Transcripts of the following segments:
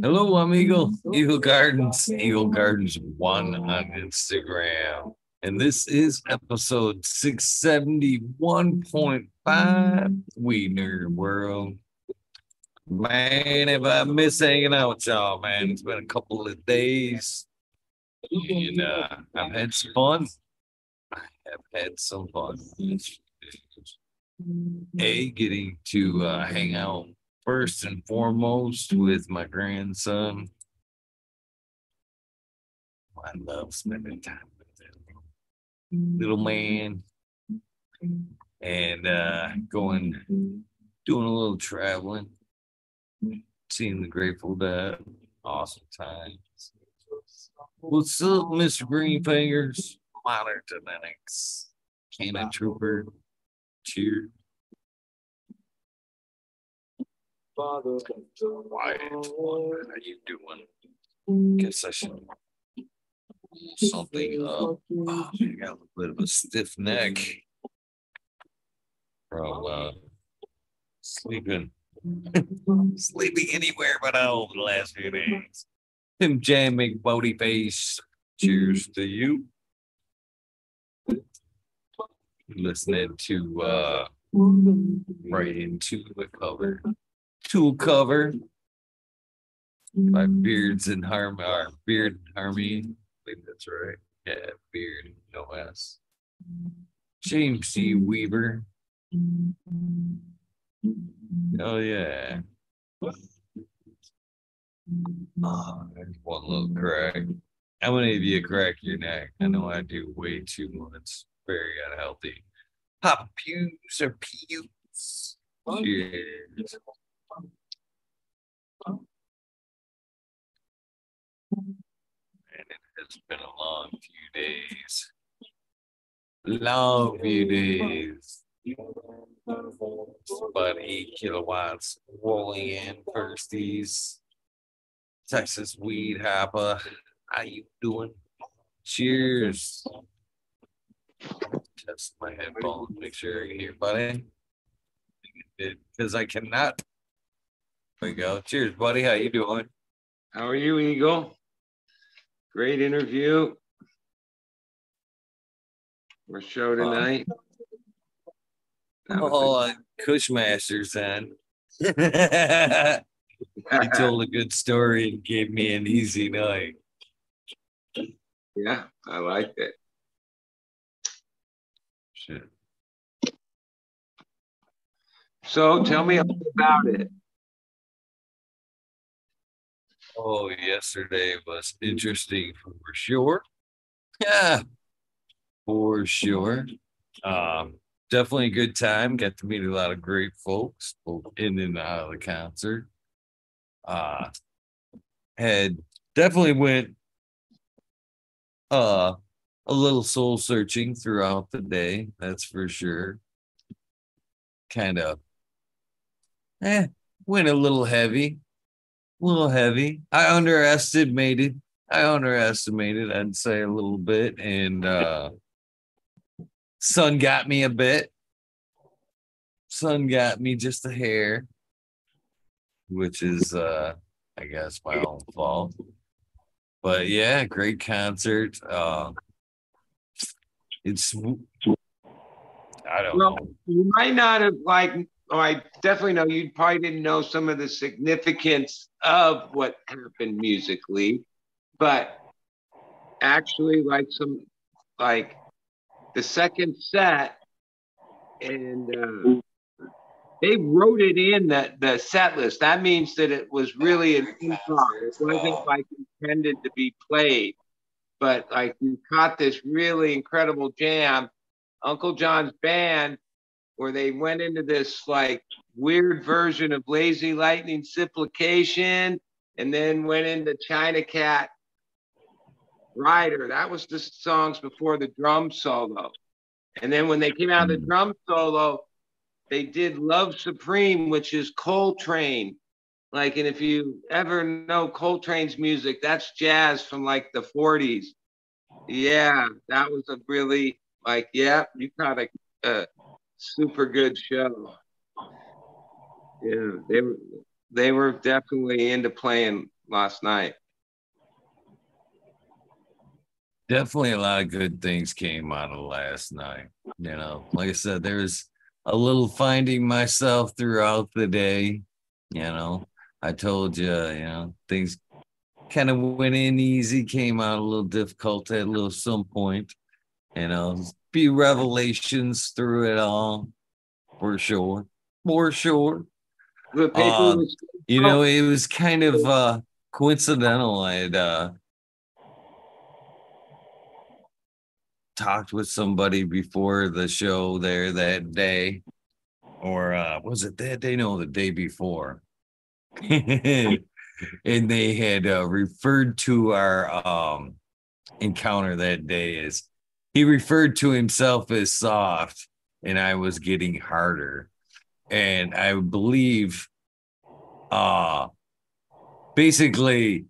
Hello, I'm Eagle, Eagle Gardens, Eagle Gardens One on Instagram. And this is episode 671.5 We World. Man, if I miss hanging out with y'all, man, it's been a couple of days. And uh, I've had some fun. I have had some fun. A, getting to uh, hang out first and foremost with my grandson. I love spending time with him. Little man. And uh, going, doing a little traveling, seeing the Grateful Dead. Awesome times. What's up, Mr. Greenfingers? Monitor Linux. Cannon Trooper. Cheers. Father, Wyatt, how you doing? Guess I should something up. Oh, I got a little bit of a stiff neck from uh, sleeping, sleeping anywhere but home the last few days. Tim Jam McBody face. Cheers to you. Listening to uh, right into the cover. Tool cover by Beards and Harm or Beard and Harmony. I believe that's right. Yeah, Beard no S. James C. Weaver. Oh yeah. Oh, there's one little crack. How many of you crack your neck? I know I do way too much. Very unhealthy. Pop pews or pews. Cheers. And it has been a long few days. Long few days. About eight kilowatts rolling in firsties. Texas weed hopper. How you doing? Cheers. Test my headphones, make sure I can hear, buddy. Because I cannot. There we go. Cheers, buddy. How you doing? how are you, Eagle? Great interview. For show tonight. Was Oh, uh, Kushmasters then. he told a good story and gave me an easy night. yeah, I liked it. Shit. So tell me about it. Oh, yesterday was interesting for sure. Yeah, for sure. Um, definitely a good time. Got to meet a lot of great folks, both in and out of the concert. Uh, had definitely went uh a little soul searching throughout the day. That's for sure. Kind of, eh, went a little heavy a little heavy. I underestimated. I underestimated, I'd say a little bit. And uh sun got me a bit. Sun got me just a hair, which is uh I guess my own fault. But yeah, great concert. Uh it's I don't Well, know. you might not have like, oh, I definitely know you probably didn't know some of the significance of what happened musically, but actually, like some, like the second set, and uh, they wrote it in the the set list. That means that it was really an improv. It wasn't like intended to be played, but like you caught this really incredible jam. Uncle John's band where they went into this like weird version of lazy lightning Supplication and then went into China Cat Rider. That was the songs before the drum solo. And then when they came out of the hmm. drum solo, they did Love Supreme, which is Coltrane. Like, and if you ever know Coltrane's music, that's jazz from like the 40s. Yeah, that was a really like, yeah, you caught a, a super good show. Yeah, they were they were definitely into playing last night. Definitely a lot of good things came out of last night. You know, like I said, there was a little finding myself throughout the day. You know, I told you, you know, things kind of went in easy, came out a little difficult at a little some point. You know, be revelations through it all, for sure, for sure. Uh, you know, it was kind of uh, coincidental. I had uh, talked with somebody before the show there that day, or uh, was it that day? No, the day before. and they had uh, referred to our um, encounter that day as he referred to himself as soft, and I was getting harder. And I believe, uh, basically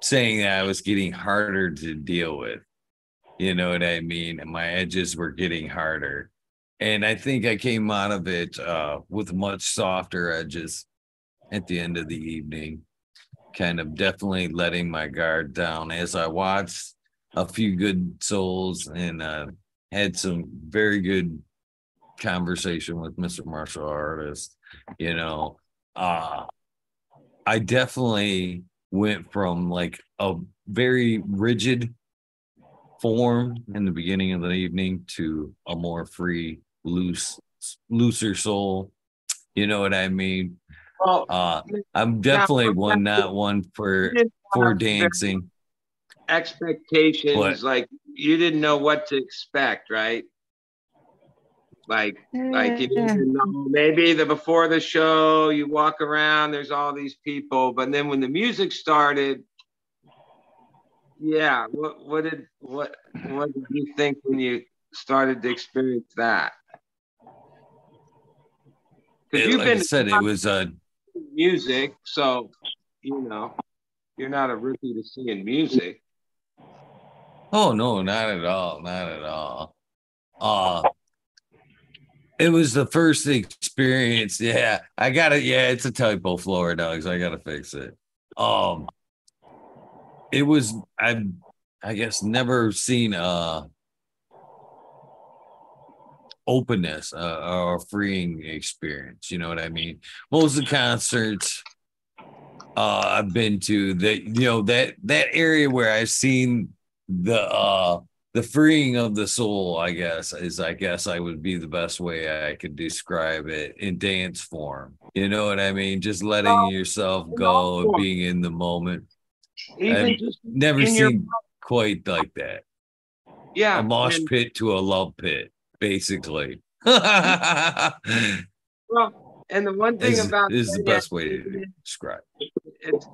saying that I was getting harder to deal with. You know what I mean? And my edges were getting harder. And I think I came out of it uh, with much softer edges at the end of the evening, kind of definitely letting my guard down as I watched a few good souls and uh, had some very good conversation with Mr. Martial Artist. You know, uh, I definitely went from like a very rigid form in the beginning of the evening to a more free, loose, looser soul. You know what I mean? Well, uh, I'm definitely one, not one for for dancing. Expectations, but, like you didn't know what to expect, right? Like, like you didn't know maybe the before the show, you walk around, there's all these people, but then when the music started, yeah. What what did what what did you think when you started to experience that? Because you've like been I said, it was a uh, music, so you know you're not a rookie to seeing music. Oh no, not at all, not at all. Uh it was the first experience. Yeah, I got it. Yeah, it's a typo, Florida dogs. I gotta fix it. Um, it was I've I guess never seen a openness uh, or freeing experience. You know what I mean? Most of the concerts uh, I've been to that you know that that area where I've seen the uh the freeing of the soul, I guess, is I guess I would be the best way I could describe it in dance form. You know what I mean? Just letting yourself go, being in the moment. Even never seen your... quite like that. Yeah. A mosh and... pit to a love pit, basically. well, and the one thing this, about is the best way to describe it.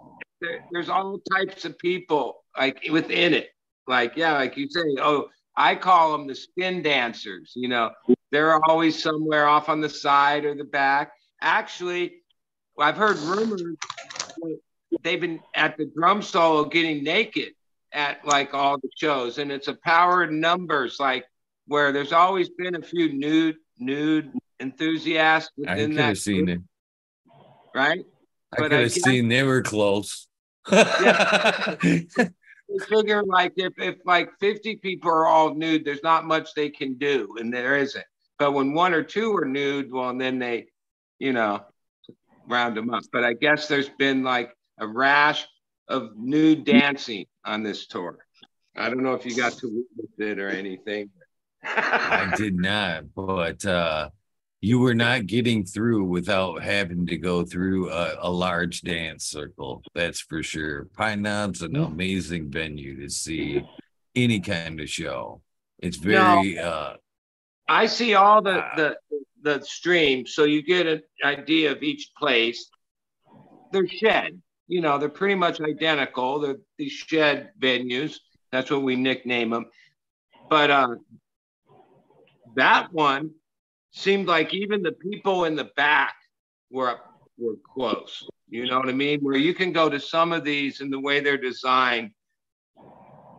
There, there's all types of people like within it. Like, yeah, like you say, oh, I call them the spin dancers. You know, they're always somewhere off on the side or the back. Actually, I've heard rumors they've been at the drum solo getting naked at like all the shows, and it's a power in numbers, like where there's always been a few nude nude enthusiasts within I that. have seen it, right? I could have seen they were close. yeah. figure like if, if like 50 people are all nude, there's not much they can do, and there isn't. But when one or two are nude, well, and then they, you know, round them up. But I guess there's been like a rash of nude dancing on this tour. I don't know if you got to witness it or anything. I did not, but uh, you were not getting through without having to go through a, a large dance circle. That's for sure. Pine Knob's an mm-hmm. amazing venue to see any kind of show. It's very. No, uh, I see all the the the streams, so you get an idea of each place. They're shed you know, they're pretty much identical. They're these shed venues. That's what we nickname them. But uh, that one seemed like even the people in the back were were close. You know what I mean? Where you can go to some of these and the way they're designed,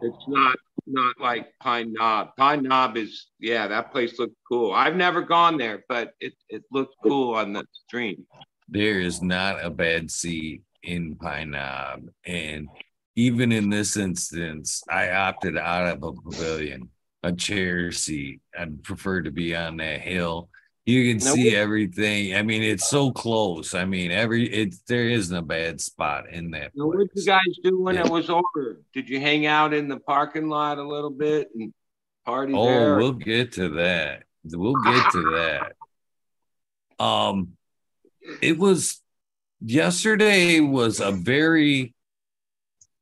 it's not not like Pine Knob. Pine Knob is yeah, that place looks cool. I've never gone there, but it it looks cool on the stream. There is not a bad seat in Pine Knob, and even in this instance, I opted out of a pavilion, a chair seat. I'd prefer to be on that hill. You can see everything. I mean, it's so close. I mean, every it there isn't a bad spot in that. Now, what did you guys do when yeah. it was over? Did you hang out in the parking lot a little bit and party oh, there? we'll get to that. We'll get to that. Um, it was yesterday was a very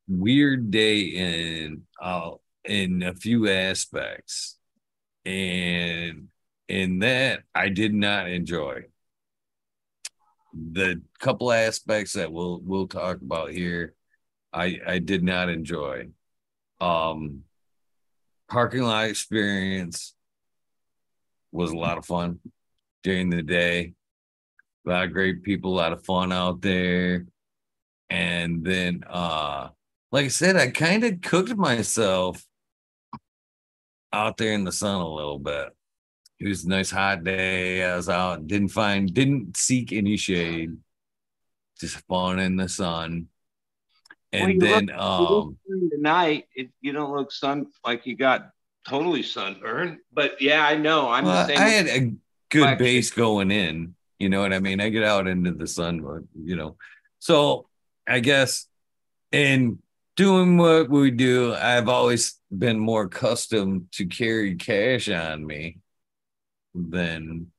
weird day in uh in a few aspects. And in that I did not enjoy the couple aspects that we'll we'll talk about here. I I did not enjoy um parking lot experience was a lot of fun during the day. A lot of great people a lot of fun out there. And then uh like I said, I kind of cooked myself out there in the sun a little bit. It was a nice hot day. I was out, didn't find, didn't seek any shade, just fun in the sun. And well, then, look, um, tonight, it, you don't look sun like you got totally sunburned. But yeah, I know. I'm well, the same. I had a good base going in. You know what I mean? I get out into the sun, but you know. So I guess, and doing what we do, I've always been more accustomed to carry cash on me than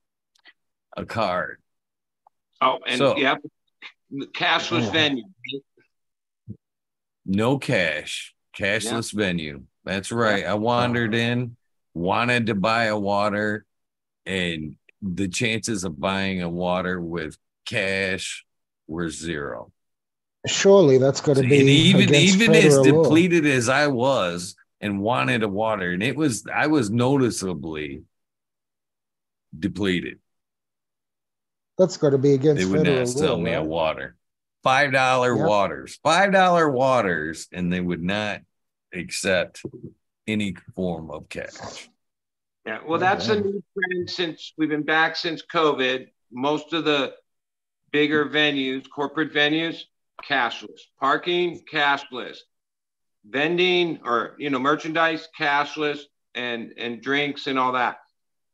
a card. Oh, and so, yeah, cashless yeah. venue. No cash, cashless yeah. venue. That's right. I wandered uh-huh. in, wanted to buy a water, and the chances of buying a water with cash were zero. Surely that's going to be and even even as depleted law. as I was and wanted a water, and it was I was noticeably depleted. That's going to be against. They would not sell law, me right? a water. Five dollar yep. waters, five dollar waters, and they would not accept any form of cash. Yeah, well, that's a new trend since we've been back since COVID. Most of the bigger venues, corporate venues, cashless. Parking, cashless. Vending or you know merchandise, cashless, and and drinks and all that.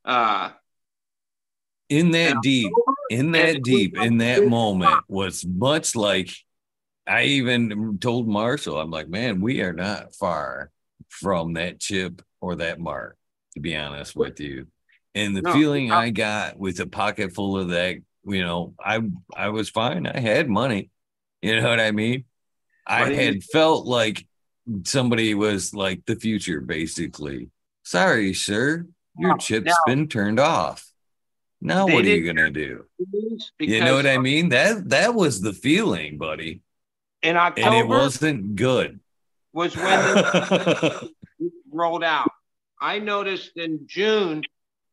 Uh, in that deep, in that deep, in that moment was much like I even told Marshall, I'm like, man, we are not far from that chip or that mark, to be honest with you. And the no, feeling I got with a pocket full of that, you know, I I was fine. I had money. You know what I mean? I had felt like somebody was like the future, basically. Sorry, sir, your no, chip's no. been turned off. Now what are you gonna do? You know what I mean? That that was the feeling, buddy. In October, and it wasn't good. Was when rolled out. I noticed in June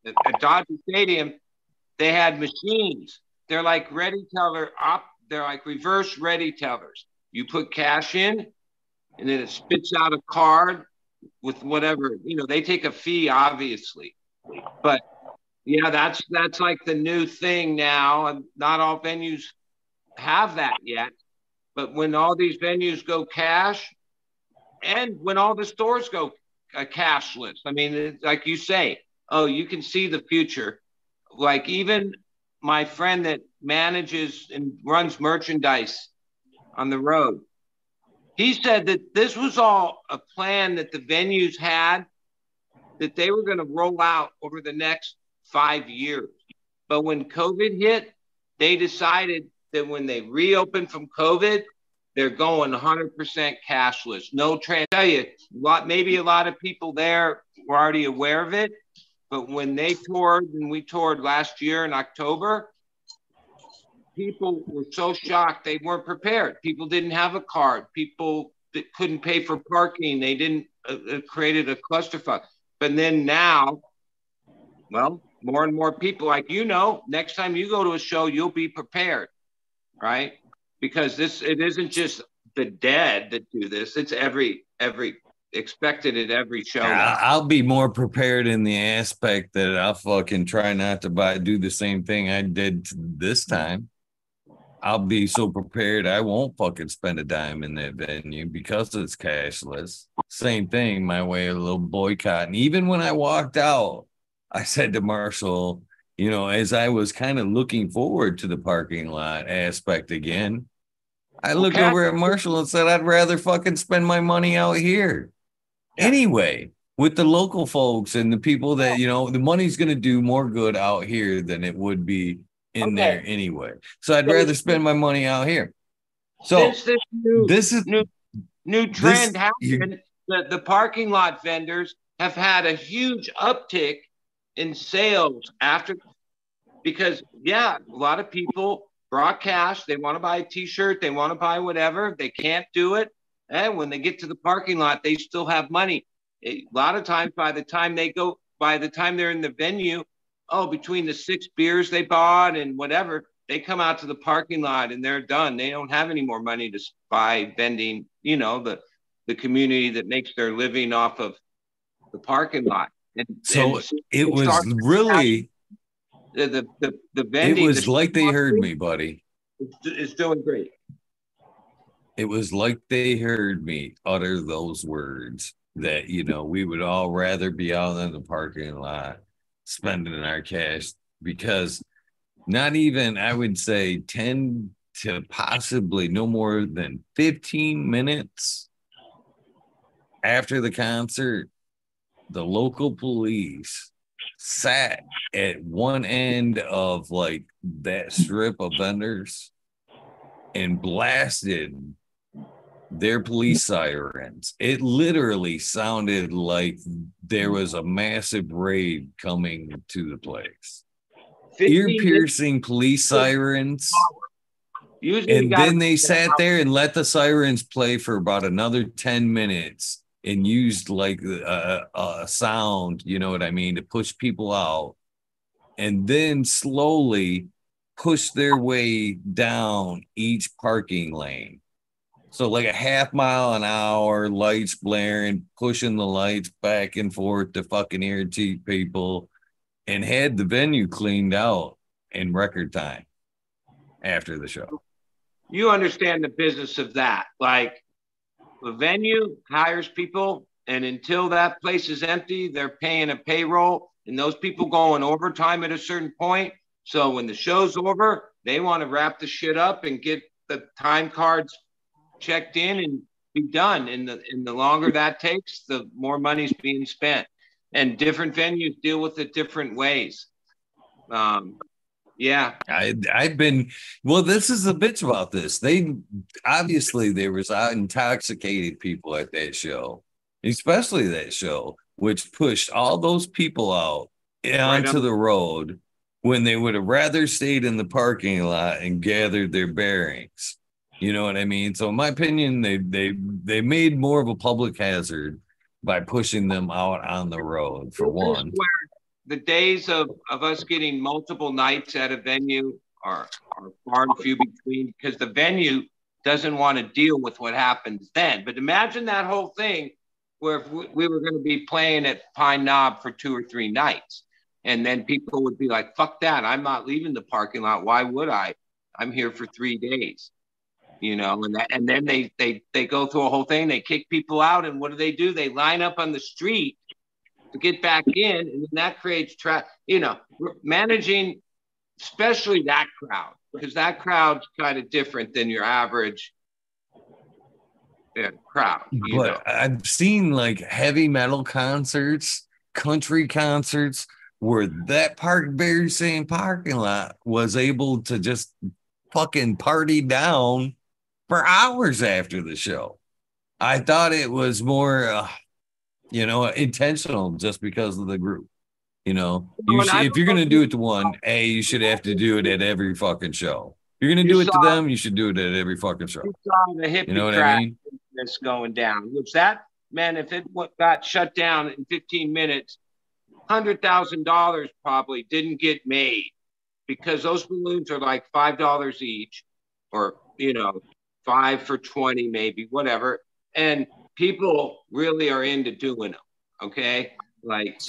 at, at Dodger Stadium, they had machines. They're like ready teller op they're like reverse ready tellers. You put cash in, and then it spits out a card with whatever you know. They take a fee, obviously, but yeah, that's that's like the new thing now. And not all venues have that yet. But when all these venues go cash, and when all the stores go uh, cashless, I mean, like you say, oh, you can see the future. Like even my friend that manages and runs merchandise on the road. He said that this was all a plan that the venues had that they were going to roll out over the next five years. But when COVID hit, they decided that when they reopened from COVID, they're going 100% cashless. No trans. I tell you, a lot, maybe a lot of people there were already aware of it, but when they toured and we toured last year in October, people were so shocked they weren't prepared. People didn't have a card. People that couldn't pay for parking. They didn't uh, uh, created a clusterfuck. But then now, well, more and more people like you know, next time you go to a show, you'll be prepared, right? Because this it isn't just the dead that do this. It's every every expected at every show. Now. I'll be more prepared in the aspect that I'll fucking try not to buy do the same thing I did this time. I'll be so prepared I won't fucking spend a dime in that venue because it's cashless. Same thing, my way a little boycott. And even when I walked out, I said to Marshall, you know, as I was kind of looking forward to the parking lot aspect again, I looked Okay. over at Marshall and said, I'd rather fucking spend my money out here. Anyway, with the local folks and the people that, you know, the money's going to do more good out here than it would be in Okay. there anyway. So I'd rather spend my money out here. So Since this new this is new new trend you- happened, the, the parking lot vendors have had a huge uptick in sales after because yeah, a lot of people brought cash, they want to buy a t-shirt, they want to buy whatever, they can't do it. And when they get to the parking lot, they still have money. A lot of times by the time they go by the time they're in the venue, oh, between the six beers they bought and whatever, they come out to the parking lot and they're done. They don't have any more money to buy vending, you know, the the community that makes their living off of the parking lot. And So and it was really the the the, the it was like they heard me, buddy. is doing great. It was like they heard me utter those words that, you know, we would all rather be out in the parking lot spending our cash because not even, I would say, 10 to possibly no more than 15 minutes after the concert, the local police sat at one end of like that strip of vendors and blasted their police sirens. It literally sounded like there was a massive raid coming to the place. Ear piercing police sirens. Usually And then they sat there and let the sirens play for about another 10 minutes and used like a, a sound, you know what I mean, to push people out. And then slowly push their way down each parking lane. So, like a half mile an hour, lights blaring, pushing the lights back and forth to fucking irritate people, and had the venue cleaned out in record time after the show. you understand the business of that. Like the venue hires people, and until that place is empty, they're paying a payroll, and those people go on overtime at a certain point. So when the show's over, they want to wrap the shit up and get the time cards checked in and be done. And the and the longer that takes, the more money's being spent. And different venues deal with it different ways. Um, yeah, I I've been well. This is the bitch about this. They obviously there was intoxicated people at that show, especially that show, which pushed all those people out onto on. the road when they would have rather stayed in the parking lot and gathered their bearings. You know what I mean? So in my opinion, they they they made more of a public hazard by pushing them out on the road for one. the days of, of us getting multiple nights at a venue are, are far and few between because the venue doesn't want to deal with what happens then. But imagine that whole thing where if we, we were going to be playing at Pine Knob for two or three nights. And then people would be like, fuck that. I'm not leaving the parking lot. Why would I? I'm here for three days. You know, and that, and then they they they go through a whole thing. They kick people out, and what do they do? They line up on the street to get back in, and then that creates traffic. You know, managing, especially that crowd, because that crowd's kind of different than your average yeah, crowd. You know, but I've seen like heavy metal concerts, country concerts, where that Park Berry Sand parking lot was able to just fucking party down for hours after the show. I thought it was more, uh, you know, intentional just because of the group. You know, you should, if you're gonna do it to one, a you should have to do it at every fucking show. If you're gonna You do it to them, you should do it at every fucking show. you saw the hippie You know what I mean? that's going down. Which that man, if it got shut down in 15 minutes, hundred thousand dollars probably didn't get made because those balloons are like five dollars each, or you know, five for 20 maybe, whatever. And people really are into doing them. Okay, like,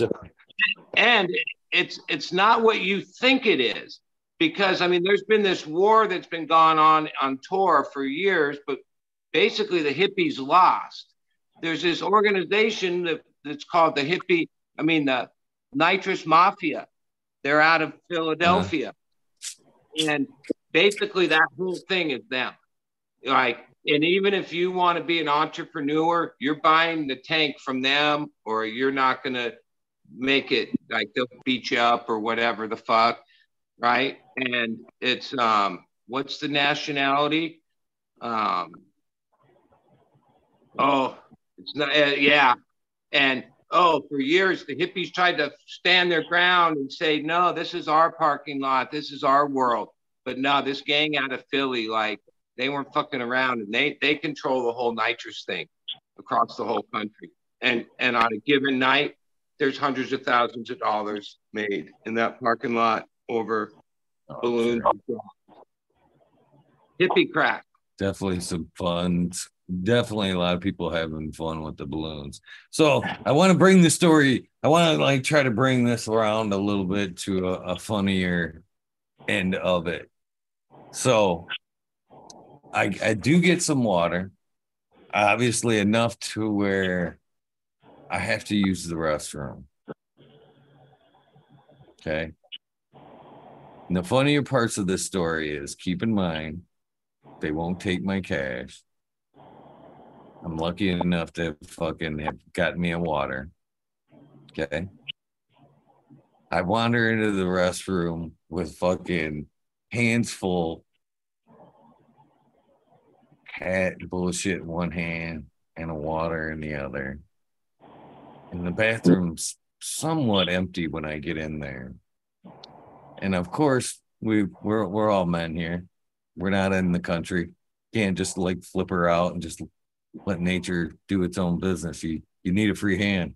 and it's it's not what you think it is because I mean, there's been this war that's been going on on tour for years, but basically the hippies lost. There's this organization that, that's called the hippie, I mean, the nitrous mafia. They're out of Philadelphia. Uh-huh. And basically that whole thing is them. Like, and even if you want to be an entrepreneur, you're buying the tank from them, or you're not going to make it like they'll beat you up or whatever the fuck right? And it's um, what's the nationality? Um, oh, it's not. Uh, yeah, and oh, for years the hippies tried to stand their ground and say, no, this is our parking lot, this is our world. But no, this gang out of Philly, like they weren't fucking around, and they they control the whole nitrous thing across the whole country. And and on a given night, there's hundreds of thousands of dollars made in that parking lot over oh, balloons. Hippie crack. Definitely some fun. Definitely a lot of people having fun with the balloons. So I want to bring the story. I want to like try to bring this around a little bit to a, a funnier end of it. So I I do get some water, obviously enough to where I have to use the restroom. Okay. And the funnier parts of this story is keep in mind, they won't take my cash. I'm lucky enough to fucking have gotten me a water. Okay. I wander into the restroom with fucking hands full, hat bullshit in one hand and a water in the other. And the bathroom's somewhat empty when I get in there and of course we we're we're all men here. We're not in the country. Can't just like flip her out and just let nature do its own business. You you need a free hand.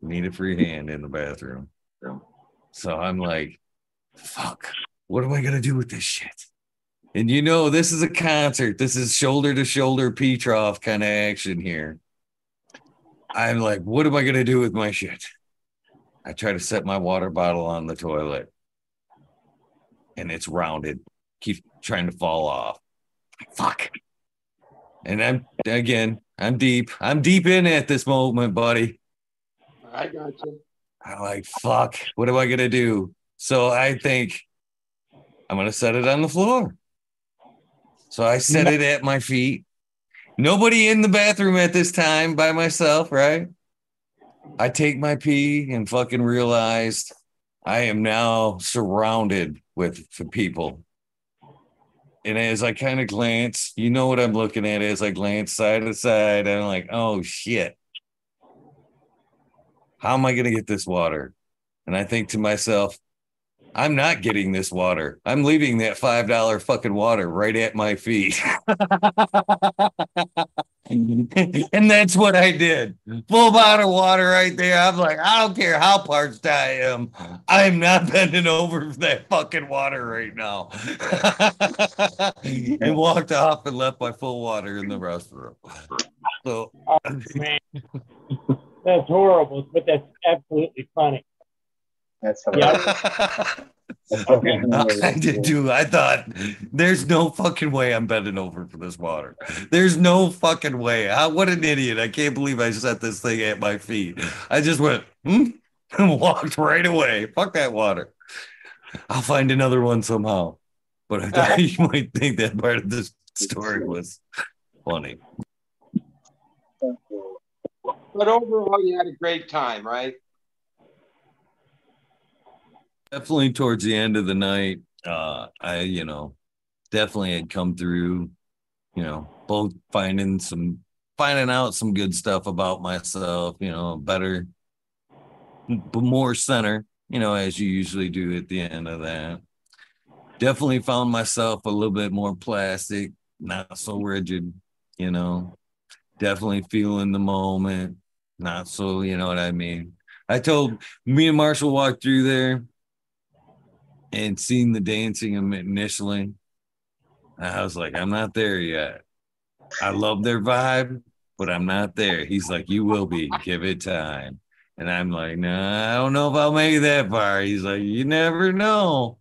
You need a free hand in the bathroom. So I'm like, fuck, what am I gonna do with this shit? And you know, this is a concert. This is shoulder to shoulder Petrov kind of action here. I'm like, what am I gonna do with my shit? I try to set my water bottle on the toilet and it's rounded, keeps trying to fall off. Fuck. And I'm again, I'm deep. I'm deep in at this moment, buddy. I got you. I'm like, fuck, what am I gonna do? So I think I'm gonna set it on the floor. So I set it at my feet. Nobody in the bathroom at this time by myself, right? I take my pee and fucking realized I am now surrounded with people. And as I kind of glance, you know what I'm looking at as I glance side to side, I'm like, oh shit. How am I going to get this water? And I think to myself, I'm not getting this water. I'm leaving that $5 fucking water right at my feet. and that's what I did. Full bottle of water right there. I'm like, I don't care how parched I am. I'm not bending over for that fucking water right now. and walked off and left my full water in the restroom. So, oh, that's horrible, but that's absolutely funny. That's yeah. I did too. I thought there's no fucking way I'm bending over for this water. There's no fucking way. I, what an idiot. I can't believe I set this thing at my feet. I just went hmm, and walked right away. Fuck that water. I'll find another one somehow. But I thought you might think that part of this story was funny. But overall, you had a great time, right? Definitely towards the end of the night, uh, I, you know, definitely had come through, you know, both finding some, finding out some good stuff about myself, you know, better, but more center, you know, as you usually do at the end of that. Definitely found myself a little bit more plastic, not so rigid, you know, definitely feeling the moment, not so, you know what I mean. I told me and Marshall walked through there and seeing the dancing and initially, I was like, I'm not there yet. I love their vibe. but I'm not there. He's like, You will be, give it time. And I'm like, No, nah, I don't know if I'll make it that far. He's like, You never know.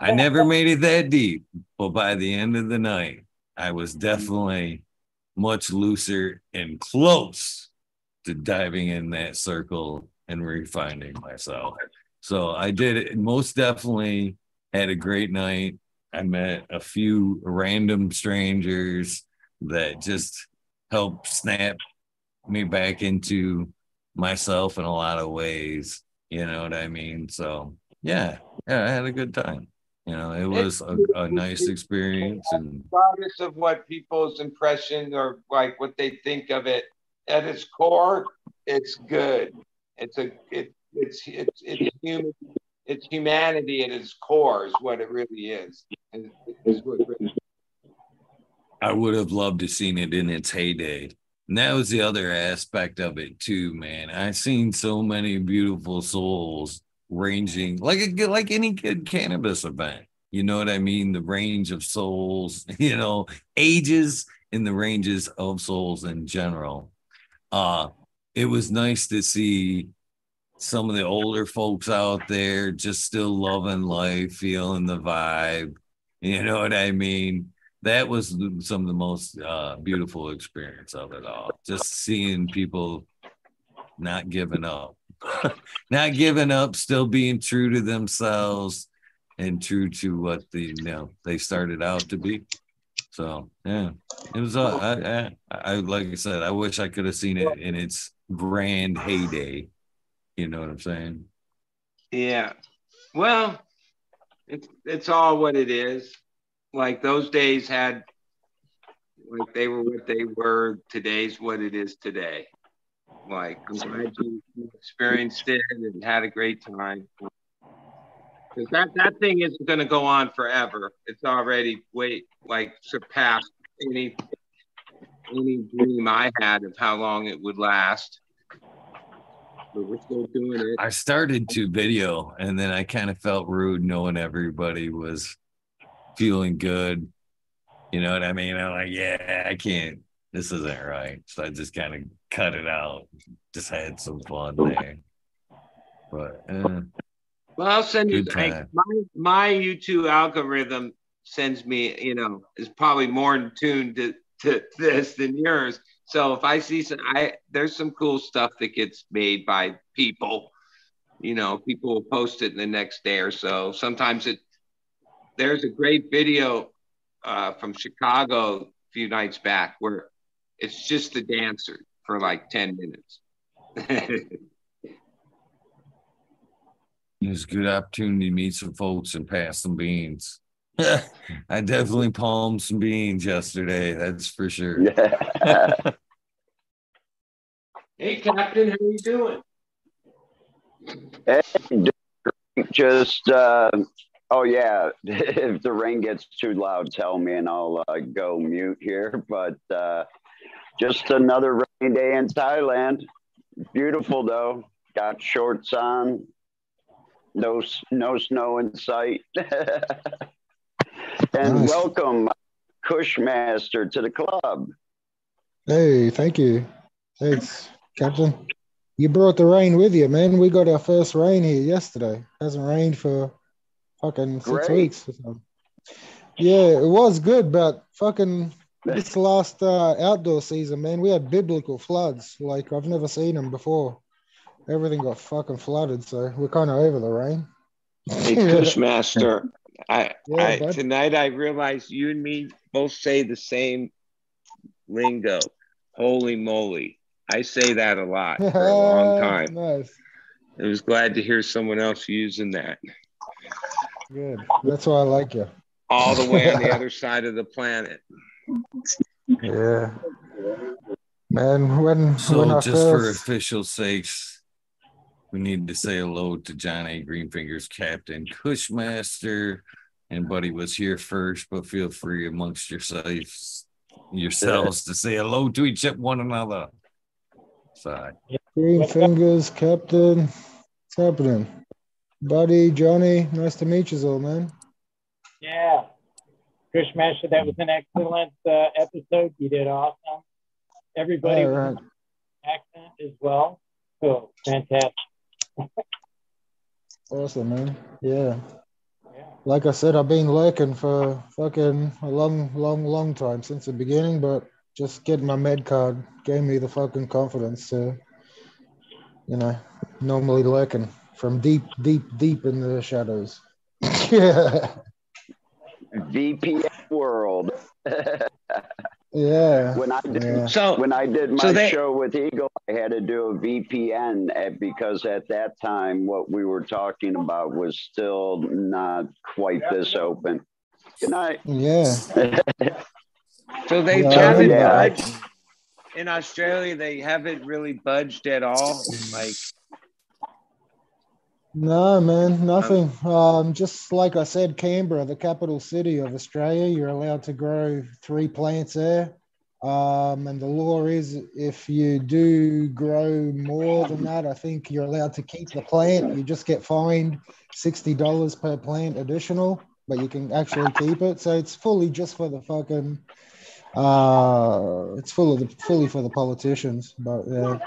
I never made it that deep, but by the end of the night, I was definitely much looser and close to diving in that circle and refining myself. So I did it most definitely had a great night. I met a few random strangers that just helped snap me back into myself in a lot of ways. You know what I mean? So yeah, yeah, I had a good time. You know, it was a, a nice experience and regardless of what people's impression or like what they think of it, at its core, it's good. It's a it it's it's it's human it's humanity at its core is what it really is. Is what really I would have loved to seen it in its heyday. And that was the other aspect of it too, man. I've seen so many beautiful souls ranging like a like any good cannabis event. You know what I mean? The range of souls, you know, ages and the ranges of souls in general. Uh it was nice to see some of the older folks out there just still loving life, feeling the vibe. You know what I mean? That was some of the most uh, beautiful experience of it all. Just seeing people not giving up, not giving up, still being true to themselves and true to what the you know they started out to be. So yeah, it was. Uh, I, I, I like I said, I wish I could have seen it in its grand heyday you know what I'm saying? Yeah. Well, it's it's all what it is. Like those days had like they were what they were. Today's what it is today. Like I'm glad you experienced it and had a great time. Because that, that thing isn't gonna go on forever. It's already way like surpassed any any dream I had of how long it would last but we're still doing it. I started to video and then I kind of felt rude knowing everybody was feeling good. You know what I mean? I'm like, yeah, I can't, this isn't right. So I just kind of cut it out. Just had some fun there. But eh, well, I'll send you my my YouTube algorithm sends me, you know, is probably more in tune to, to this than yours. So if I see some, I there's some cool stuff that gets made by people. You know, people will post it in the next day or so. Sometimes it there's a great video uh, from Chicago a few nights back where it's just the dancer for like 10 minutes. it's a good opportunity to meet some folks and pass some beans. I definitely palmed some beans yesterday. That's for sure. Yeah. hey, Captain, how you doing? Hey, just uh, oh yeah. if the rain gets too loud, tell me and I'll uh, go mute here. But uh, just another rainy day in Thailand. Beautiful though. Got shorts on. No no snow in sight. And nice. welcome, Kushmaster, to the club. Hey, thank you. Thanks, Captain. You brought the rain with you, man. We got our first rain here yesterday. Hasn't rained for fucking six Great. weeks. Yeah, it was good, but fucking this last uh, outdoor season, man, we had biblical floods. Like I've never seen them before. Everything got fucking flooded, so we're kind of over the rain. Hey, Kushmaster, I, yeah, I tonight I realized you and me both say the same lingo. Holy moly. I say that a lot for a long time. nice. I was glad to hear someone else using that. Good. That's why I like you. All the way on the other side of the planet. Yeah. Man, when so when just first... for official sakes, we need to say hello to John A. Greenfingers, Captain Kushmaster. And Buddy was here first, but feel free amongst yourselves yourselves to say hello to each one another. Sorry. Green fingers, Captain. What's happening? Buddy, Johnny, nice to meet you all, man. Yeah. Kushmaster, that was an excellent uh, episode. You did awesome. everybody right. accent as well. So fantastic. Awesome, man. Yeah. Yeah. Like I said, I've been lurking for fucking a long, long, long time since the beginning, but just getting my med card gave me the fucking confidence to, you know, normally lurking from deep, deep, deep in the shadows. yeah. VPN world. Yeah. when I did Yeah. So when I did my So they- show with Eagle, I had to do a VPN at, eh, because at that time what we were talking about was still not quite this open. Good night. Yeah. so they Yeah, haven't yeah. budged in Australia. They haven't really budged at all. Like No, man, nothing. Um, just like I said, Canberra, the capital city of Australia, you're allowed to grow three plants there. Um, and the law is if you do grow more than that, I think you're allowed to keep the plant. You just get fined $60 per plant additional, but you can actually keep it. So it's fully just for the fucking, uh, it's full of the, fully for the politicians. But yeah.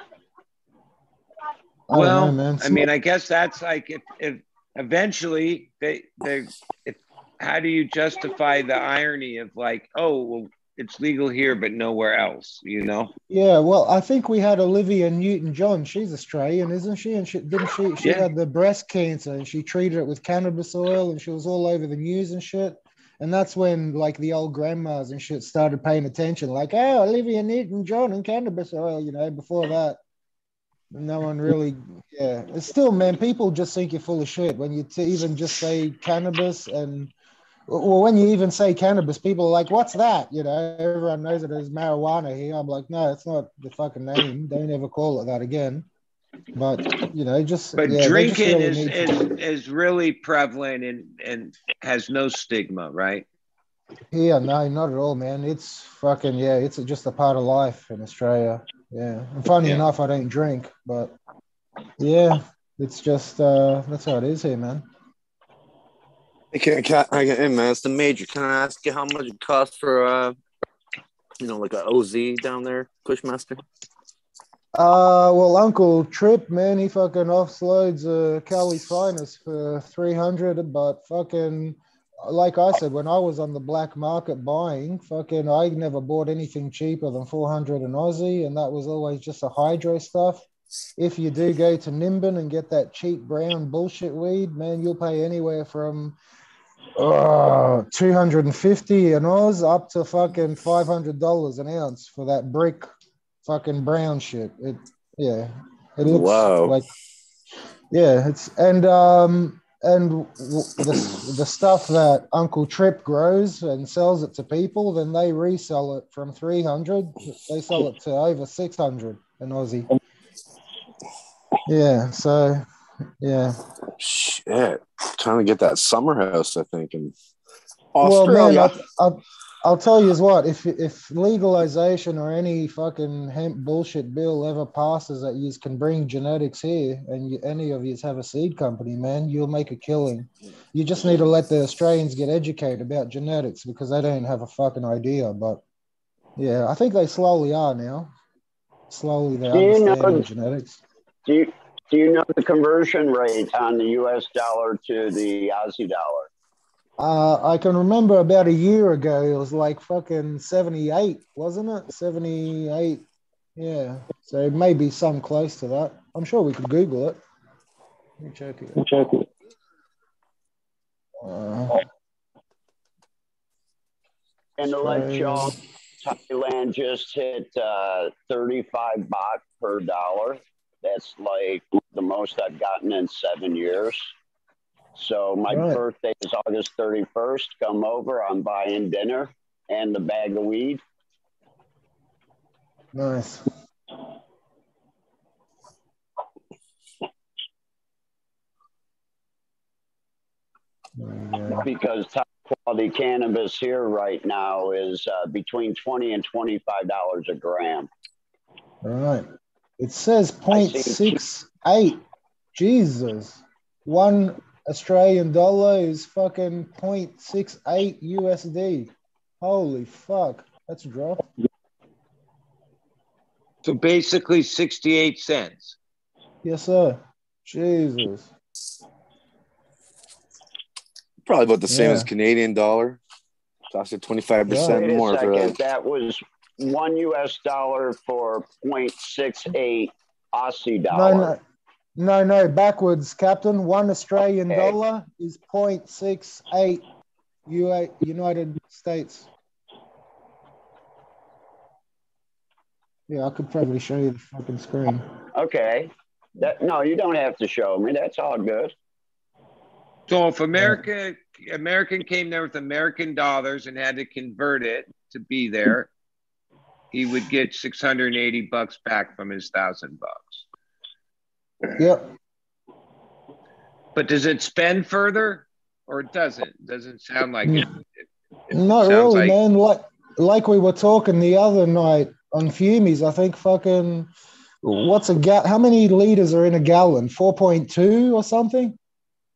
Well, know, man. I mean, I guess that's like if, if eventually they they if how do you justify the irony of like oh well it's legal here but nowhere else you know Yeah, well, I think we had Olivia Newton-John. She's Australian, isn't she? And she didn't she? She Yeah. had the breast cancer, and she treated it with cannabis oil, and she was all over the news and shit. And that's when like the old grandmas and shit started paying attention, like, oh, Olivia Newton-John and cannabis oil. You know, before that, no one really. Yeah, it's still, man. People just think you're full of shit when you t- even just say cannabis and. Well, when you even say cannabis, people are like, "What's that?" You know, everyone knows it as marijuana here. I'm like, "No, it's not the fucking name. Don't ever call it that again." But you know, just but yeah, drinking really is, is is really prevalent and and has no stigma right Yeah, no, not at all, man. It's fucking yeah. It's just a part of life in Australia. Yeah, and funny Yeah. enough, I don't drink, but yeah, it's just uh that's how it is here, man. Hey, can, can I, hey man, it's the major. Can I ask you how much it costs for uh, you know, like a OZ down there, Kushmaster? Uh, well, Uncle Trip, man, he fucking offloads uh, Cali's finest for 300, but fucking, like I said, when I was on the black market buying, fucking, I never bought anything cheaper than 400 in Aussie, and that was always just a hydro stuff. If you do go to Nimbin and get that cheap brown bullshit weed, man, you'll pay anywhere from uh, 250 an Oz up to fucking $500 an ounce for that brick fucking brown shit. It yeah, it looks Wow. like yeah. It's and um and w- the the stuff that Uncle Trip grows and sells it to people, then they resell it from three hundred. They sell it to over six hundred in Aussie. Yeah. So yeah. Shit, trying to get that summer house, I think, in Well, man, Australia. I'll, I'll, tell you is what if if legalization or any fucking hemp bullshit bill ever passes that you can bring genetics here and you, any of you have a seed company, man, you'll make a killing. You just need to let the Australians get educated about genetics because they don't have a fucking idea. But yeah, I think they slowly are now. Slowly they Do you know- the genetics. Do you, do you know the conversion rate on the US dollar to the Aussie dollar? Uh, I can remember about a year ago, it was like fucking 78, wasn't it? 78. Yeah. So maybe some close to that. I'm sure we could Google it. Let me check it. Uh, And to let Australia. y'all, Thailand just hit uh, 35 baht per dollar. That's like the most I've gotten in seven years. So my Right. birthday is August 31st. Come over. I'm buying dinner and the bag of weed. nice. Because top quality cannabis here right now is uh, between 20 and 25 dollars a gram. All right. It says I 0.68. Jesus. One Australian dollar is fucking 0.68 USD. Holy fuck. That's a drop. So basically 68 cents. Yes, sir. Jesus. Probably about the same Yeah. as Canadian dollar. Cost it twenty five percent Wait a more for second. that. That was one US dollar for 0.68 Aussie dollar. no, no, no, no, backwards, Captain. One Australian Okay. dollar is 0.68 UA, United States. Yeah, I could probably show you the fucking screen. Okay. That, no, you don't have to show me. That's all good. So if America American came there with American dollars and had to convert it to be there, he would get 680 bucks back from his thousand bucks. Yep. But does it spend further or it doesn't? Doesn't sound like it. It- it Not really, like- man. Like like we were talking the other night on Fumies, I think fucking what's a gal? How many liters are in a gallon? Four point two or something.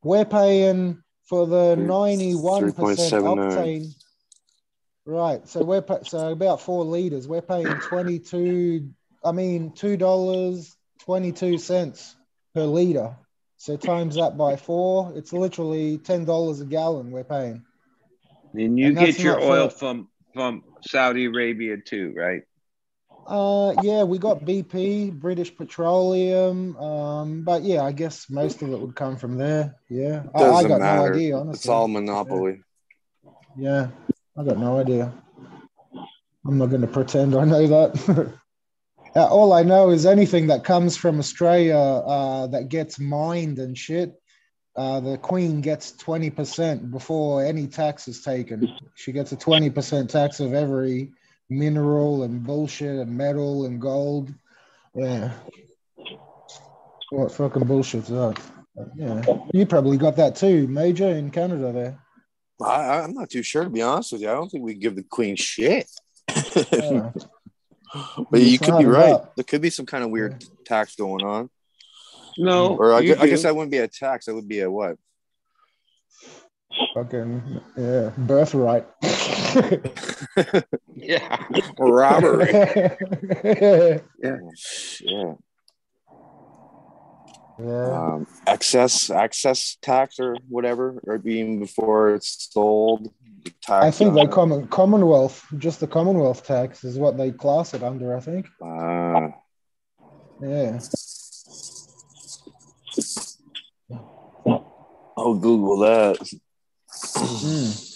We're paying for the ninety-one percent octane. Right. So we're pa- so about four liters. We're paying twenty-two. I mean, two dollars twenty-two cents per liter. So times that by four, it's literally ten dollars a gallon we're paying. And you And get your oil for- from from Saudi Arabia too, right? Uh, yeah, we got BP, British Petroleum. Um, but yeah, I guess most of it would come from there. Yeah, I, I Doesn't got matter. no idea. Honestly, It's all monopoly. Yeah, I got no idea. I'm not going to pretend I know that. Uh, all I know is anything that comes from Australia uh, that gets mined and shit. Uh, the Queen gets 20% before any tax is taken. She gets a 20% tax of every mineral and bullshit and metal and gold. Yeah. What fucking bullshit's that? Yeah. You probably got that too, Major, in Canada there. I, I'm not too sure to be honest with you. I don't think we give the queen shit. Yeah. but you could be right. up. There could be some kind of weird tax going on. No, mm-hmm. Or I, you gu- I guess that wouldn't be a tax. That would be a what? Fucking yeah, birthright. yeah. Robbery. yeah. Oh, yeah. Yeah. Um, excess access tax or whatever, or even before it's sold. I think they common Commonwealth, just the Commonwealth tax is what they class it under. I think. Ah. Yeah. I'll Google that. Mm.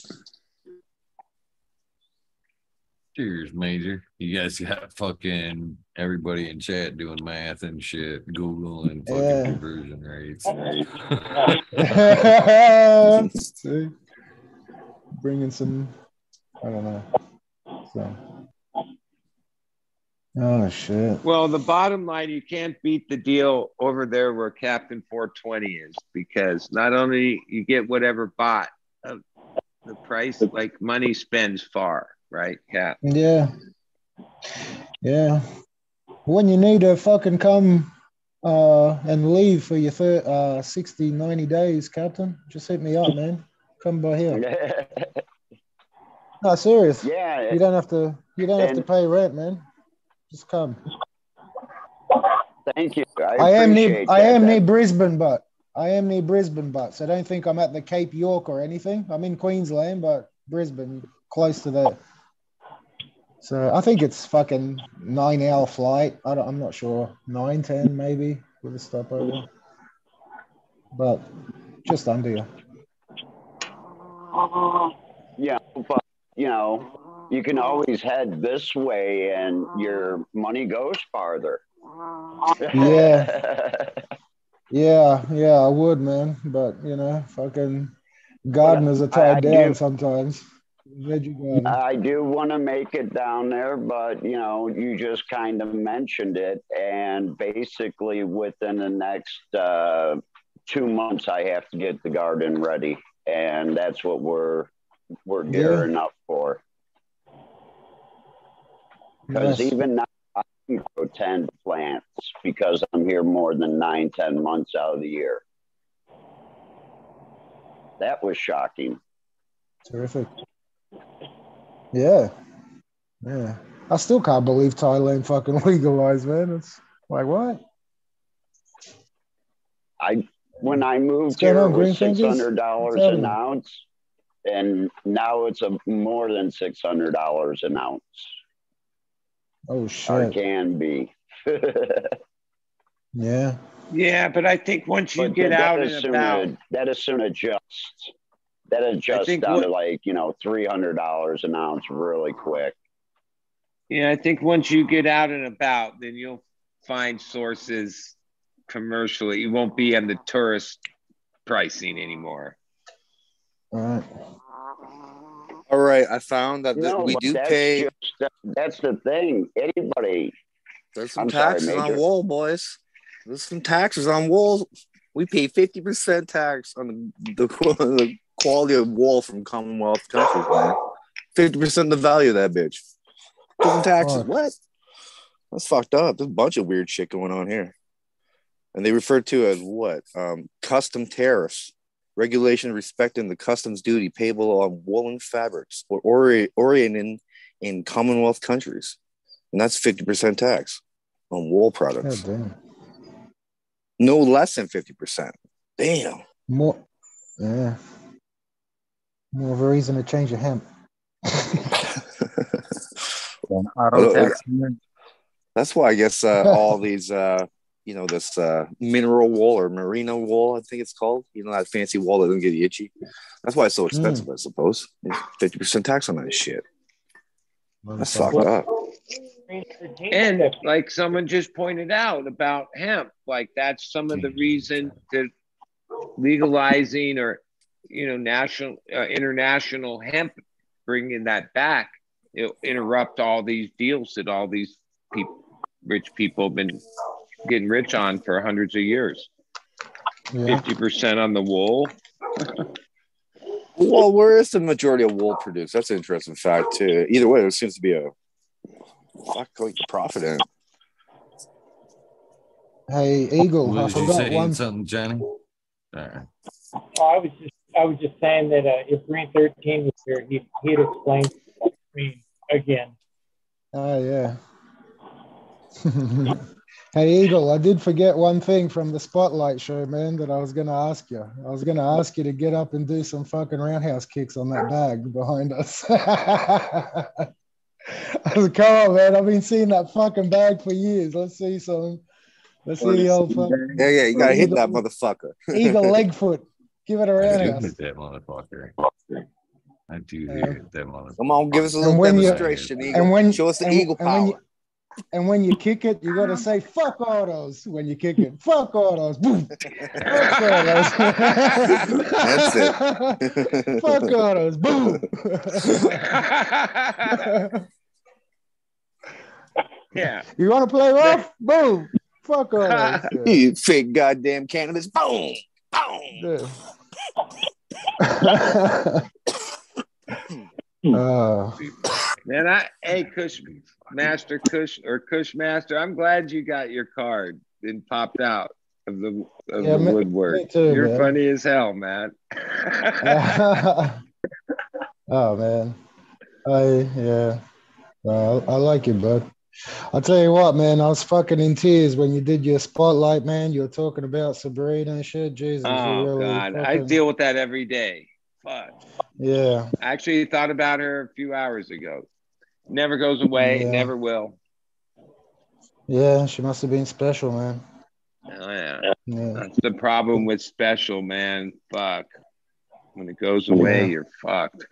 Cheers, Major. You guys got fucking everybody in chat doing math and shit, Google and fucking Yeah. conversion rates. See? Bringing some, I don't know. So. Oh shit. Well, the bottom line, you can't beat the deal over there where Captain 420 is because not only you get whatever bought, uh, the price like money spends far, right, Cap? Yeah. Yeah. When you need to fucking come uh, and leave for your thir- uh, 60, 90 days, Captain, just hit me up, man. Come by here. No, serious. yeah. You don't have to. You don't have to pay rent, man. Just come. Thank you. I, I am near. appreciate I am That- near Brisbane, but I am near Brisbane, but so don't think I'm at the Cape York or anything. I'm in Queensland, but Brisbane, close to there. So I think it's fucking nine hour flight. I don't, I'm not sure. Nine, ten, maybe with a stopover. But just under you. Yeah, but you know, you can always head this way, and your money goes farther. Yeah. Yeah, yeah, I would, man. But you know, fucking gardeners are tied down do- sometimes. I do want to make it down there, but you know, you just kind of mentioned it, and basically within the next uh, two months, I have to get the garden ready, and that's what we're we're Yeah. gearing up for. Because Nice. even now, I can grow ten plants because I'm here more than nine, ten months out of the year. That was shocking. Terrific. Yeah. Yeah. I still can't believe Thailand fucking legalized, man. It's like what? I when I moved What's going here, on, it Green was six Fingers? hundred dollars an ounce, and now it's a more than six hundred dollars an ounce, Oh or shit. can be. Yeah. Yeah, but I think once you But get out is and soon about, that is soon adjust. That adjusts think down what- to like you know three hundred dollars an ounce really quick. yeah, I think once you get out and about, then you'll find sources commercially. You won't be on the tourist pricing anymore. All right. All right, I found that th- No, we do that's pay. just- that's the thing. Anybody, There's some I'm sorry, taxes on wool, boys. There's some taxes on wool. We pay fifty percent tax on the, the the quality of wool from Commonwealth countries, man. Fifty percent of the value of that bitch. Different taxes. What? That's fucked up. There's a bunch of weird shit going on here. And they refer to as what? Um, custom tariffs, regulation respecting the customs duty payable on woolen fabrics or ori- oriented in Commonwealth countries. And that's 50% tax on wool products. damn. No less than 50%. Damn. More. Yeah. More of a reason to change your hemp. Auto. That's why I guess uh, all these, uh, you know, this uh, mineral wool or merino wool, I think it's called. You know, that fancy wool that doesn't get itchy. That's why it's so expensive, I suppose. Fifty percent tax on that shit. That's fucked up. And like someone just pointed out about hemp, like that's some of the reason to legalizing or you know national uh, international hemp bringing that back it'll interrupt all these deals that all these people rich people have been getting rich on for hundreds of years Yeah. 50% on the wool Well, where is the majority of wool produced? That's an interesting fact too. Either way, there seems to be a fuck like profit in it. Hey, Eagle, I Was you forgot one. something, Johnny? All right. Oh, I was just I was just saying that uh, if Green Thirteen was here, he he'd explain Green again. Oh yeah. hey Eagle, I did forget one thing from the spotlight show, man, that I was gonna ask you. I was gonna ask you to get up and do some fucking roundhouse kicks on that bag behind us. I was come on, man. I've been seeing that fucking bag for years. Let's see some. Let's see the old fucking Yeah, yeah, you gotta hit that motherfucker. Eagle leg foot. Give it a I do roundhouse. hit that motherfucker. I do Yeah. hit that motherfucker. Come on, give us a And little when you- demonstration, Eagle. And when Show us the and- Eagle and when power. you- and when you kick it, you gotta say "fuck autos" when you kick it. Fuck autos. Boom. Fuck autos. That's it. Fuck autos. Boom. yeah you want to play rough? Boom. Fuck autos. Yeah. you fake goddamn cannabis. Boom. Boom. Yeah. Uh, Man, I hey Kush Master Kush or Kush Master, I'm glad you got your card and popped out of the of Yeah, the me- woodwork. me too, You're man. funny as hell, man. oh man, I yeah, well, I like it, bud. I'll tell you what, man. I was fucking in tears when you did your spotlight, man. You were talking about Sabrina and shit. Jesus, oh really God, I deal with that every day. Fuck. Yeah, I actually thought about her a few hours ago. Never goes away, Yeah. never will. yeah. She must have been special, man. Oh, yeah. Yeah, That's the problem with special, man. Fuck. When it goes away, Yeah. you're fucked.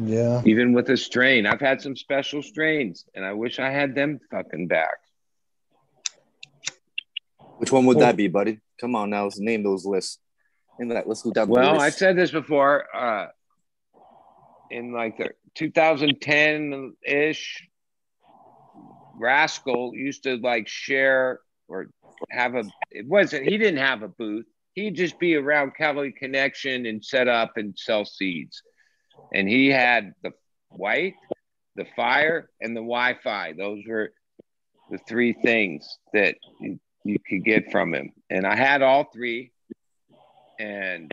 Yeah. Even with a strain. I've had some special strains and I wish I had them fucking back. Which one would that be, buddy? Come on now, let's name those lists. Name that. Let's go down the Well, I said this before. Uh, in like the 2010 ish, Raskal used to like share or have a. It wasn't. He didn't have a booth. He'd just be around Cali Connection and set up and sell seeds. And he had the white, the fire, and the Wi-Fi. Those were the three things that you, you could get from him. And I had all three and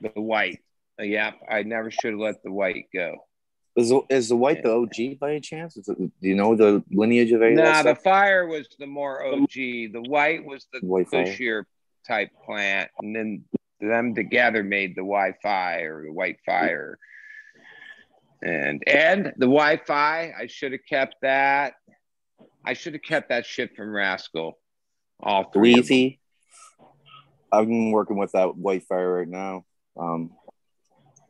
the white. Uh, yeah, I never should have let the white go. Is, is the white the OG by any chance? Is it, do you know the lineage of any? Nah, the fire was the more OG. The white was the White fire. type plant, and then them together made the Wi-Fi or the white fire. And and the Wi-Fi, I should have kept that. I should have kept that shit from Raskal. All three. I've been working with that white fire right now. Um,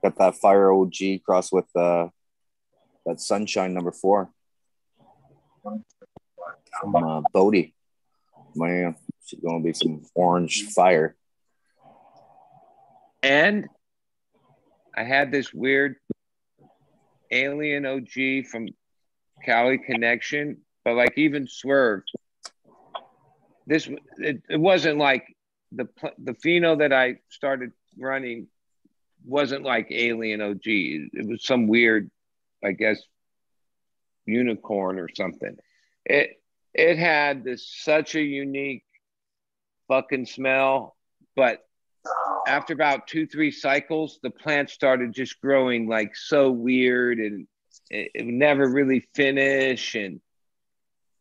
got that fire OG crossed with uh, that sunshine number four from uh, Bodhi. Man, she's gonna be some orange fire. And I had this weird alien OG from Cali Connection, but like even Swerve, this it, it wasn't like the the pheno that I started running wasn't like alien OG. It was some weird, I guess, unicorn or something. It it had this such a unique fucking smell, but after about two three cycles the plant started just growing like so weird and it, it never really finish and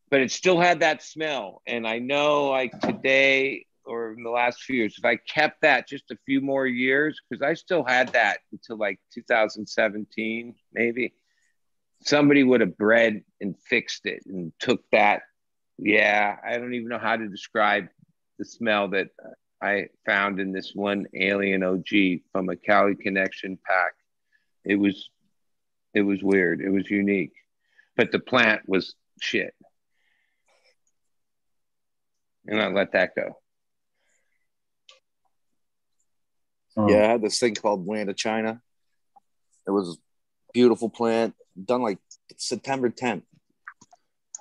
but it still had that smell. And i know like today or in the last few years if i kept that just a few more years because i still had that until like 2017 maybe somebody would have bred and fixed it and took that. Yeah i don't even know how to describe the smell that uh, I found in this one alien OG from a Cali Connection pack. It was it was weird. It was unique. But the plant was shit. And I let that go. Yeah, I had this thing called Land of China. It was a beautiful plant, done like September 10th.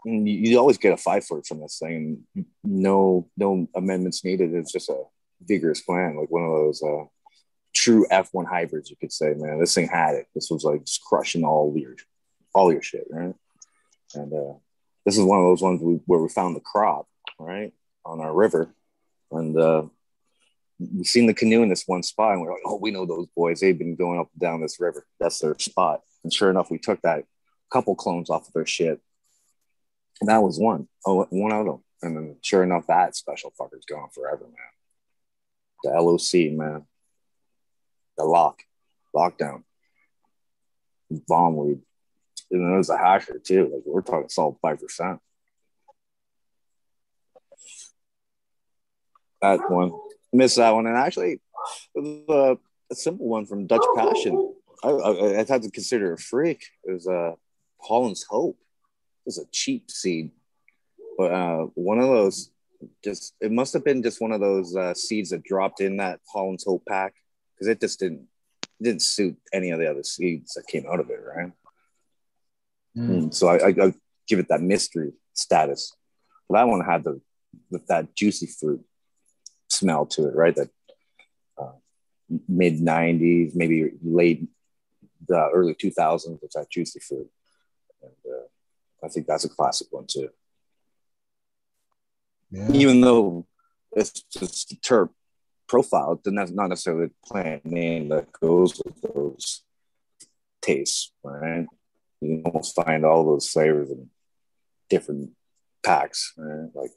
And you, you always get a five foot from this thing. No, no amendments needed. It's just a vigorous plan, like one of those uh, true F1 hybrids, you could say. Man, this thing had it. This was like just crushing all your, all your shit, right? And uh, this is one of those ones we, where we found the crop, right, on our river, and uh, we seen the canoe in this one spot, and we're like, oh, we know those boys. They've been going up and down this river. That's their spot. And sure enough, we took that couple clones off of their shit. And that was one. Oh, one of them. And then sure enough, that special fucker's gone forever, man. The LOC, man. The lock, lockdown, bomb weed. And it was a hasher too. Like we're talking solid five percent. That one, missed that one, and actually, uh, a simple one from Dutch Passion. I, I, I'd have to consider a freak. It was uh, Holland's Hope. It was a cheap seed, but uh, one of those just it must have been just one of those uh, seeds that dropped in that Holland's Hope pack because it just didn't didn't suit any of the other seeds that came out of it, right? Mm, So I, I, I give it that mystery status. But that one had the with that juicy fruit smell to it, right? That uh, mid '90s, maybe late the early 2000s, it's that juicy fruit. And uh, I think that's a classic one too. Yeah. Even though it's just terp profile, then that's not necessarily the plant name that goes with those tastes, right? You can almost find all those flavors in different packs, right? Like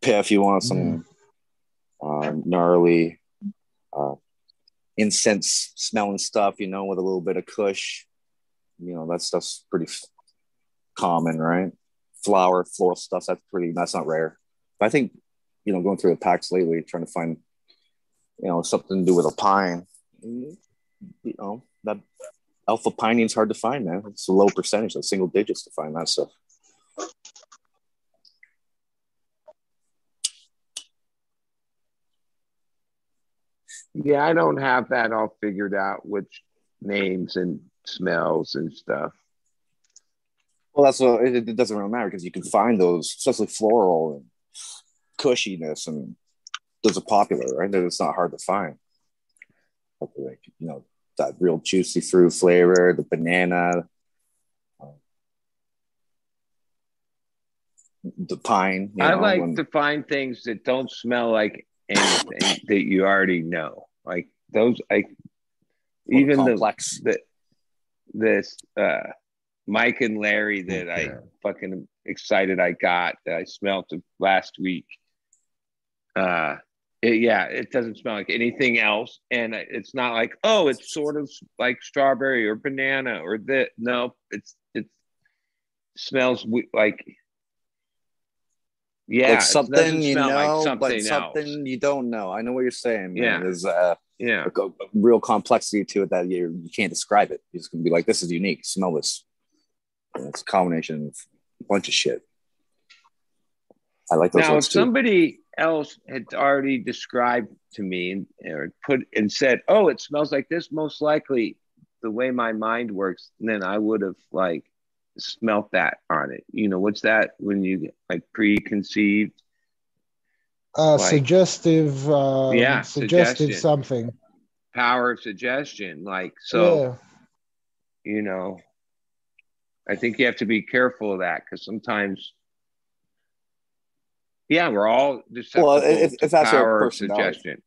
piff, you want some uh, gnarly uh, incense smelling stuff, you know, with a little bit of kush. You know, that stuff's pretty common, right? Flower, floral stuff, that's pretty, that's not rare. But I think, you know, going through the packs lately, trying to find, you know, something to do with a pine, you know, that alpha pinene is hard to find, man. It's a low percentage, like single digits to find that stuff. Yeah, I don't have that all figured out, which names and smells and stuff. Well, that's what it, it doesn't really matter because you can find those, especially floral and cushiness, and those are popular, right? That It's not hard to find. Like, you know, that real juicy fruit flavor, the banana, uh, the pine. you I know, like when- to find things that don't smell like anything that you already know. Like those, like even the complex. the this uh, Mike and Larry that I fucking excited I got that I smelled last week. Uh, it- yeah, it doesn't smell like anything else, and it's not like oh, it's sort of like strawberry or banana or that. No, it's it smells like yeah, like something you know, like but something something else. you don't know. I know what you're saying. Man. Yeah. There's uh, Yeah, a, a real complexity to it that you you can't describe it. You're just gonna be like, this is unique. Smell this. And it's a combination of a bunch of shit. I like those now if ones too. somebody else had already described to me and or put and said oh it smells like this most likely the way my mind works then i would have like smelt that on it you know what's that when you like preconceived Uh, Like- suggestive. Um, Yeah, suggestive suggestion. something. power of suggestion like so yeah. you know i think you have to be careful of that because sometimes yeah we're all susceptible if- to if that's your power of suggestion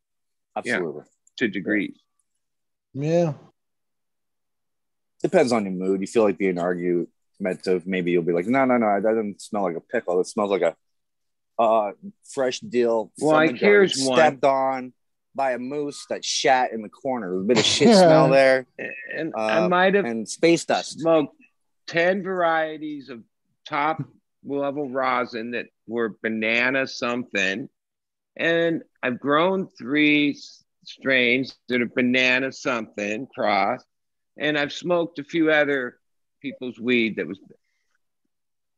Absolutely. to degrees Yeah. Depends on your mood. You feel like being argumentative. Maybe you'll be like, no, no, no, that doesn't smell like a pickle. It smells like a uh, fresh deal. Well, from like, the garden, here's one. stepped on by a moose that shat in the corner. There's a bit of shit smell there and I Uh, might have and space dust. smoked 10 varieties of top level rosin that were banana something. And I've grown three strains that are banana something cross. And I've smoked a few other people's weed that was.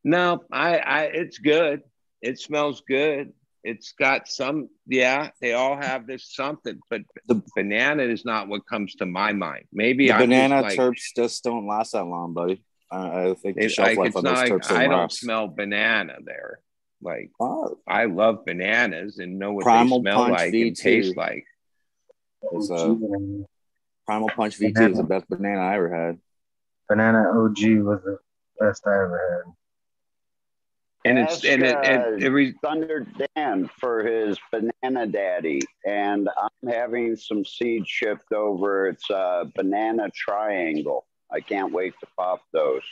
No, I, I, it's good. It smells good. It's got some, yeah, they all have this something, but The- banana is not what comes to my mind. Maybe The I'm just banana like, terps just don't last that long, buddy. I, I think the It's shelf like life it's on not those like terps don't I don't last. smell banana there. Like Oh, I love bananas and know what Primal they smell Punch like and V2. taste like. it's, uh, Primal Punch V2 is the best banana I ever had. Banana OG was the best I ever had. And it's and it, Ask, and uh, it re- Thunder Dan for his banana daddy, and I'm having some seed shipped over. It's a banana triangle. I can't wait to pop those.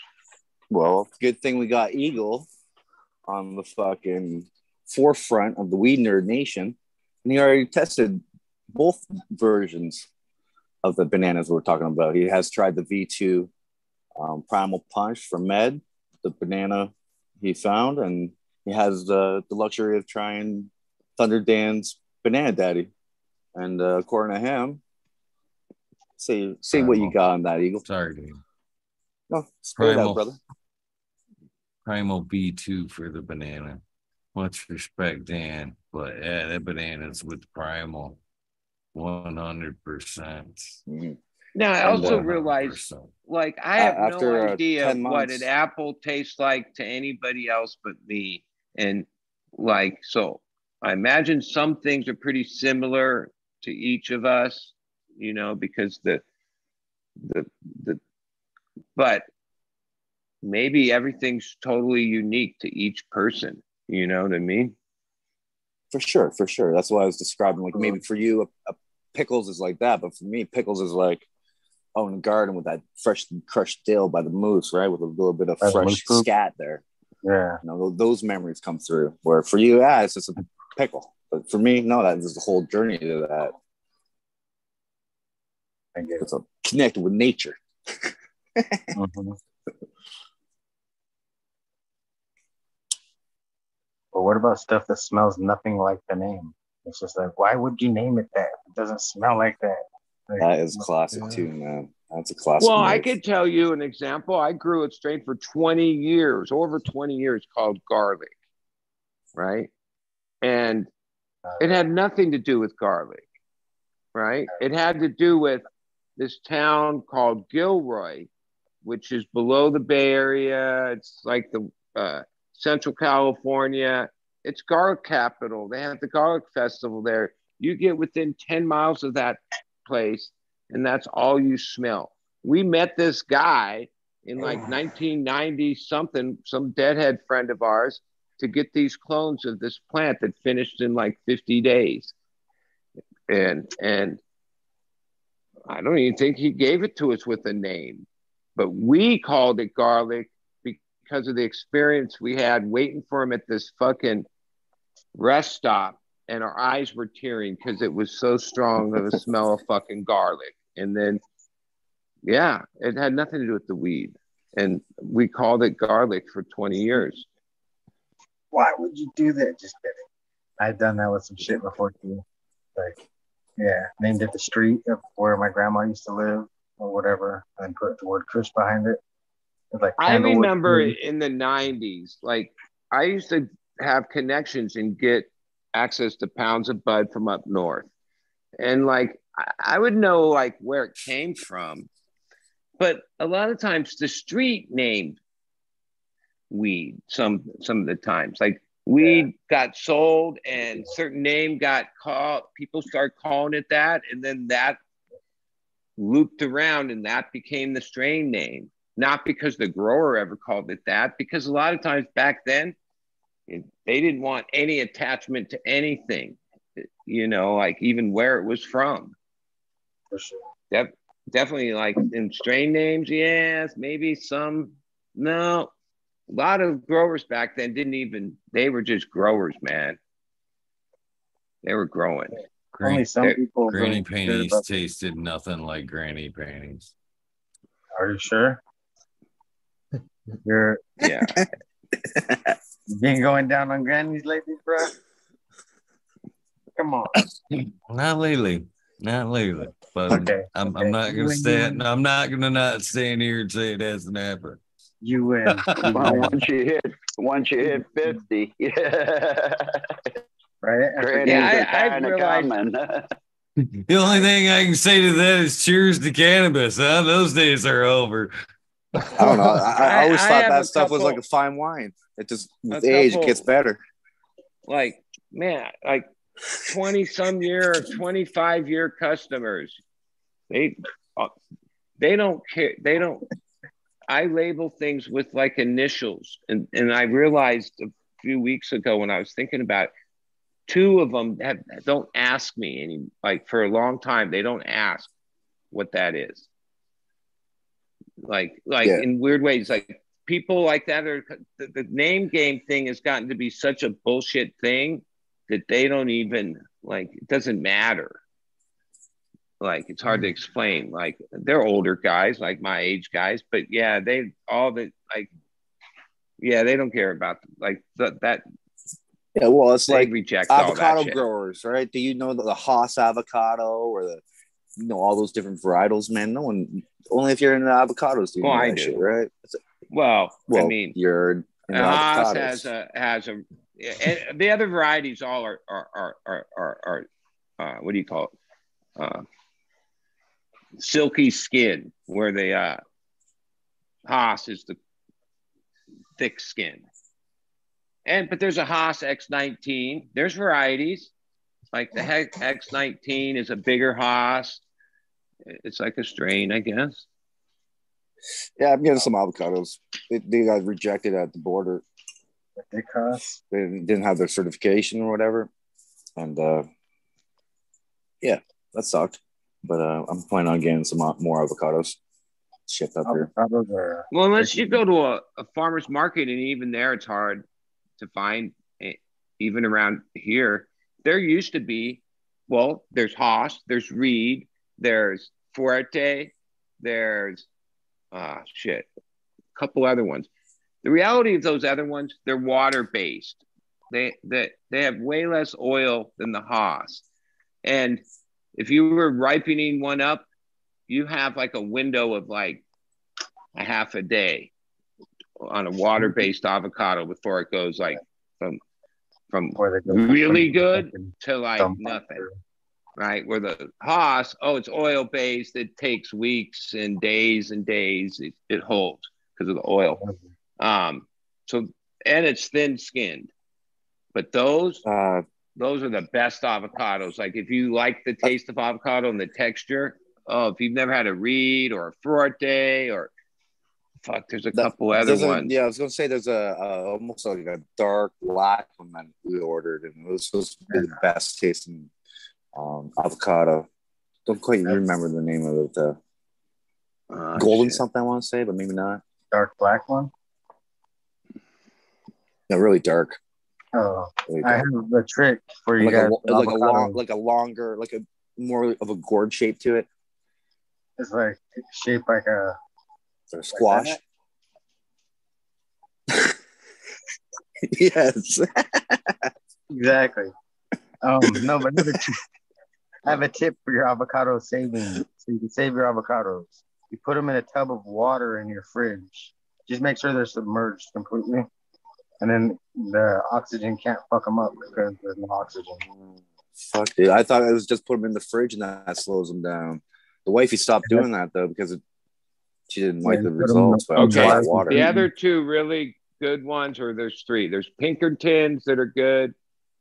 Well, good thing we got Eagle on the fucking forefront of the Weed Nerd Nation. And he already tested both versions of the bananas we're talking about. He has tried the V2 um, Primal Punch from Med, the banana he found, and he has uh, the luxury of trying Thunder Dan's Banana Daddy. And uh, according to him, say, say what you got on that, Eagle. Sorry, dude. No, spit it Primal. out, brother. Primal V2 for the banana. Much respect, Dan. But yeah, that banana's with Primal. 100%. Mhm. now I also uh, realize 100%. like I have Uh, after, no uh, idea 10 what months- an apple tastes like to anybody else but me. And like so I imagine some things are pretty similar to each of us, you know, because the the the but maybe everything's totally unique to each person. You know what I mean? For sure, for sure. That's what I was describing. Like maybe for you, a, a pickles is like that, but for me, pickles is like out in the garden with that fresh crushed dill by the moose, right? With a little bit of By fresh scat there. Yeah. You know, those memories come through. Where for you, yeah, it's just a pickle. But for me, no, that is the whole journey to that. I get it. It's a connected with nature. Mhm. But what about stuff that smells nothing like the name? It's just like, why would you name it that? It doesn't smell like that. Like, That is classic Yeah. too, man. That's a classic. Well, I could tell you an example. I grew a strain for 20 years, over 20 years, called garlic, right? And it had nothing to do with garlic, right? It had to do with this town called Gilroy, which is below the Bay Area. It's like the uh, Central California. It's garlic capital. They have the garlic festival there. You get within 10 miles of that place, and that's all you smell. We met this guy in like 1990 something, some deadhead friend of ours, to get these clones of this plant that finished in like 50 days. And and I don't even think he gave it to us with a name. but we called it garlic because of the experience we had waiting for him at this fucking rest stop and our eyes were tearing because it was so strong of a smell of fucking garlic. And then, yeah, it had nothing to do with the weed. And we called it garlic for 20 years. Why would you do that? Just kidding. I've done that with some shit before too. Like, yeah, named it the street of where my grandma used to live or whatever, and put the word Kush behind it. Like I remember in the 90s, like I used to have connections and get access to pounds of bud from up north. And like I- I would know like where it came from. But a lot of times the street named weed some some of the times. Like weed got sold and certain name got called, people start calling it that, and then that looped around and that became the strain name not because the grower ever called it that, because a lot of times back then, it- they didn't want any attachment to anything, you know, like even where it was from. for sure. Def- definitely like in strain names, yes, maybe some, no. A lot of growers back then didn't even, they were just growers, man. They were growing. Only some Granny people. granny really panties about- tasted nothing like granny panties. Are you sure? You're Yeah. you been going down on grannies lately, bro? Come on. Not lately. Not lately. But Okay. I'm, okay. I'm not gonna win, stand. you win. I'm not gonna not stand here and say it hasn't happened. You win. Well, once you hit once you hit fifty, yeah, right? grannies Yeah, I- are I've realized- The only thing I can say to that is cheers to cannabis, huh? Those days are over. I don't know. I, I I- always I thought have that a stuff was like a fine wine. It just with A age it gets better. like man like 20 some year 25 year customers they uh, they don't care they don't i label things with like initials. And and i realized a few weeks ago when i was thinking about it, two of them have, don't ask me any like for a long time they don't ask what that is. Like like Yeah. in weird ways like people like that are the, the name game thing has gotten to be such a bullshit thing that they don't even like it doesn't matter like it's hard to explain like they're older guys like my age guys but yeah they all the like yeah they don't care about like that that Yeah, well, it's like reject all that avocado growers, right? Do you know the, the Hass avocado or the you know all those different varietals, man? No one only if you're into avocados do you Well, know I that do. shit, right? Well, Well, i mean you're Hass avocados. has a has a and the other varieties all are are are are, are, are uh, what do you call it uh, silky skin where the uh, Hass is the thick skin and but there's a Hass X19 there's varieties like the Hex- X19 is a bigger Hass it's like a strain I guess yeah, I'm getting some avocados. They, they got rejected at the border. They cost? They didn't have their certification or whatever, and uh, yeah, that sucked. But uh, I'm planning on getting some more avocados shipped up here. Are Well, unless you go to a, a farmer's market, and even there, it's hard to find, eh, even around here. There used to be, well, there's Hass, there's Reed, there's Fuerte, there's, ah, shit, a couple other ones. The reality of those other ones, they're water based. They, they, they have way less oil than the Hass. And if you were ripening one up, you have like a window of like a half a day on a water-based avocado before it goes like from from where they go really good to like nothing right? Where the Hass oh it's oil based it takes weeks and days and days. It, it holds because of the oil. Um so and it's thin skinned but those Uh, those are the best avocados like if you like the taste of avocado and the texture oh if you've never had a reed or a Fuerte or fuck there's a That- couple other a- ones yeah, I was gonna say there's a, a almost like a dark black one that we ordered, and it was supposed to be the best tasting um, avocado. Don't quite remember the name of it though. Oh, golden shit. something. I want to say, but maybe not. Dark black one. No, really dark. Oh, I have the trick for you Like guys. a, like a long, like a longer, like a more of a gourd shape to it. It's like shaped like a a squash. that? yes. exactly. Um, no, but. I have a tip for your avocado saving, so you can save your avocados. You put them in a tub of water in your fridge. Just make sure they're submerged completely, and then the oxygen can't fuck them up because there's no oxygen. Fuck, dude. I thought it was just put them in the fridge and that slows them down. The wifey stopped doing that though because it, she didn't like Yeah, the you put 'em in results. the- But Okay. water. The other two really good ones, or there's three. There's Pinkertons that are good,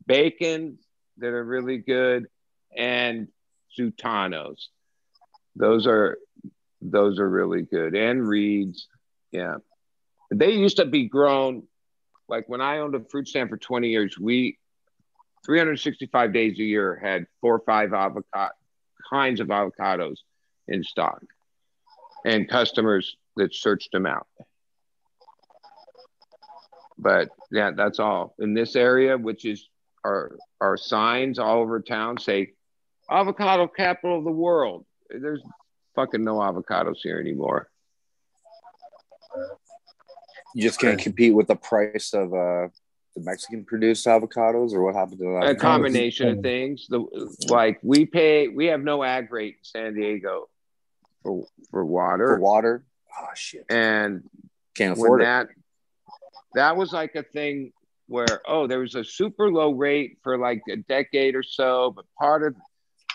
Bacon that are really good, and Zutanos. Those are those are really good, and Reeds. Yeah, they used to be grown. Like when I owned a fruit stand for 20 years, we 365 days a year had four or five avocado kinds of avocados in stock, and customers that searched them out but yeah, that's all in this area, which is our our signs all over town say avocado capital of the world. There's fucking no avocados here anymore. You just can't compete with the price of uh, the Mexican produced avocados, or what happened to that? A combination of things. The like we pay, we have no ag rate in San Diego for for water, for water. Oh shit! and Can't when afford it. that that was like a thing where oh there was a super low rate for like a decade or so but part of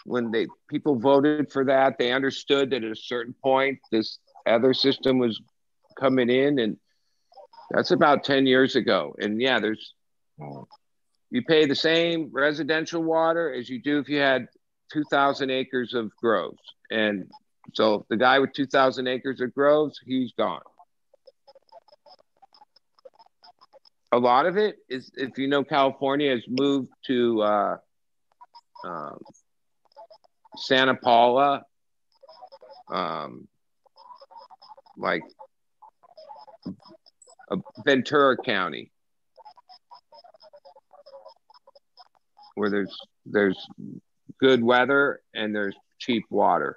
when they people voted for that they understood that at a certain point this other system was coming in and that's about 10 years ago. And yeah there's you pay the same residential water as you do if you had 2000 acres of groves. And so the guy with 2000 acres of groves he's gone. A lot of it is if you know california has moved to uh, um, santa paula um, like ventura county where there's there's good weather and there's cheap water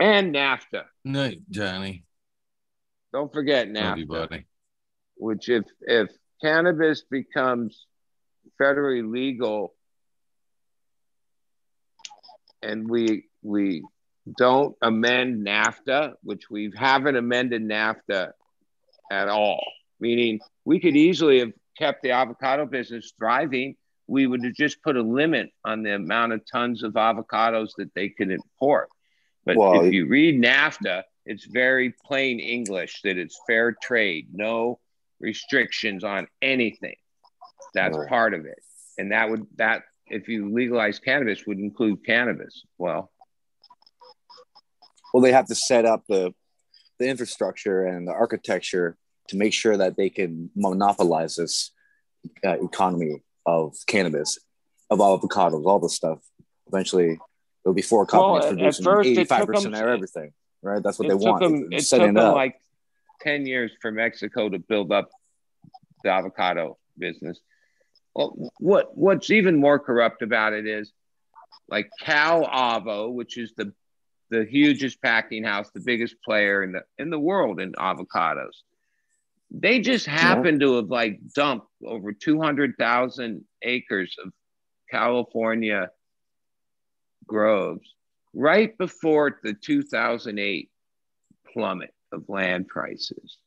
and nafta Night, Johnny. don't forget nafta buddy. which if if cannabis becomes federally legal and we we don't amend NAFTA, which we haven't amended NAFTA at all, meaning we could easily have kept the avocado business thriving. We would have just put a limit on the amount of tons of avocados that they could import. But Well, if you read NAFTA, it's very plain English that it's fair trade, no restrictions on anything. That's Right. part of it. And that would that if you legalize cannabis would include cannabis. Well, Well, they have to set up the the infrastructure and the architecture to make sure that they can monopolize this uh, economy of cannabis, of avocados, all this stuff. Eventually, there'll be four companies Well, producing eighty-five percent of everything. Right? That's what they want. them it took them up. like 10 years for Mexico to build up the avocado business. Well, what what's even more corrupt about it is like Calavo, which is the the hugest packing house, the biggest player in the in the world in avocados. They just happen to have like dumped over 200,000 acres of California groves right before the 2008 plummet of land prices.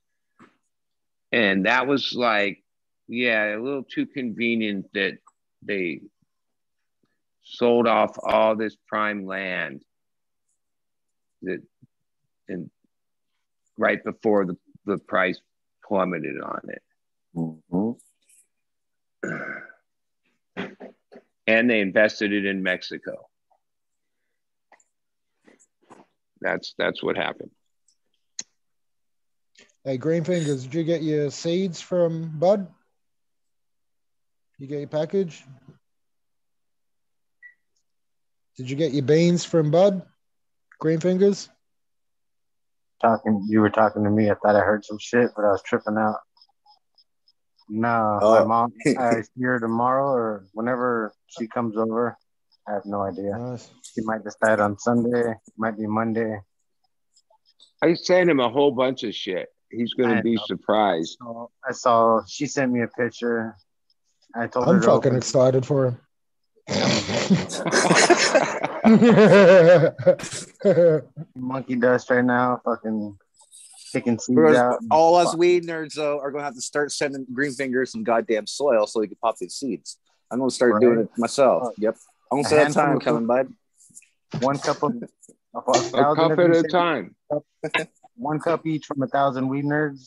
And that was like, yeah, a little too convenient that they sold off all this prime land that and right before the, the price plummeted on it. Mhm. And they invested it in Mexico. That's that's what happened. Hey, Green Fingers, did you get your seeds from Bud? You get your package? Did you get your beans from Bud? Green fingers? Talking, you were talking to me. I thought I heard some shit, but I was tripping out. No, Oh. my mom. I see her tomorrow or whenever she comes over. I have no idea. Nice. She might decide on Sunday. Might be Monday. I sent him a whole bunch of shit. He's gonna I be know. surprised. So I saw she sent me a picture. I told I'm her to fucking excited for him. monkey dust right now. Fucking picking seeds Because out. all us weed nerds though are gonna have to start sending green fingers some goddamn soil so he can pop these seeds. I'm gonna start Right. doing it myself. Yep. I'm gonna A that time of- coming, bud. One cup of a, A cup at a said- time. One cup each from a thousand weed nerds.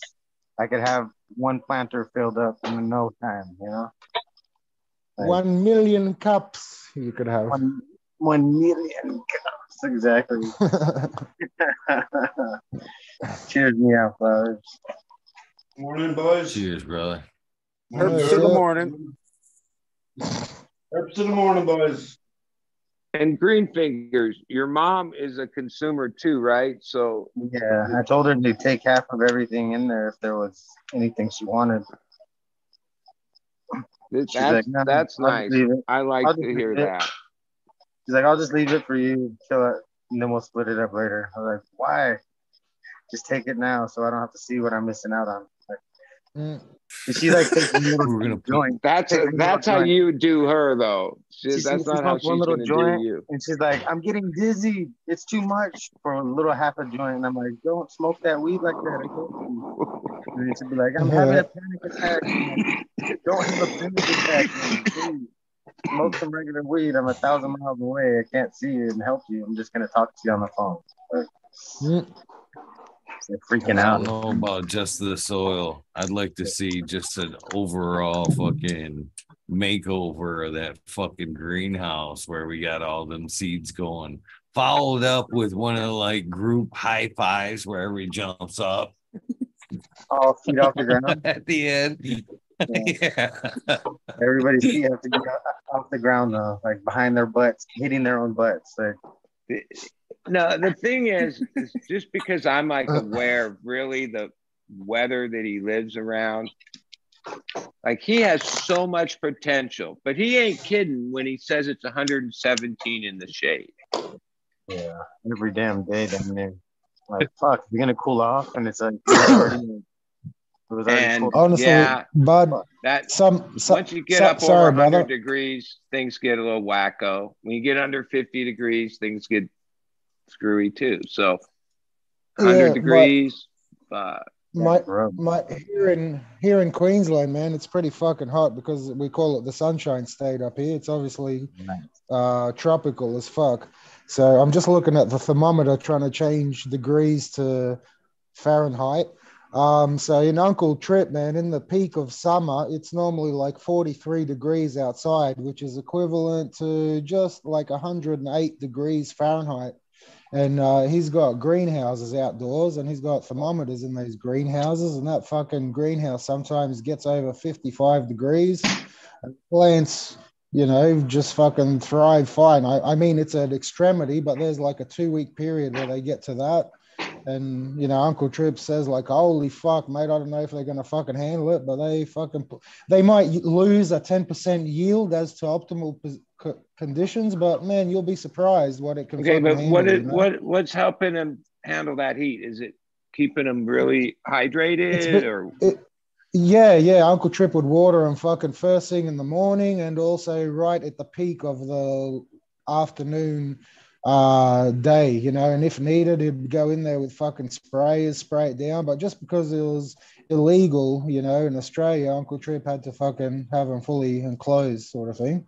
I could have one planter filled up in no time. You know. Like, One million cups you could have. one one million cups exactly. Cheers me out, flowers. Morning, boys. Cheers, brother. Herbs to the morning. Herbs to the morning, boys. And green fingers, your mom is a consumer too, right? So Yeah, I told her to take half of everything in there if there was anything she wanted. She's that's like, "No, that's I'll nice. I like I'll to hear it. that. She's like, I'll just leave it for you kill it, and then we'll split it up later. I was like, why? Just take it now so I don't have to see what I'm missing out on. Like, Mm. she like takes one little We're gonna joint, That's Take one that's how joint. you do her though. She, She that's not how she's one little gonna joint. do you. and she's like, I'm getting dizzy. It's too much for a little half a joint. And I'm like, don't smoke that weed like that. I. And she'd be like, I'm having a panic attack. I'm don't have a panic attack. man. Please. Smoke some regular weed. I'm a thousand miles away. I can't see you and help you. I'm just gonna talk to you on the phone. Like, Mm. it's like freaking I out. don't know about just the soil. I'd like to see just an overall fucking makeover of that fucking greenhouse where we got all them seeds going. Followed up with one of the like group high fives where everybody jumps up All feet off the ground. at the end. Yeah. Everybody's feet have to get off the ground though, like behind their butts, hitting their own butts. Like, No, the thing is, is just because I'm like aware of really the weather that he lives around, like he has so much potential, but he ain't kidding when he says it's 117 in the shade. yeah, every damn day down there. Like, fuck, you're gonna cool off, and it's like And- cool. Honestly, Yeah. Bud, That some, some once you get so- up sorry, over 100 brother. degrees, things get a little wacko. When you get under 50 degrees, things get screwy too. So 100 Yeah, but- degrees, uh, my my here in here in Queensland, man, it's pretty fucking hot because we call it the Sunshine State up here. It's obviously uh, tropical as fuck. So I'm just looking at the thermometer, trying to change degrees to Fahrenheit. Um, so in Uncle Trip, man, in the peak of summer, it's normally like 43 degrees outside, which is equivalent to just like 108 degrees Fahrenheit. And uh, he's got greenhouses outdoors and he's got thermometers in these greenhouses. And that fucking greenhouse sometimes gets over 55 degrees. And plants, you know, just fucking thrive fine. I, I mean, it's an extremity, but there's like a two week period where they get to that. And, you know, Uncle Trip says, like, holy fuck, mate, I don't know if they're going to fucking handle it, but they fucking, they might lose a 10% yield as to optimal conditions, but man, you'll be surprised what it can Okay, but handle, what you know? what what's helping them handle that heat? Is it keeping them really hydrated bit- or It, yeah, yeah. Uncle Trip would water them fucking first thing in the morning and also right at the peak of the afternoon uh day, you know, and if needed, he'd go in there with fucking sprayers, spray it down. But just because it was illegal, you know, in Australia, Uncle Trip had to fucking have them fully enclosed, sort of thing.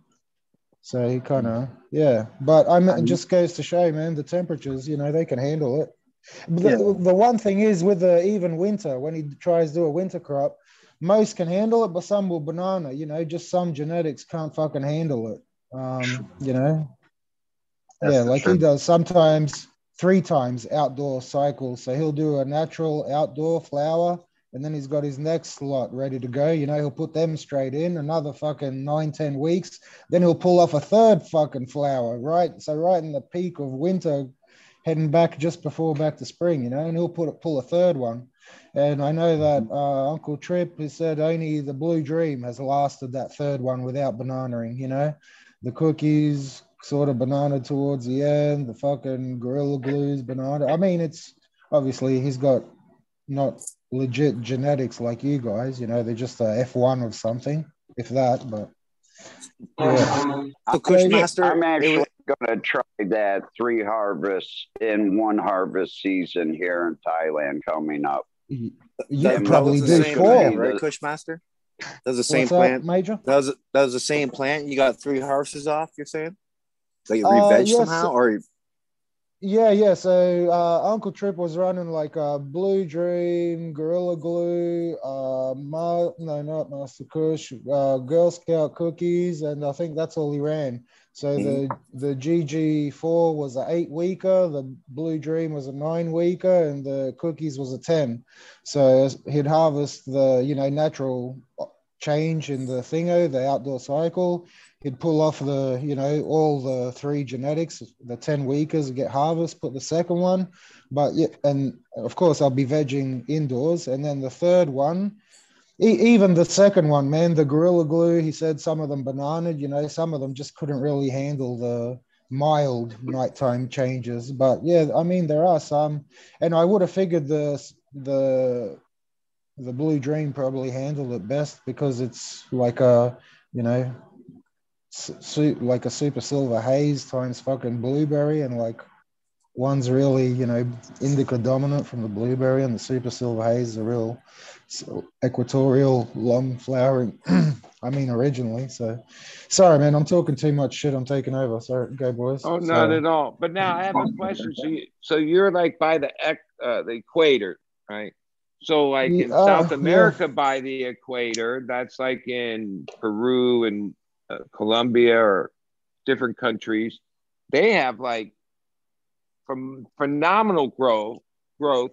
So he kind of, yeah. But I mean, it just goes to show, man, the temperatures, you know, they can handle it. But the, Yeah. the one thing is with the even winter, when he tries to do a winter crop, most can handle it, but some will banana. You know, just some genetics can't fucking handle it. Um, you know, That's yeah, like he does sometimes three times outdoor cycles. So he'll do a natural outdoor flower, and then he's got his next lot ready to go. You know, he'll put them straight in another fucking nine, ten weeks. Then he'll pull off a third fucking flower, right? So right in the peak of winter, heading back just before back to spring, you know, and he'll put pull a third one. And I know that uh, Uncle Trip has said only the Blue Dream has lasted that third one without bananaing, you know. The cookies sort of banana towards the end, the fucking Gorilla Glues banana. I mean, it's obviously he's got not legit genetics like you guys, you know, they're just a F1 of something, if that, but yeah. So Kushmaster, I'm actually going to try that three harvests in one harvest season here in Thailand coming up. You yeah, probably do four, right, Kushmaster? That's the same What's plant, that, Major. That was that was the same plant. You got three harvests off. You're saying? Like you uh, yes, somehow, or yeah, yeah. So uh, Uncle Trip was running like a Blue Dream, Gorilla Glue, uh, Ma- no, not Master Kush, uh, Girl Scout cookies, and I think that's all he ran. So the the GG4 was an eight weeker, the Blue Dream was a nine weeker, and the cookies was a ten. So he'd harvest the you know natural change in the thingo, the outdoor cycle. He'd pull off the you know all the three genetics, the ten weekers, get harvest, put the second one, but yeah, and of course I'll be vegging indoors, and then the third one even the second one, man, the Gorilla Glue, he said some of them banana, you know, some of them just couldn't really handle the mild nighttime changes. But yeah, I mean, there are some, and I would have figured the the the Blue Dream probably handled it best because it's like a, you know, su- like a super silver haze times fucking blueberry, and like one's really, you know, indica dominant from the blueberry, and the super silver haze is a real so equatorial long flowering. I mean, originally. So, sorry, man, I'm talking too much shit. I'm taking over. Sorry, go boys. Oh, not at all. But now I have a question. So, you, so you're like by the uh, the equator, right? So, like in uh, South America, yeah. by the equator, that's like in Peru and uh, Colombia or different countries. They have like from phenomenal growth growth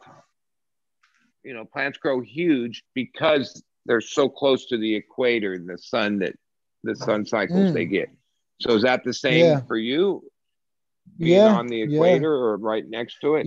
you know plants grow huge because they're so close to the equator and the sun that the sun cycles mm. they get so is that the same yeah. for you being yeah, on the equator yeah. or right next to it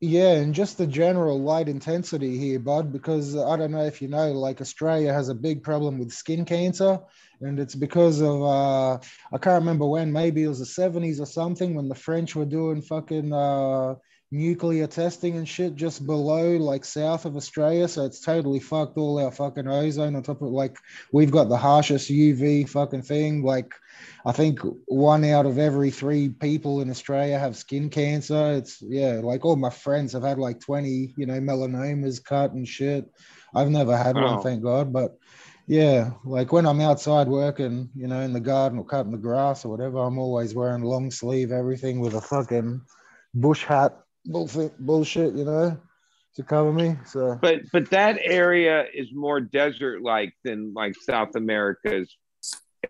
yeah and just the general light intensity here bud because i don't know if you know like australia has a big problem with skin cancer and it's because of uh i can't remember when maybe it was the 70s or something when the french were doing fucking uh nuclear testing and shit just below, like south of Australia. So it's totally fucked all our fucking ozone on top of like we've got the harshest UV fucking thing. Like I think one out of every three people in Australia have skin cancer. It's yeah, like all my friends have had like 20, you know, melanomas cut and shit. I've never had oh. one, thank God. But yeah, like when I'm outside working, you know, in the garden or cutting the grass or whatever, I'm always wearing long sleeve everything with a fucking bush hat bullshit, bullshit, you know, to cover me. So, but but that area is more desert like than like South America's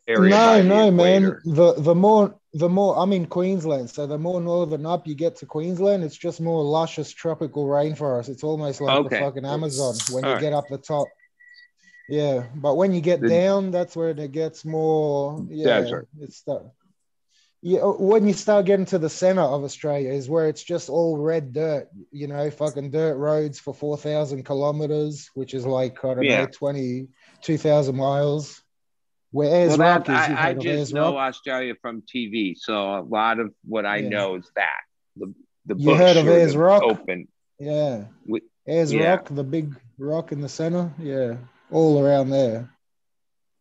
area. No, no, man. The the more the more I'm in Queensland, so the more northern up you get to Queensland, it's just more luscious tropical rainforest. It's almost like okay. the fucking Amazon when All you right. get up the top. Yeah, but when you get the, down, that's where it gets more yeah, desert. It's the yeah, uh, when you start getting to the center of Australia is where it's just all red dirt, you know, fucking dirt roads for 4,000 kilometers, which is like, I don't yeah. know, 22,000 miles. Where Ayers well, Rock that, is. I, I just know Rock? Australia from TV. So a lot of what I yeah. know is that. The, the you heard of Ayers Rock? Open. Yeah. We, Ayers yeah. Rock, the big rock in the center. Yeah. All around there.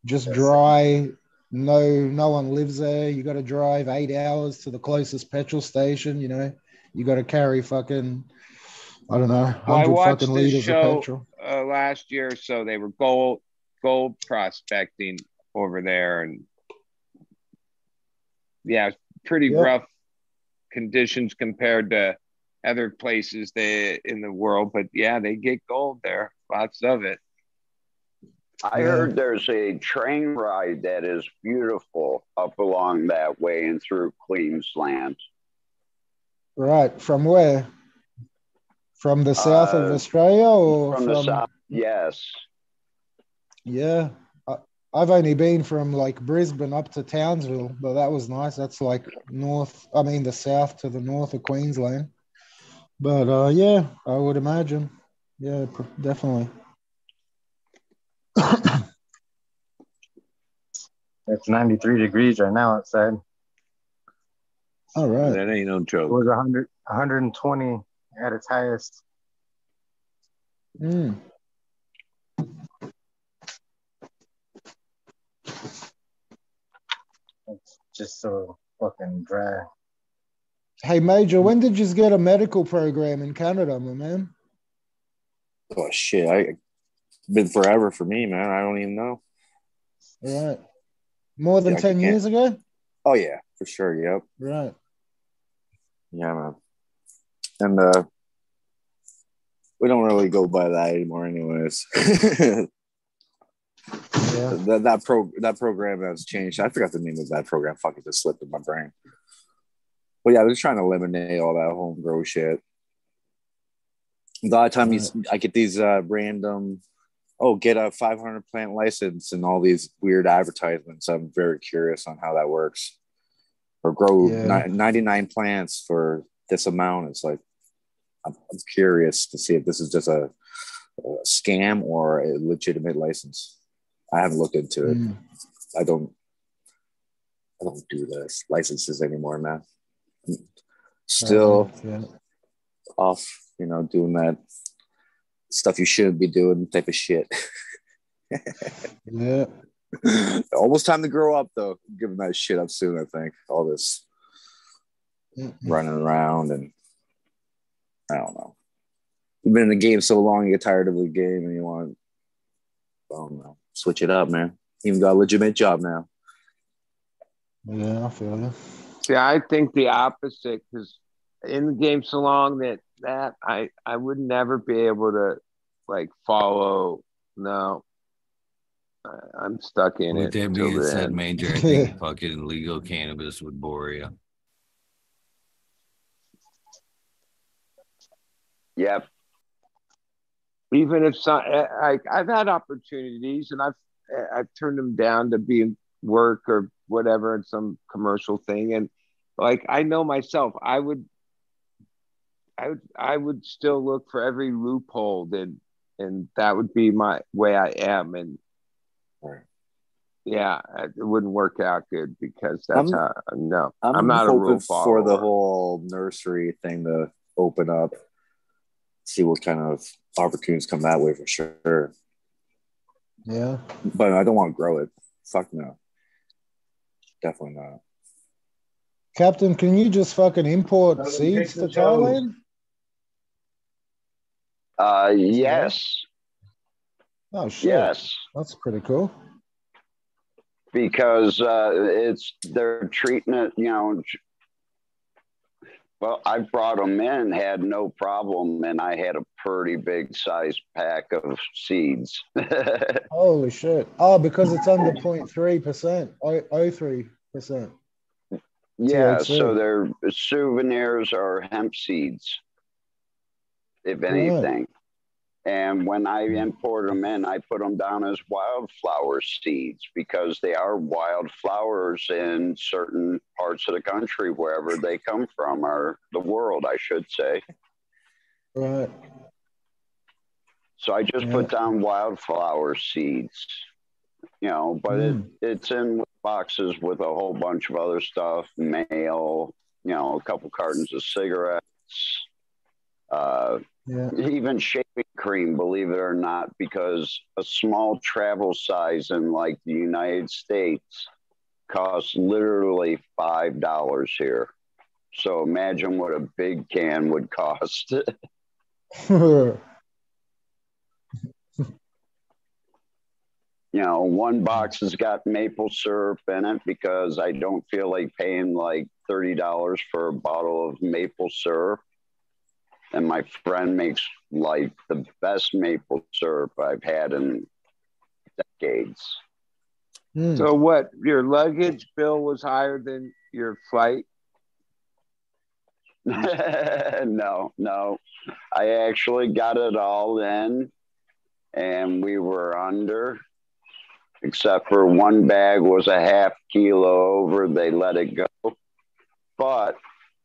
Just dry, no no one lives there. You got to drive eight hours to the closest petrol station you know? You got to carry fucking i don't know 100 well, fucking liters show, of petrol. uh, last year so they were gold gold prospecting over there and yeah pretty yep. rough conditions compared to other places they in the world but yeah they get gold there lots of it I heard there's a train ride that is beautiful up along that way and through Queensland. Right. From where? From the south uh, of Australia or from, from, the south Yes. Yeah. I, I've only been from like Brisbane up to Townsville, but that was nice. That's like north, I mean, the south to the north of Queensland. But uh, yeah, I would imagine. Yeah, definitely. It's 93 degrees right now outside. All right. That ain't no It joke. was 100, 120 at its highest. Mm. It's just so fucking dry. Hey, Major, when did you get a medical program in Canada, my man? Oh shit! I been forever for me, man. I don't even know. Right. More than Yeah, 10 years ago? Oh yeah, for sure. Yep. Right. Yeah, man. And uh, we don't really go by that anymore, anyways. Yeah. that that pro that program has changed. I forgot the name of that program. Fuck it, just slipped in my brain. But yeah, they're trying to eliminate all that homegrown shit. A lot of times, s- I get these uh, random, oh, get a 500 plant license and all these weird advertisements. I'm very curious on how that works. Or grow Yeah. ni- 99 plants for this amount. It's like, I'm, I'm curious to see if this is just a, a scam or a legitimate license. I haven't looked into it. Mm. I don't I don't do this licenses anymore, man. Still Yeah. off, you know, doing that stuff you shouldn't be doing type of shit. Yeah. Almost time to grow up though. Giving that shit up soon, I think. All this Mm. running around and I don't know. You've been in the game so long, you get tired of the game and you want I don't know. Switch it up, man. Even got a legitimate job now. Yeah, I feel you. See, I think the opposite because in the game so long that that I I would never be able to like follow. No, I, I'm stuck in With it. that till being the said, end. Major, I think fucking legal cannabis would bore you. Yep. even if some eh, like I've had opportunities and I've eh, I've turned them down to be in work or whatever in some commercial thing and like I know myself I would I would I would still look for every loophole and and that would be my way I am and Right. yeah it wouldn't work out good because that's I'm- how no I'm, I'm, not a hoping rule for the whole nursery thing to open up. See what kind of opportunities come that way for sure. Yeah. But I don't want to grow it. Fuck no. Definitely not. Captain, can you just fucking import seeds take to the toes. Thailand? Uh, yes. Oh shit. Yes. That's pretty cool. because uh, it's they're treating it, you know. Well, I brought them in, had no problem, and I had a pretty big size pack of seeds. Holy shit. Oh, because it's under 0.3%. Oh, 03%. yeah, so they're souvenirs or hemp seeds, if anything. And when I import them in, I put them down as wildflower seeds because they are wildflowers in certain parts of the country, wherever they come from, or the world, I should say. Right. So I just Yeah. put down wildflower seeds, you know, but Mm. it, it's in boxes with a whole bunch of other stuff, mail, you know, a couple cartons of cigarettes, uh, Yeah. even shaving cream, believe it or not, because a small travel size in like the United States costs literally five dollars here. So imagine what a big can would cost. you know, one box has got maple syrup in it because I don't feel like paying like thirty dollars for a bottle of maple syrup. And my friend makes like the best maple syrup I've had in decades. Mm. So what? Your luggage bill was higher than your flight. no, no. I actually got it all in and we were under, except for one bag was a half kilo over. They let it go. But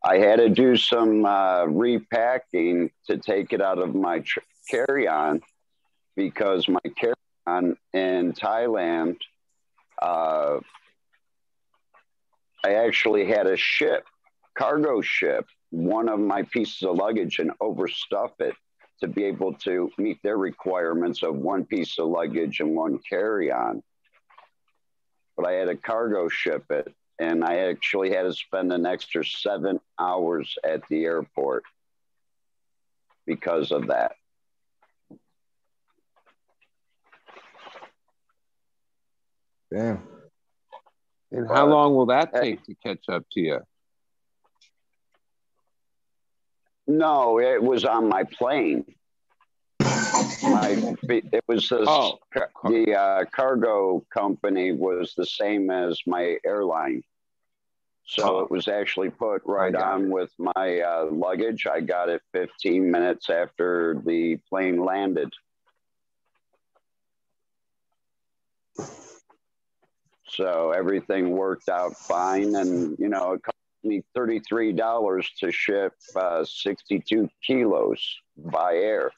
I had to do some uh, repacking to take it out of my tr- carry on because my carry on in Thailand, uh, I actually had a ship, cargo ship, one of my pieces of luggage and overstuff it to be able to meet their requirements of one piece of luggage and one carry on. But I had a cargo ship it, and I actually had to spend an extra seven hours at the airport because of that. Damn. And how long will that uh, take to catch up to you? No, it was on my plane. My, it was this, Oh. the uh, cargo company was the same as my airline. So Oh. it was actually put right on with my uh, luggage. I got it 15 minutes after the plane landed. So everything worked out fine. And, you know, it cost me $33 to ship uh, 62 kilos by air.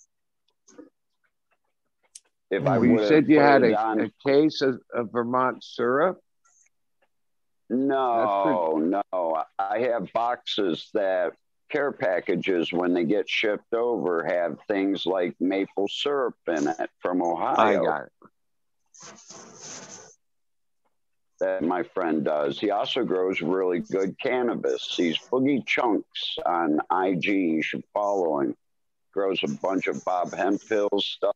If I you said you had a, on- a case of, of Vermont syrup. No, no. I have boxes that care packages when they get shipped over have things like maple syrup in it from Ohio. I got it. that my friend does. He also grows really good cannabis. He's Boogie Chunks on IG. You should follow him. Grows a bunch of Bob Hemphill stuff.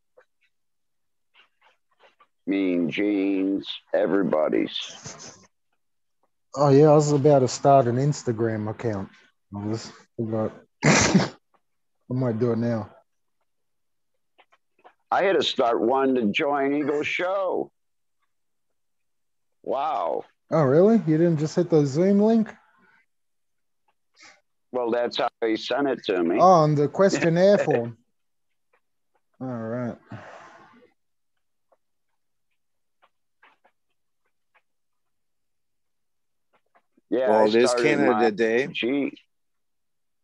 Mean Jeans, everybody's. Oh yeah, I was about to start an Instagram account. I was about I might do it now. I had to start one to join Eagle Show. Wow. Oh really? You didn't just hit the Zoom link? Well, that's how he sent it to me. Oh, on the questionnaire form. All right. Yeah. well, I it is Canada my- Day. Gee.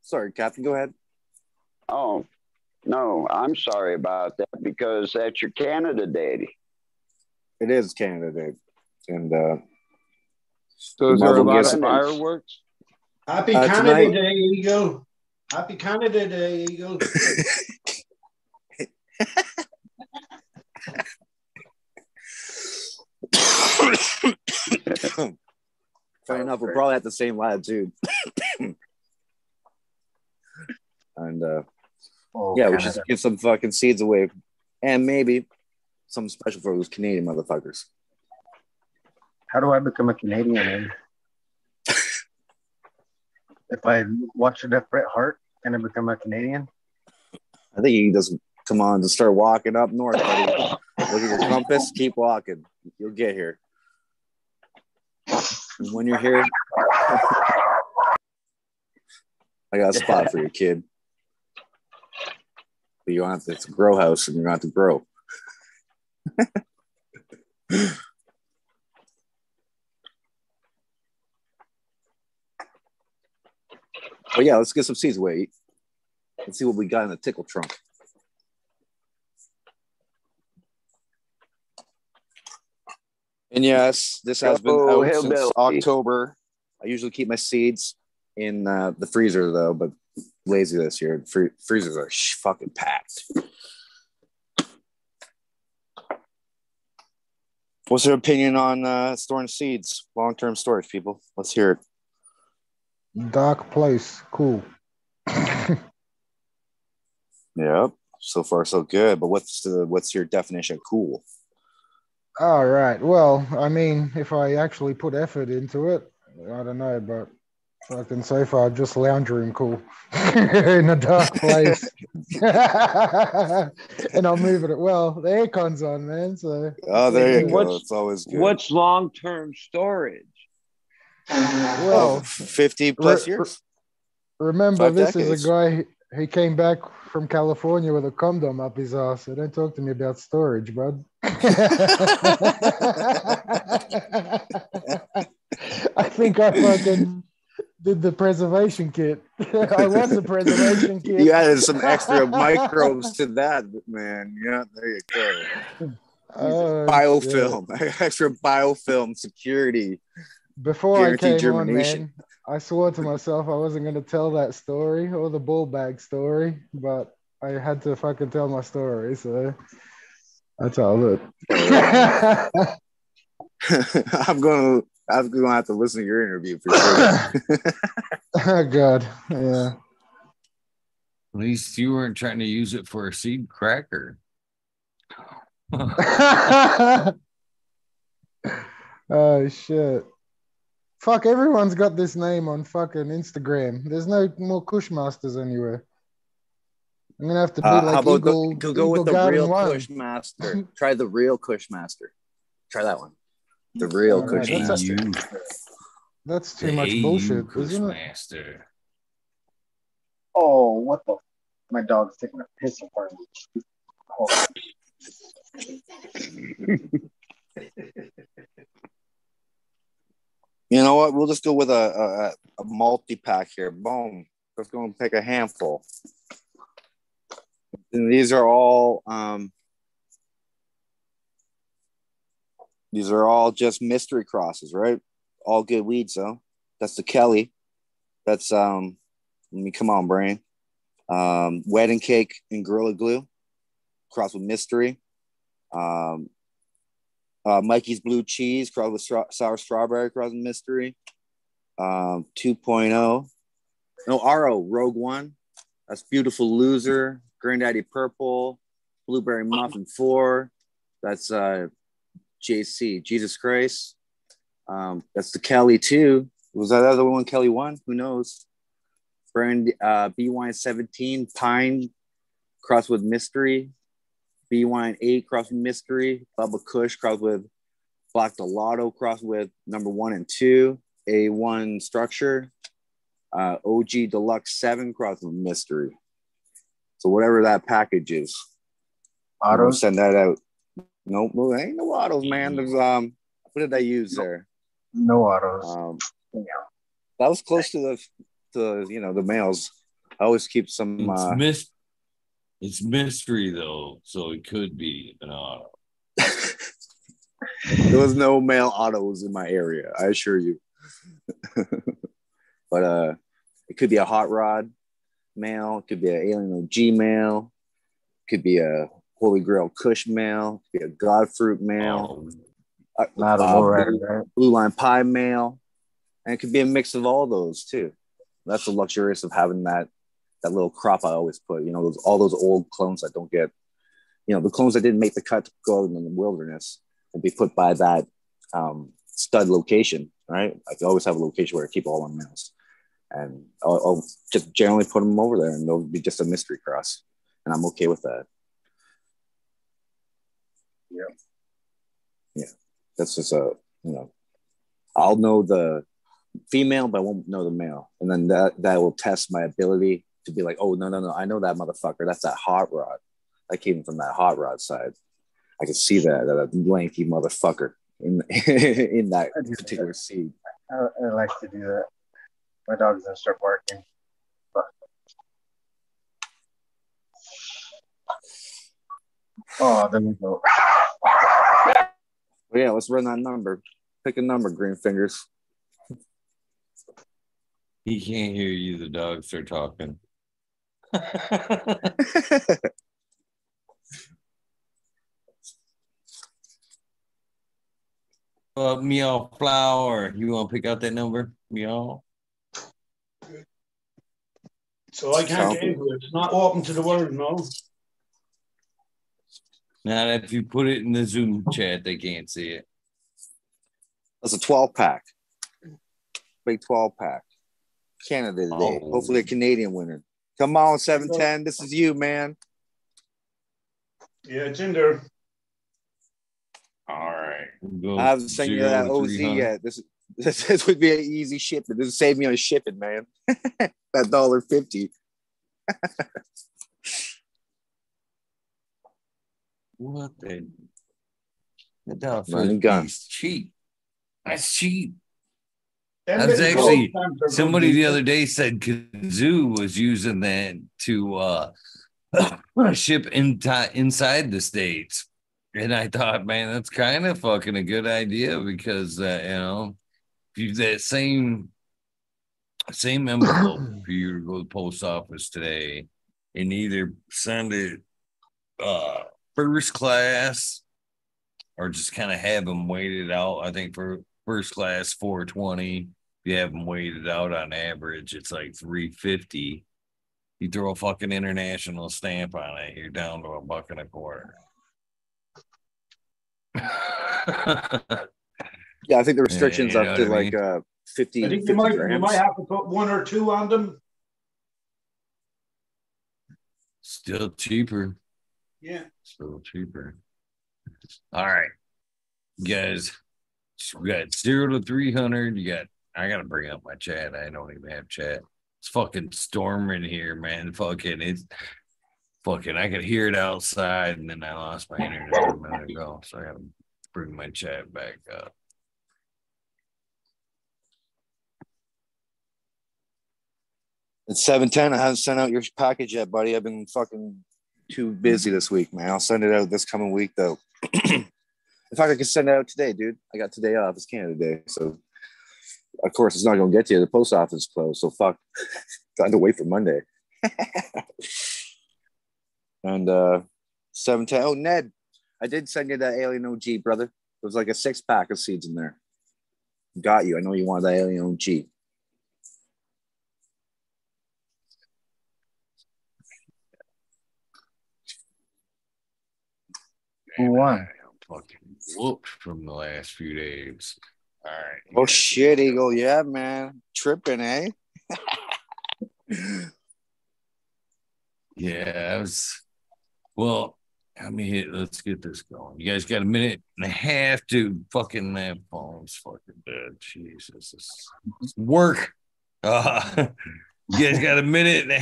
Sorry, Captain, go ahead. Oh, no, I'm sorry about that because that's your Canada Day. It is Canada Day. And uh, So is Might there a lot of fireworks? Happy Uh, Canada tonight- Day, Eagle. Happy Canada Day, Eagle. funny enough, we're probably at the same latitude. and uh, Oh, yeah, we should give some fucking seeds away, and maybe something special for those Canadian motherfuckers. How do I become a Canadian? Man? if I watch enough Bret Hart, can I become a Canadian? I think you just come on to start walking up north, buddy. Look at your compass, keep walking. You'll get here. And when you're here, I got a spot for you, kid. But you don't have to, it's a grow house and you're going have to grow. But yeah, let's get some seeds away. Let's see what we got in the tickle trunk. And yes, this has been Oh, out since hillbilly. October. I usually keep my seeds in uh, the freezer though, but lazy this year. Free- freezers are sh- fucking packed. What's your opinion on uh, storing seeds, long-term storage, people? Let's hear it. Dark place. Cool. Yep. So far, so good. But what's the what's your definition of cool? All right. Well, I mean, if I actually put effort into it, I don't know, but fucking so far, just lounge room cool in a dark place. and I'm moving it. Well, the aircon's on, man. So, Oh, there you go. What's- It's always good. What's long term storage? oh, well, 50 plus Re- years? remember, Five this decades. is a guy. he came back from California with a condom up his ass. So don't talk to me about storage, bud. I think I fucking did the preservation kit. I was the preservation kit. You added some extra microbes to that, man. Yeah, there you go. Oh, biofilm, extra biofilm security. Before I came on, man, I swore to myself I wasn't going to tell that story or the ball bag story, but I had to fucking tell my story. So I told it. I'm gonna, I'm gonna have to listen to your interview for sure. oh, God. Yeah. At least you weren't trying to use it for a seed cracker. oh, shit. Fuck, everyone's got this name on fucking Instagram. There's no more Kushmasters anywhere. I'm gonna have to be Uh, like how about Eagle, the, go, go with the Garden real One. Kushmaster? Try the real Kushmaster. Try that one. The real All right, that's Kushmaster. That's too much bullshit, isn't? Master. Oh, what the? My dog's taking a piss in front of me. You know what? We'll just go with a, a, a multi pack here. Boom. Let's go and pick a handful. And these are all um, these are all just mystery crosses, right? All good weeds though. That's the Kelly. That's um let me come on, brain. Um, wedding cake and gorilla glue, cross with mystery. Um, uh, Mikey's blue cheese, cross with stra- sour strawberry, cross with mystery. Um, 2.0. No, RO, Rogue One. That's beautiful loser. Granddaddy Purple, Blueberry Muffin 4. That's uh, JC, Jesus Christ. Um, that's the Kelly 2. Was that other one Kelly 1? Who knows? Brand uh, B Wine 17, Pine, cross with Mystery. B Wine 8, cross with Mystery. Bubba Kush, cross with Black Delato, cross with number one and two. A1 Structure. Uh, OG Deluxe 7, cross with Mystery. So whatever that package is, I'm autos. send that out. Nope, well, ain't no autos, man. There's um, what did I use there? No autos. Um, Yeah. that was close to the, to you know, the males. I always keep some. It's Uh, mis- It's mystery though, so it could be an auto. there was no male autos in my area. I assure you. but uh, it could be a hot rod male. It could be an alien OG male. It could be a Holy Grail Kush male. It could be a Godfruit male. Oh, uh, Not a uh, lowrider, right? blue line pie male, and it could be a mix of all those too. That's the luxurious of having that that little crop I always put. You know, those all those old clones that don't get, you know, the clones that didn't make the cut to go out in the wilderness will be put by that um, stud location. Right, I always have a location where I keep all my males, and I'll, I'll just generally put them over there, and they'll be just a mystery cross, and I'm okay with that. Yeah. Yeah, that's just a you know, I'll know the female, but I won't know the male, and then that that will test my ability to be like, oh no no no, I know that motherfucker. That's that hot rod. I came from that hot rod side. I can see that that lanky motherfucker in in that I do that. particular seed. I, I like to do that. My dog's gonna start barking. But... Oh, there we go. But yeah, let's run that number. Pick a number, green fingers. he can't hear you. The dogs are talking. Uh, meow flower. You want to pick out that number? Meow. So I can't get into it. It's not open to the world, no. Now, if you put it in the Zoom chat, they can't see it. That's a 12 pack. Big 12 pack. Canada today. Oh. Hopefully a Canadian winner. Come on, 710. This is you, man. Yeah, it's in there. All right. We'll I haven't sent you that to OZ 300. yet. This, this this would be an easy shipment. This would save me on shipping, man. that dollar fifty. What the? The dollar Running gun. cheap. That's cheap. Them I was actually gold stamps are good somebody the other day said Kazoo was using that to uh ship in inside the states. And I thought, man, that's kind of fucking a good idea because uh, you know, if you that same same envelope for you to go to the post office today and either send it uh first class or just kind of have them waited out. I think for first class 420, if you have them waited out on average, it's like 350. You throw a fucking international stamp on it, you're down to a buck and a quarter. Yeah, I think the restrictions you know up to like mean? uh 50, I think 50 you might, you might have to put one or two on them. Still cheaper. Yeah. Still cheaper. All right. You guys, we got zero to 300. You got, I got to bring up my chat. I don't even have chat. It's fucking storming here, man. Fucking, it's fucking, I could hear it outside and then I lost my internet a minute ago. So I got to bring my chat back up. It's seven ten. I haven't sent out your package yet, buddy. I've been fucking too busy this week, man. I'll send it out this coming week, though. In fact, I could send it out today, dude. I got today off. It's Canada Day, so of course it's not gonna get to you. The post office is closed, so fuck. Got to wait for Monday. and uh seven ten. Oh, Ned, I did send you that Alien OG, brother. There was like a six pack of seeds in there. Got you. I know you wanted that Alien OG. Who won? I'm fucking whooped from the last few days. All right. Oh shit, Eagle. Yeah, man. Tripping, eh? Yeah, was. Well, I mean, let's get this going. You guys got a minute and a half to fucking that phone's fucking dead. Jesus, this work. Uh, you guys got a minute and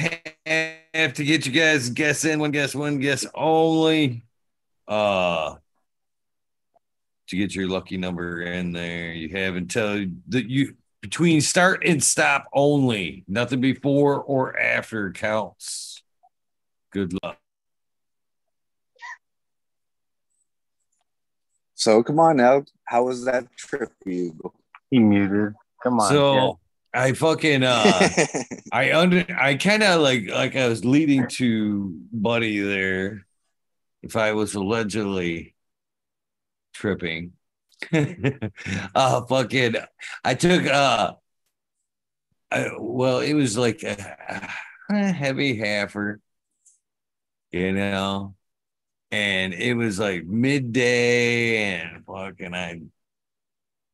a half to get you guys guess in. One guess, one guess only. Uh, to get your lucky number in there, you have until that you between start and stop only. Nothing before or after counts. Good luck. So come on now. How was that trip for you? He muted. Come on. So I fucking uh I under I kind of like like I was leading to Buddy there. If I was allegedly tripping, uh, fucking, I took uh, I, well, it was like a, a heavy halfer, you know, and it was like midday, and fucking, I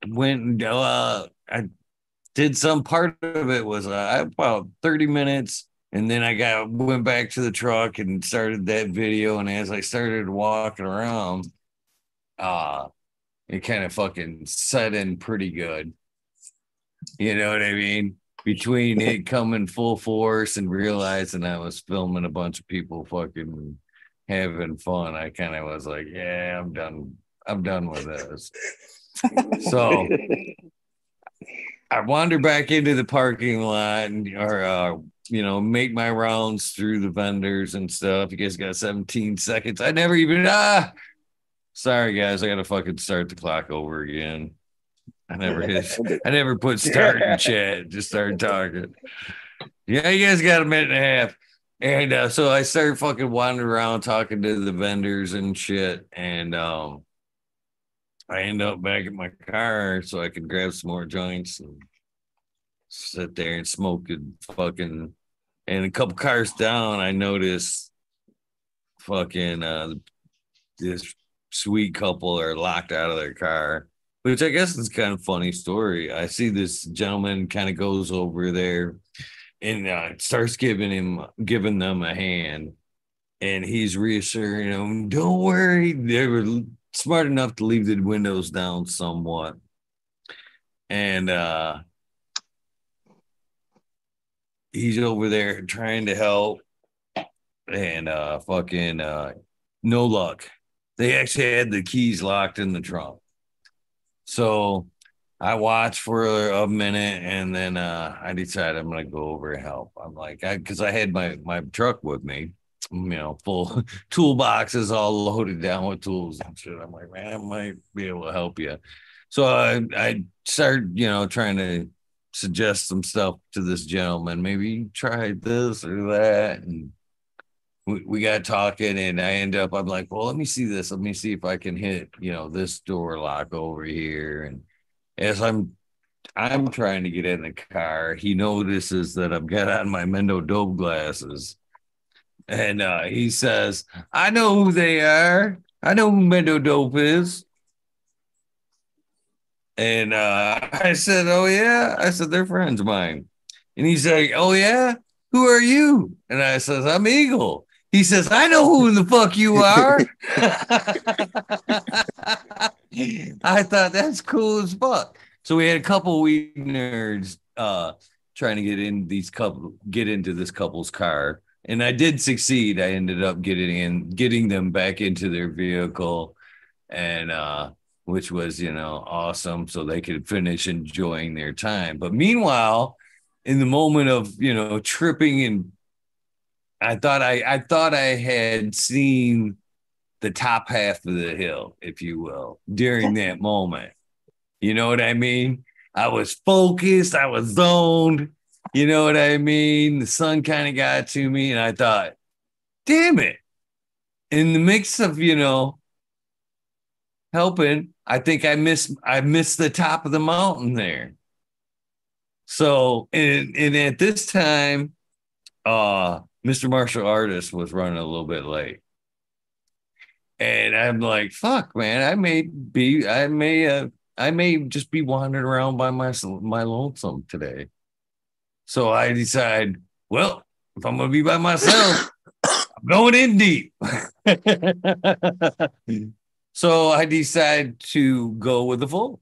went and uh, I did some part of it was uh, about 30 minutes. And then I got went back to the truck and started that video. And as I started walking around uh it kind of fucking set in pretty good you know what I mean between it coming full force and realizing I was filming a bunch of people fucking having fun I kind of was like yeah I'm done I'm done with this so I wander back into the parking lot and or uh, you know make my rounds through the vendors and stuff. You guys got 17 seconds. I never even ah. Sorry guys, I gotta fucking start the clock over again. I never hit. I never put start in chat. Just started talking. Yeah, you guys got a minute and a half. And uh, so I started fucking wandering around talking to the vendors and shit. And um, I end up back at my car so I could grab some more joints and sit there and smoke and fucking. And a couple cars down, I noticed fucking uh, this sweet couple are locked out of their car, which I guess is kind of funny story. I see this gentleman kind of goes over there and uh, starts giving him giving them a hand, and he's reassuring them, "Don't worry, they were smart enough to leave the windows down somewhat." And uh he's over there trying to help and uh fucking uh no luck. They actually had the keys locked in the trunk. So I watched for a, minute and then uh I decided I'm gonna go over and help. I'm like, I because I had my my truck with me, you know, full toolboxes all loaded down with tools and shit. I'm like, man, I might be able to help you. So I I started, you know, trying to suggest some stuff to this gentleman. Maybe try this or that. And we, we got talking and I end up, I'm like, well, let me see this. Let me see if I can hit, you know, this door lock over here. And as I'm I'm trying to get in the car, he notices that I've got on my Mendo Dope glasses. And uh, he says, I know who they are. I know who Mendo Dope is. And uh, I said, Oh, yeah. I said, They're friends of mine. And he's like, Oh, yeah. Who are you? And I says, I'm Eagle. He says, I know who the fuck you are. I thought that's cool as fuck. So we had a couple weed nerds uh trying to get in these couple get into this couple's car. And I did succeed. I ended up getting in, getting them back into their vehicle and uh which was, you know, awesome. So they could finish enjoying their time. But meanwhile, in the moment of, you know, tripping and I thought I I thought I had seen the top half of the hill, if you will, during that moment. You know what I mean? I was focused, I was zoned. You know what I mean? The sun kind of got to me, and I thought, damn it. In the mix of, you know, helping, I think I missed I missed the top of the mountain there. So and and at this time, uh Mr. Martial Artist was running a little bit late. And I'm like, fuck, man, I may be, I may, uh, I may just be wandering around by my my lonesome today. So I decide, well, if I'm gonna be by myself, I'm going in deep. so I decide to go with the full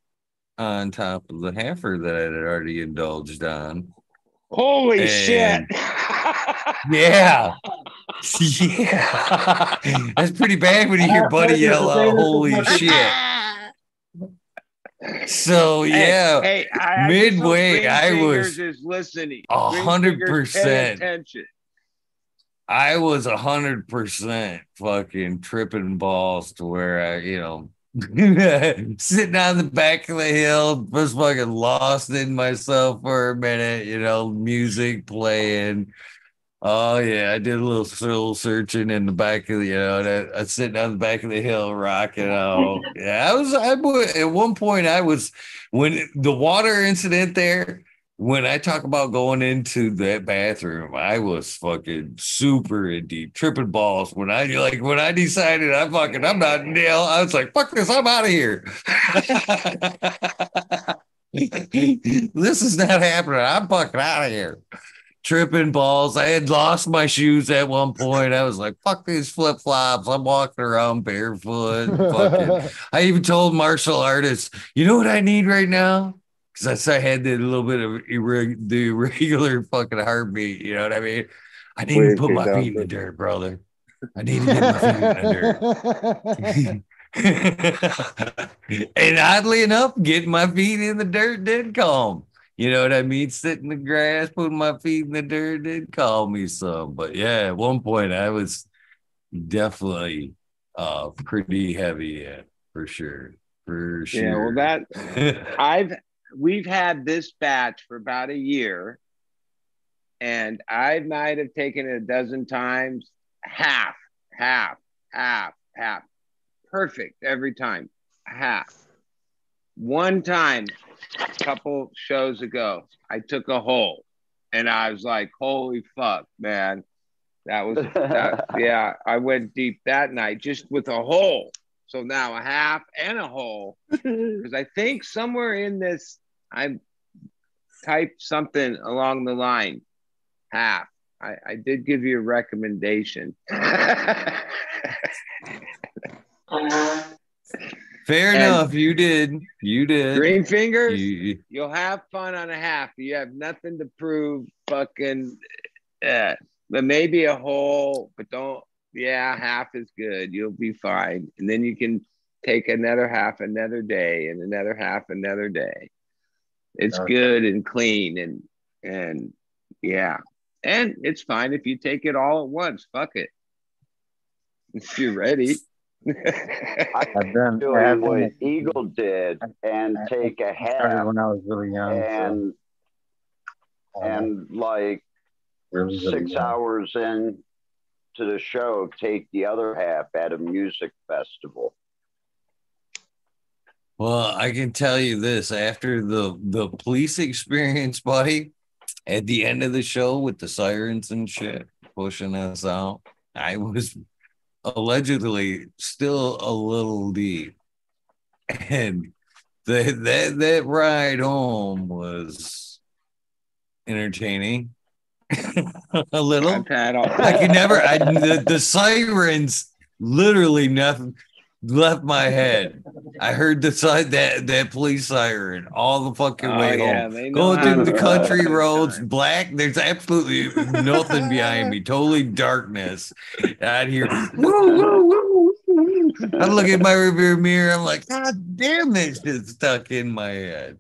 on top of the halfer that I had already indulged on. Holy And- shit. Yeah. Yeah. That's pretty bad when you hear Buddy yell out, holy shit. So yeah, Hey, hey, I, I just hope midway, I was is listening. a hundred percent Attention. I was a hundred percent fucking tripping balls to where I, you know, sitting on the back of the hill, just fucking lost in myself for a minute, you know, music playing. Oh yeah, I did a little soul searching in the back of the, you know, that I was sitting on the back of the hill, rocking out. Yeah, I was. I at one point. I was when the water incident there. When I talk about going into that bathroom, I was fucking super in deep tripping balls. When I like when I decided I'm fucking I'm not nail, I was like, fuck this, I'm out of here. this is not happening. I'm fucking out of here tripping balls. I had lost my shoes at one point. I was like, fuck these flip flops. I'm walking around barefoot. Fucking. I even told martial artists, you know what I need right now? Because I had that little bit of irreg- the irregular fucking heartbeat. You know what I mean? I need Wait, to put my down feet in the dirt, brother. I need to get my feet in the dirt. and oddly enough, getting my feet in the dirt did calm. You know what I mean? Sitting in the grass, putting my feet in the dirt and call me some. But yeah, at one point I was definitely uh pretty heavy yeah, for sure. For sure. Yeah, well, that I've we've had this batch for about a year, and I might have taken it a dozen times, half, half, half, half, perfect every time, half. One time, a couple shows ago, I took a hole, and I was like, "Holy fuck, man!" That was that, yeah. I went deep that night just with a hole. So now a half and a hole because I think somewhere in this I typed something along the line half. I, I did give you a recommendation. Uh-huh. Fair And- enough. You did. You did. Green fingers, You- you'll have fun on a half. You have nothing to prove. Fucking, yeah. but maybe a whole, but don't, yeah, half is good. You'll be fine. And then you can take another half another day and another half another day. It's Okay. good and clean and, and yeah. And it's fine if you take it all at once. Fuck it. If you're ready. I've done. I Doing have what done. Eagle did and I- take a I started half when I was really young. and so, and like really, really six young. hours in to the show, take the other half at a music festival. Well, I can tell you this after the the police experience, buddy, at the end of the show with the sirens and shit pushing us out, I was allegedly still a little deep. And that that that ride home was entertaining. a little. I've had all. I could never. I the, the sirens literally nothing left my head. I heard the side that that police siren all the fucking Oh, way yeah, home. Going through the country roads, black. There's absolutely nothing behind me. Totally darkness. Out here. Woo, woo, woo, woo. I'm looking at my rear mirror. I'm like, God damn, this shit's stuck in my head.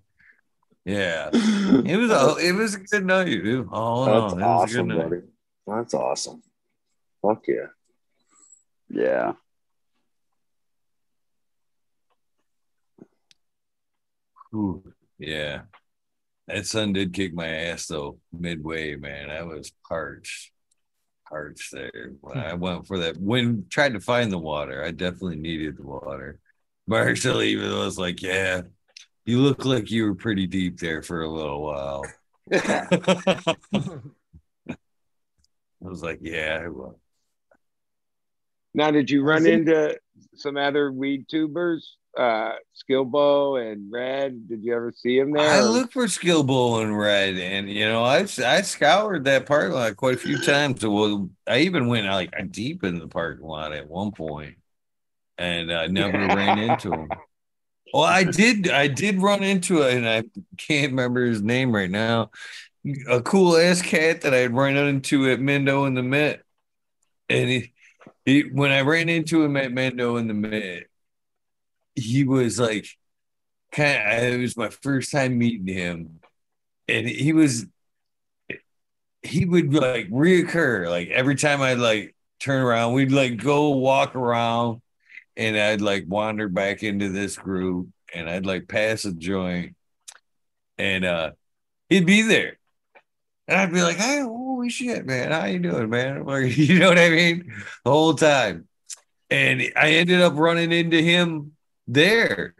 Yeah, it was a it was a good night. dude. All, That's it was a good awesome, buddy. That's awesome. Fuck yeah. Yeah. Ooh, yeah. That sun did kick my ass though, midway, man. I was parched. Parched there. When I hmm. went for that when tried to find the water, I definitely needed the water. Marshall even was like, Yeah, you look like you were pretty deep there for a little while. I was like, Yeah, I was. Now, did you run into some other weed tubers? Uh, Skillbo and Red. Did you ever see him there? I look for skill bowl and red, and you know, I I scoured that parking lot quite a few times. Well, I even went like deep in the parking lot at one point, and I never ran into him. Well, I did. I did run into it, and I can't remember his name right now. A cool ass cat that I had run into at Mendo in the Met, and he, he when I ran into him at Mendo in the Met, he was like kind of it was my first time meeting him. And he was he would like reoccur. Like every time i'd like turn around we'd like go walk around and i'd like wander back into this group and i'd like pass a joint. And uh he'd be there. And i'd be like hey holy shit man. How you doing man? Like you know what i mean? The whole time. And i ended up running into him there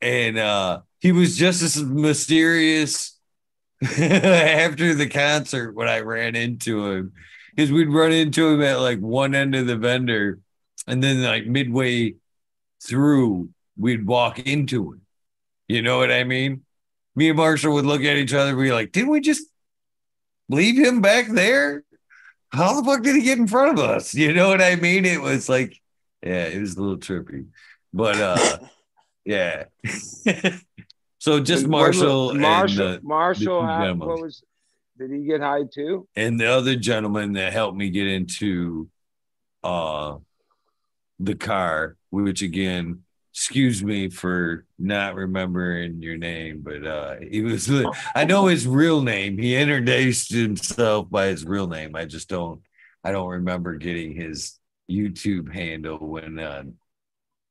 and uh he was just as mysterious after the concert when I ran into him because we'd run into him at like one end of the vendor and then like midway through we'd walk into him. You know what I mean? Me and Marshall would look at each other and be like, didn't we just leave him back there? How the fuck did he get in front of us? You know what I mean? It was like, yeah, it was a little trippy. But uh yeah. so just And Marshall and, Marshall. uh, Marshall. How, what was? Did he get high too? and the other gentleman that helped me get into uh the car, which again, excuse me for not remembering your name, but uh he was I know his real name. He introduced himself by his real name. I just don't I don't remember getting his YouTube handle when uh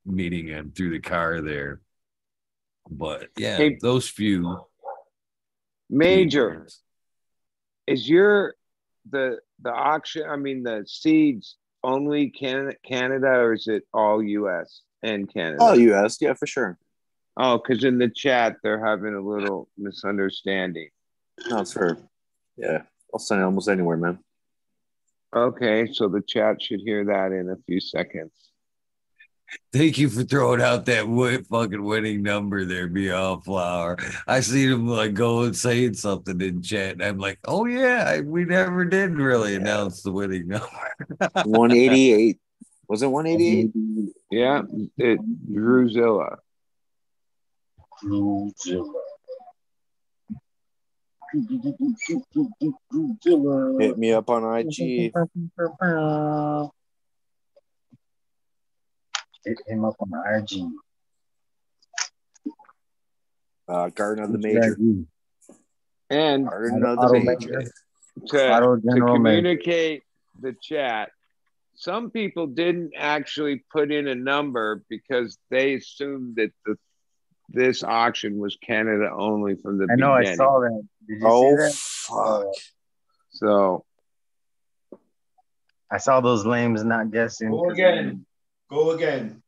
meeting him through the car there. But yeah, Hey- those few Major. Is your the the auction? I mean, the seeds only Can, Canada, or is it all U.S. and Canada? Oh, U.S. Yeah, for sure. Oh, because in the chat they're having a little misunderstanding. No, it's for. Yeah, I'll send it almost anywhere, man. Okay, so the chat should hear that in a few seconds. Thank you for throwing out that wi- fucking winning number there, Beyond Flower. I seen him like go and saying something in chat, and I'm like, oh yeah, I, we never did really announce the winning number. 188. Was it 188? Yeah, it Druzilla. Druzilla. Hit me up on IG. Hit him up on the IG. Uh, Garden of the Major. And Garden of the Major. Major. to, to General Major. communicate the chat, some people didn't actually put in a number because they assumed that the this auction was Canada only from the I know. beginning. I saw that. Did you Oh, see that? fuck. So I saw those lames not guessing. Go again. Go again.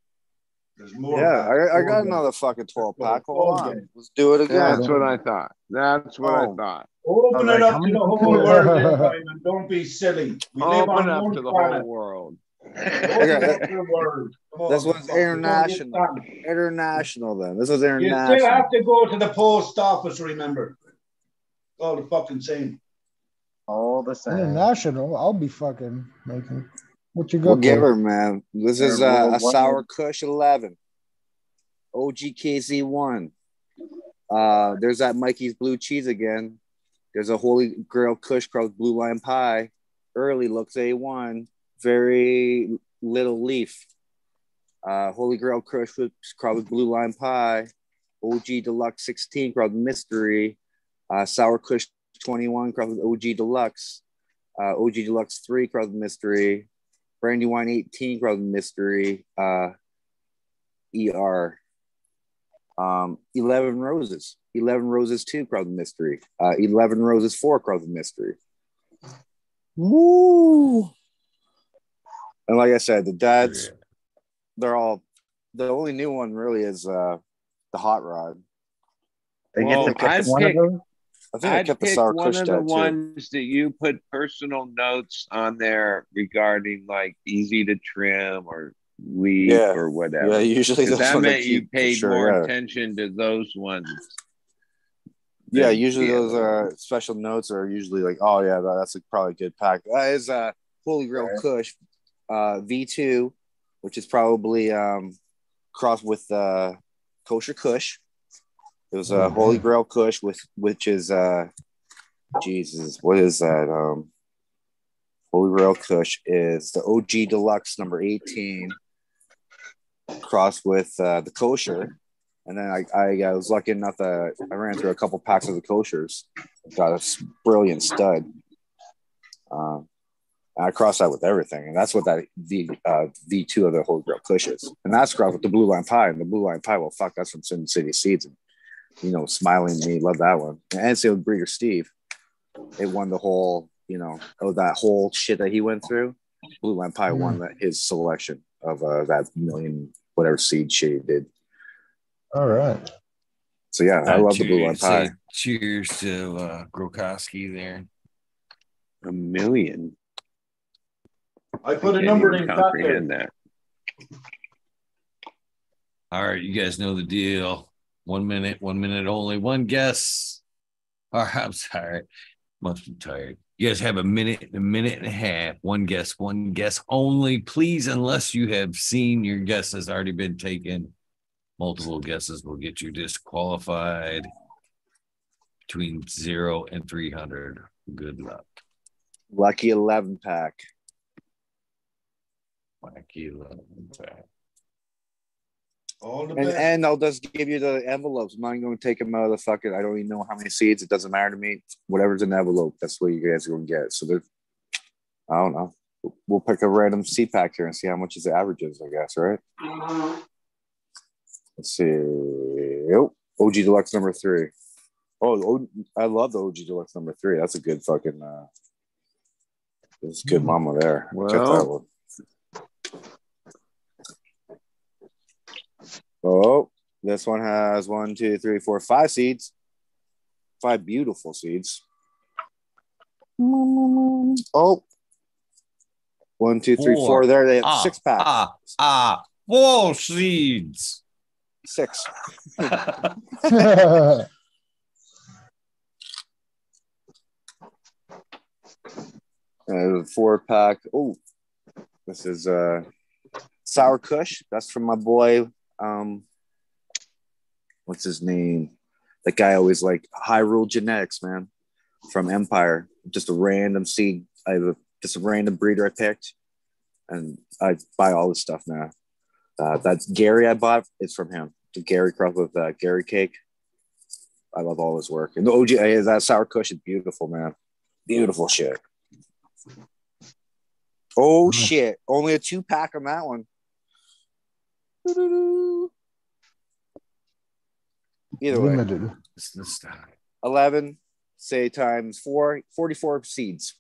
There's more. Yeah, I, I got again. another fucking 12 pack. Go Hold on. again. Let's do it again. that's what I thought. That's what I Oh. thought. Open All it right, up to the whole world, then, Simon. Don't be silly. We live Open on up to the planet. whole world. Open the world. This one's fuck, we don't get international. International, then. This is international. You still have to go to the post office, remember. All the fucking same. All the same. International, I'll be fucking making. What you got? We'll give her, man. This is Yeah, uh, a Sour Kush 11. OGKZ1. Uh, there's that Mikey's Blue Cheese again. There's a Holy Grail Kush called Blue Lime Pie. Early looks A1. Very little leaf. Uh, Holy Grail Kush with called Blue Lime Pie. OG Deluxe 16 called Mystery. Uh, Sour Kush 21 called OG Deluxe. Uh, OG Deluxe 3 called Mystery. Brandywine 18 Crowd Mystery, uh, ER. Um, 11 Roses, 11 Roses 2 Crowd Mystery, uh, 11 Roses 4 Crowd Mystery. Woo! And like I said, the dads, they're all, the only new one really is uh, the Hot Rod. They Well, get to I'd pick one of pick- those. I think I I'd kept the Sour one of the too. ones that you put personal notes on there regarding like easy to trim or leaf Yeah. or whatever. Yeah, usually those that meant you paid sure, more yeah. attention to those ones. Yeah, usually the those other uh special notes are usually like, oh yeah, that, that's a, probably a good pack. That is uh Holy Grail Right. Kush uh V2, which is probably um crossed with uh kosher Kush. It was a uh, Holy Grail Kush with which is uh Jesus, what is that? Um Holy Grail Kush is the OG Deluxe number 18 crossed with uh, the kosher. And then I, I, I was lucky enough that I ran through a couple packs of the koshers. Got a brilliant stud. Um, and I crossed that with everything. And that's what that V uh, V2 of the Holy Grail Kush is. And that's crossed with the Blue Lime Pie. And the Blue Lime Pie, well, fuck, that's from Sin City Seeds. And, you know, Smiling Me, love that one. And same with Breeder Steve. It won the whole, you know, oh, that whole shit that he went through. Blue Lime Pie won that, his selection of uh, that million whatever seed shit he did. All right. So yeah, I Uh, love the blue line cheers- pie. say Cheers to uh, Grokoski there. A million. I put a number in there. comprehend that. All right, you guys know the deal. One minute, one minute only, one guess. Right, oh, I'm sorry. Must be tired. You guys have a minute, a minute and a half. One guess, one guess only. Please, unless you have seen your guess has already been taken. Multiple guesses will get you disqualified between zero and 300. Good luck. Lucky 11 pack. Lucky eleven pack. All the And, best. and I'll just give you the envelopes. I'm not going to take them out of the fucking. I don't even know how many seeds. It doesn't matter to me. Whatever's in the envelope, that's what you guys are going to get. So there's, I don't know. We'll pick a random seed pack here and see how much is the averages, I guess, right? Let's see. Oh, OG Deluxe number three. Oh, O- I love the OG Deluxe number three. That's a good fucking. Uh, that's good mama there. Check that Well. Oh, this one has one, two, three, four, five seeds. Five beautiful seeds. Oh. One, two, three, Four. four. There they have Ah, six packs. Ah, ah, four seeds. Six. Uh, four pack. Oh, this is uh sour kush. That's from my boy. Um, what's his name? That guy always like high rule genetics, man. from Empire. Just a random seed. I have a, just a random breeder I picked, and I buy all this stuff now. Uh, that's Gary I bought. It's from him. The Gary cross with uh, Gary Cake. I love all his work. And the OG, uh, that sour kush is beautiful, man. Beautiful shit. Oh shit! Only a two pack on that one. Either way, Limited. It's the style. 11, say times four, 44 seeds,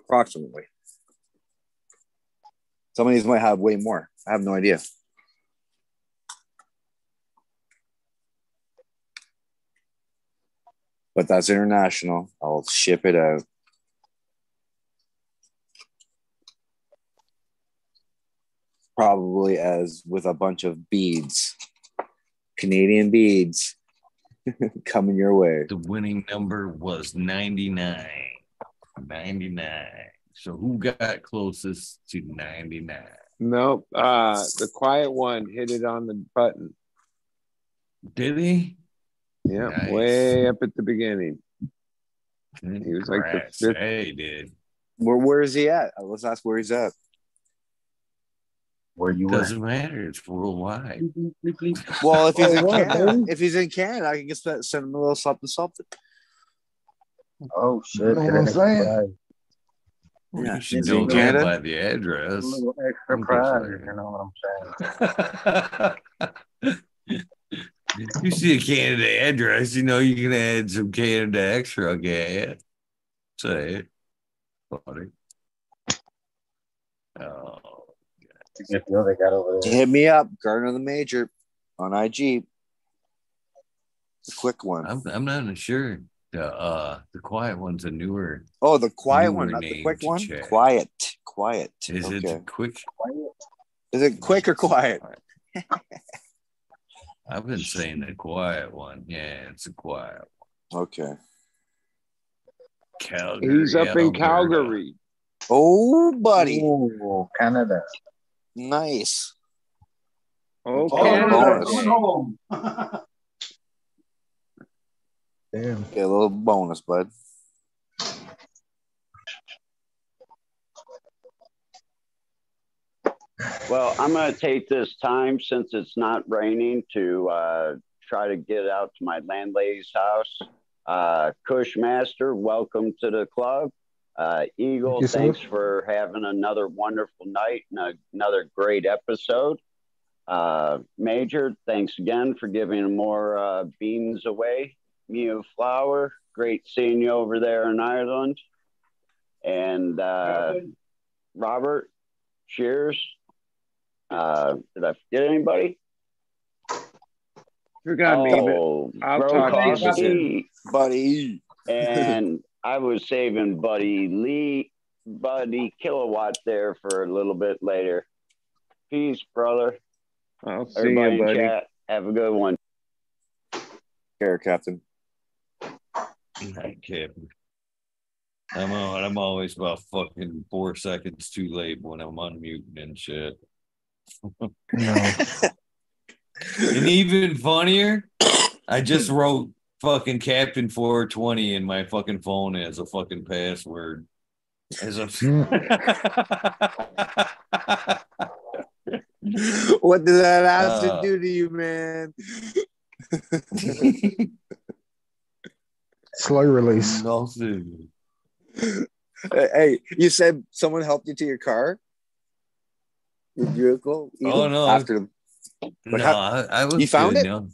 approximately. Some of these might have way more. I have no idea. But that's international. I'll ship it out. Probably as with a bunch of beads, Canadian beads coming your way. The winning number was 99. 99. So who got closest to 99? Nope. Uh, the quiet one hit it on the button. Did he? Yeah, Nice. way up at the beginning. He was like the fifth- Hey, dude. Where where is he at? Let's ask where he's at. Where you were. Doesn't matter. It's worldwide. Well, if he's in Canada, if he's in Canada, I can just send send him a little something something. Oh shit! You know what I'm saying? Yeah, you should is know in Canada? by the A address. little extra Okay, pride, you know what I'm saying? you see a Canada address, you know you can add some Canada extra Okay, Say it. Funny. Oh, It's a good deal they got over there. Hit me up, Gardner the Major on IG. The quick one. I'm I'm not sure. The uh the quiet one's a newer. Oh, the quiet one, not the quick one. check. Quiet, quiet. Is okay. it quick? Is it quick or quiet? I've been saying the quiet one. Yeah, it's a quiet. One. Okay. Calgary. He's up in Alberta. Calgary. Oh, buddy, Oh, Canada. Nice. Oh, Oh, bonus. coming home. Damn. Get a little bonus, bud. Well, I'm going to take this time since it's not raining to uh, try to get out to my landlady's house. Uh, Kushmaster, welcome to the club. Uh, Eagle, Thank you, sir. thanks for having another wonderful night and a, another great episode. Uh, Major, thanks again for giving more uh, beans away. Mew Flower, great seeing you over there in Ireland. And uh, Robert, cheers. Uh, did I forget anybody? Forgot me, but Oh, I'll Bro talk to you Coffee. Buddy. and I was saving Buddy Lee, Buddy Kilowatt there for a little bit later. Peace, brother. I'll see Everybody you, buddy. chat, have a good one. Care, Captain. Night, Captain. I'm on, I'm always about fucking four seconds too late when I'm unmuting and shit. And even funnier, I just wrote fucking Captain 420 in my fucking phone as a fucking password. As a what did that acid Uh, do to you, man? Slow release. Nothing. hey, you said someone helped you to your car? Your vehicle? Oh, no. After No, how- I, I was You found good, it? no.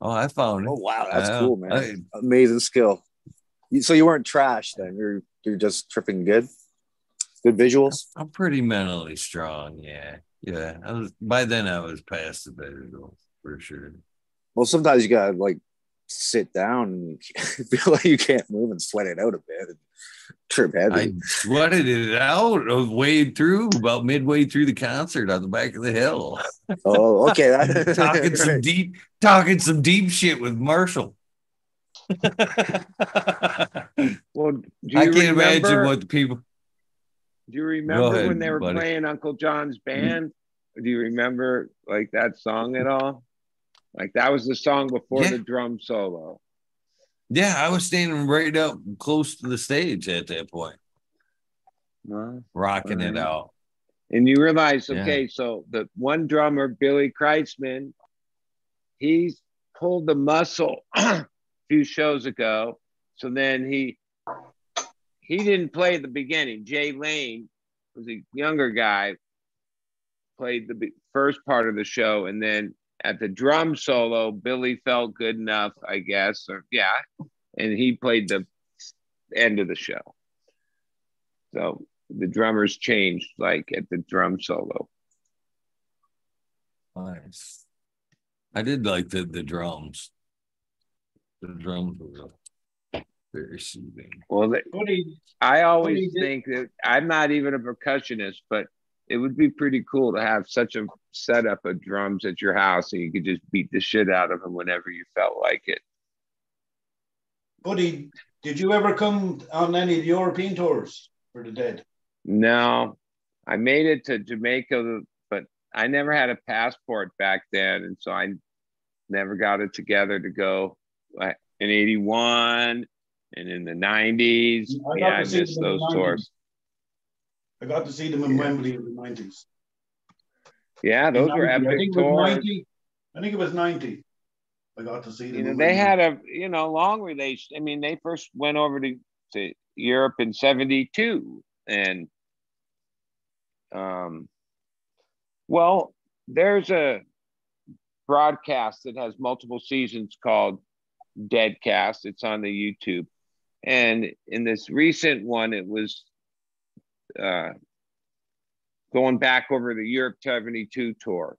Oh, I found it. Oh wow, that's Yeah, cool, man. I- Amazing skill. So you weren't trash then. You're you're just tripping good. Good visuals. I'm pretty mentally strong. Yeah, yeah. I was by then. I was past the visual for sure. Well, sometimes you gotta like sit down and feel like you can't move and sweat it out a bit trip heavy. I sweated it out. Was way through about midway through the concert on the back of the hill, oh, okay. Talking some deep, talking some deep shit with Marshall. Well, do you I can't remember, imagine what the people. Do you remember ahead, when they were buddy. playing Uncle John's mm-hmm. band? Do you remember like that song at all? Like that was the song before Yeah. the drum solo. Yeah, I was standing right up close to the stage at that point, rocking it out. And you realize, Yeah. okay, so the one drummer, Billy Kreutzmann, he's pulled the muscle a few shows ago. So then he he didn't play at the beginning. Jay Lane was a younger guy, played the first part of the show, and then at the drum solo, Billy felt good enough, I guess, or yeah, and he played the end of the show. So the drummers changed like at the drum solo. Nice. I did like the the drums. The drums were very soothing. Well, they, I always Well, you did- think that I'm not even a percussionist, but it would be pretty cool to have such a setup of drums at your house and you could just beat the shit out of them whenever you felt like it. buddy, did you ever come on any of the European tours for the dead? No, I made it to Jamaica, but I never had a passport back then. And so I never got it together to go in 81 and in the 90s. I Yeah, I missed those 90s. tours. I got to see them in Yeah. Wembley in the nineties. Yeah, those were I epic think it was tours. 90. I think it was ninety. I got to see them. you know they had a you know long relation i mean they first went over to, to europe in 72 and um well there's a broadcast that has multiple seasons called deadcast it's on the youtube and in this recent one it was uh going back over the europe 72 tour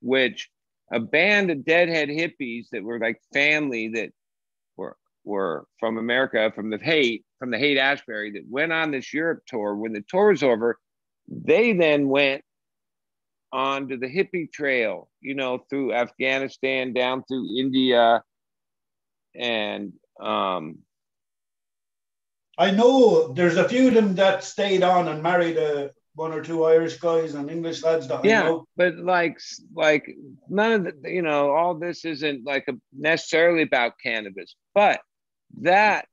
which a band of deadhead hippies that were like family that were were from America, from the Haight, from the Haight Ashbury that went on this Europe tour. When the tour was over, they then went on to the hippie trail, you know, through Afghanistan, down through India, and um, I know there's a few of them that stayed on and married uh, one or two Irish guys and English lads that I yeah know. but like like none of the you know all this isn't like a, necessarily about cannabis but that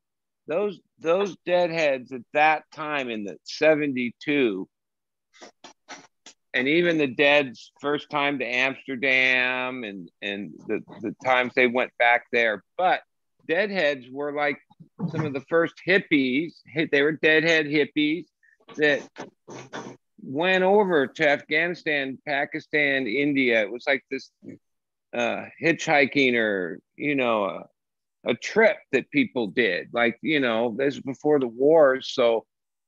those those deadheads at that time in the 72 and even the dead's first time to amsterdam and and the the times they went back there but deadheads were like some of the first hippies they were deadhead hippies that went over to Afghanistan, Pakistan, India. It was like this uh, hitchhiking or, you know, a, a trip that people did. Like, you know, this was before the wars. So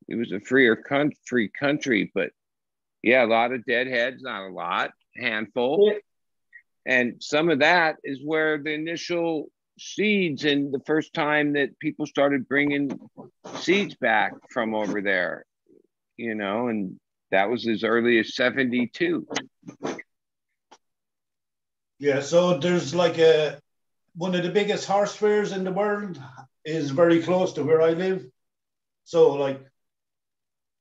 it was a freer country, country. But yeah, a lot of deadheads, not a lot, handful. And some of that is where the initial seeds and the first time that people started bringing seeds back from over there, you know, and that was as early as 72. Yeah, so there's like a one of the biggest horse fairs in the world is very close to where I live. So like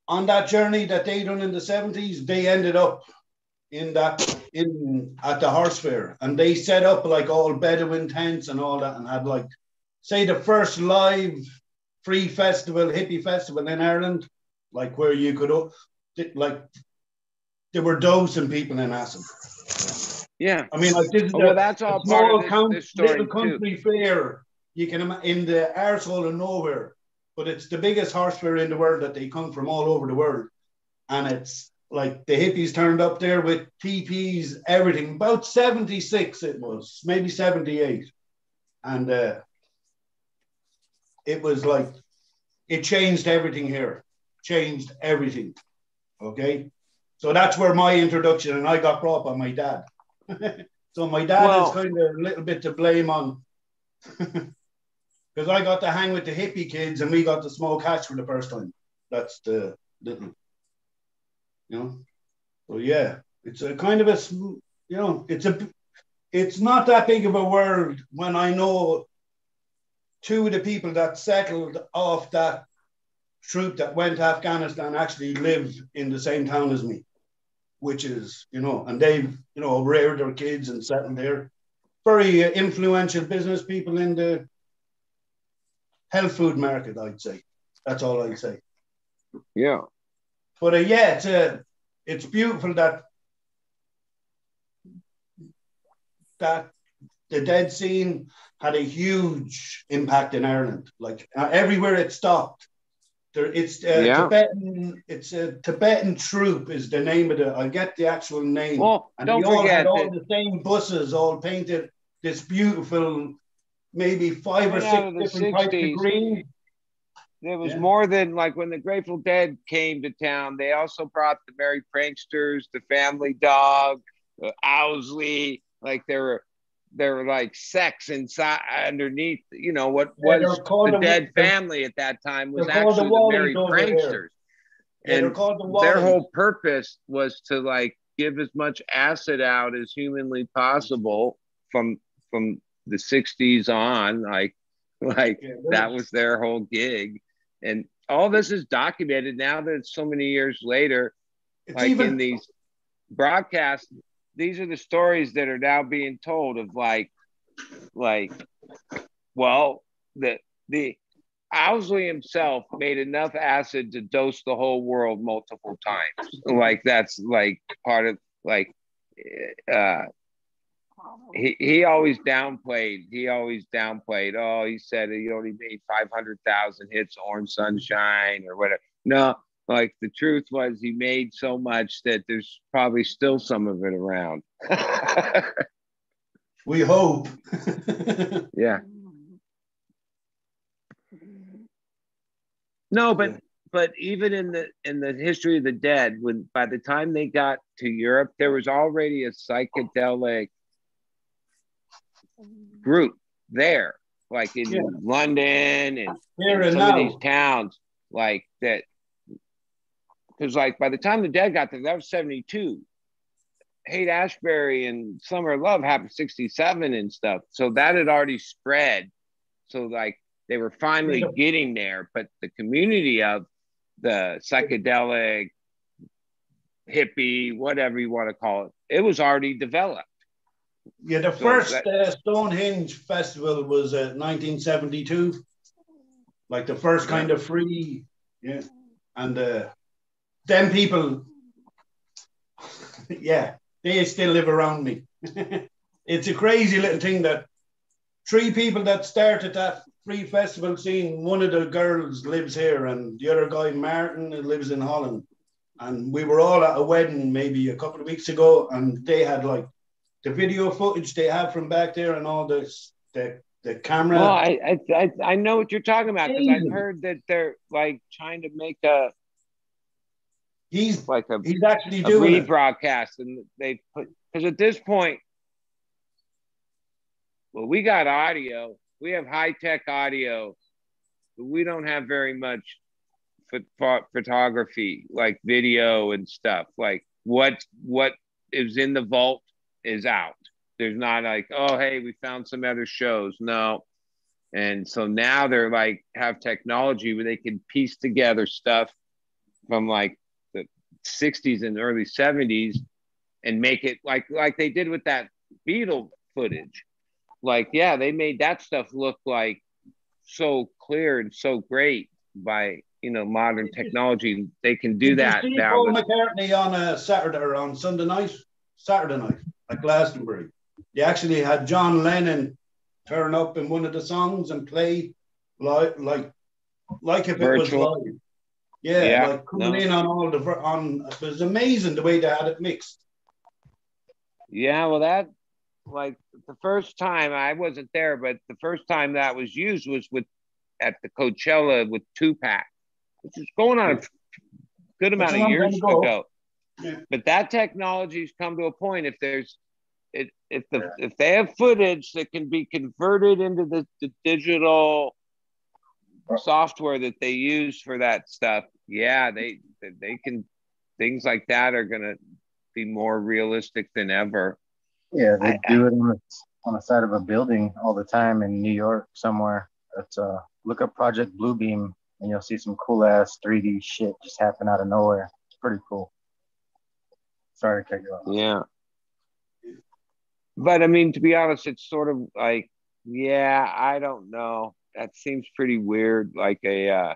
on that journey that they done in the 70s, they ended up in that in at the horse fair and they set up like all Bedouin tents and all that and had like say the first live free festival, hippie festival in Ireland, like where you could uh, like there were dosing people in acid. Yeah. I mean, like this is Oh, well, a- that's all small of this, count- this little too. country fair. You can in the arsehole of nowhere, but it's the biggest horse fair in the world that they come from all over the world, and it's like the hippies turned up there with TPs, everything. About seventy six, it was maybe seventy eight, and uh, it was like it changed everything here, changed everything. Okay, so that's where my introduction, and I got brought by my dad. so my dad is kind of a little bit to blame on. Because I got to hang with the hippie kids and we got to smoke hash for the first time. That's the little, you know. So yeah, it's a kind of a, you know, it's a, it's not that big of a world when I know two of the people that settled off that troop that went to Afghanistan actually live in the same town as me, which is, you know, and they've, you know, reared their kids and settled there. Very influential business people in the health food market. I'd say that's all I'd say. Yeah. But uh, yeah, it's uh, it's beautiful that that the dead scene had a huge impact in Ireland. Like uh, everywhere it stopped, there it's uh, Yeah. Tibetan. It's a Tibetan troop is the name of the. I get the actual name. Well, and don't all forget had all the same buses, all painted this beautiful, maybe five or six out of the different types of green. There was Yeah. more than like when the Grateful Dead came to town. They also brought the Merry Pranksters, the Family Dog, the Owsley. Like there were, there were like sects inside underneath. You know what Yeah, was called the the- Dead family at that time was they're the actually the, Merry. Pranksters, Yeah, and the their whole purpose was to like give as much acid out as humanly possible from from the 60s on like like Yeah, that was their whole gig and all this is documented now that it's so many years later It's like even in these broadcasts these are the stories that are now being told of like like well the the Owsley himself made enough acid to dose the whole world multiple times. Like that's like part of like uh he, he always downplayed he always downplayed oh he said he only made 500,000 hits orange sunshine or whatever. No like the truth was he made so much that there's probably still some of it around. We hope. yeah. No but but even in the in the history of the dead when by the time they got to europe there was already a psychedelic group there like in Yeah. london and and some now. of these towns like that because like by the time the dead got there that was 72 Haight Ashbury and summer of love happened 67 and stuff so that had already spread so like they were finally getting there but the community of the psychedelic hippie whatever you want to call it it was already developed Yeah, the So first that- uh, Stonehenge festival was uh, 1972. Like the first kind of free, yeah. And uh, them people, yeah, they still live around me. it's a crazy little thing that three people that started that free festival scene, one of the girls lives here, and the other guy, Martin, lives in Holland. And we were all at a wedding maybe a couple of weeks ago, and they had like the video footage they have from back there and all this the the camera. well I, I i know what you're talking about because i've heard that they're like trying to make a he's like a he's actually a doing it. rebroadcast and they put because at this point well we got audio we have high-tech audio but we don't have very much pho- pho- photography like video and stuff like what what is in the vault is out there's not like oh hey we found some other shows no and so now they're like have technology where they can piece together stuff from like the 60s and early 70s and make it like like they did with that Beatle footage. Like, yeah, they made that stuff look like so clear and so great by you know modern technology. They can do that see now. Paul McCartney on a Saturday or on Sunday night, Saturday night at Glastonbury. They actually had John Lennon turn up in one of the songs and play like like like if it was live. Yeah, Yeah, like coming no. in on all the on. It was amazing the way they had it mixed. Yeah, well, that like the first time I wasn't there, but the first time that was used was with at the Coachella with Tupac, which is going on a good amount of years ago. ago. Yeah. But that technology's come to a point. If there's it, if the if they have footage that can be converted into the, the digital software that they use for that stuff, yeah, they they can things like that are gonna be more realistic than ever. Yeah, they I- do it on the, on the side of a building all the time in New York somewhere. It's uh look up Project Bluebeam and you'll see some cool ass 3D shit just happen out of nowhere. It's pretty cool. Sorry to cut you off. Yeah. But I mean, to be honest, it's sort of like, yeah, I don't know. that seems pretty weird. Like a uh,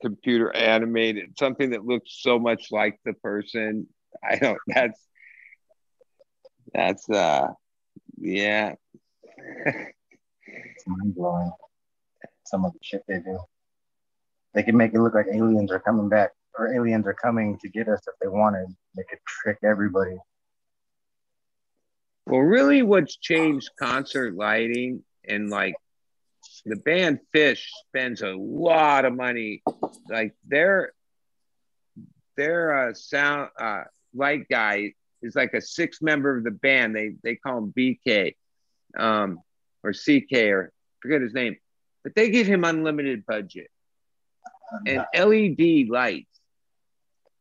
computer animated something that looks so much like the person. I don't. That's that's uh, yeah. It's mind blowing. Some of the shit they do. They can make it look like aliens are coming back or aliens are coming to get us if they wanted. They could trick everybody. Well, really, what's changed concert lighting and like the band Phish spends a lot of money. Like their their uh, sound uh, light guy is like a six member of the band. They they call him BK um, or CK or forget his name, but they give him unlimited budget and LED lights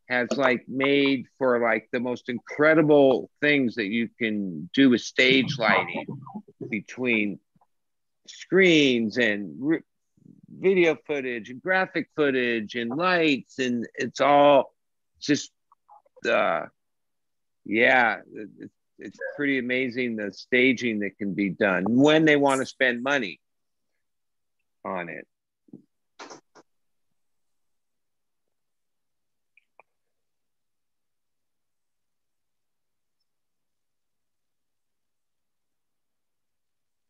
has like made for like the most incredible things that you can do with stage lighting between screens and r- video footage and graphic footage and lights and it's all just uh yeah it's, it's pretty amazing the staging that can be done when they want to spend money on it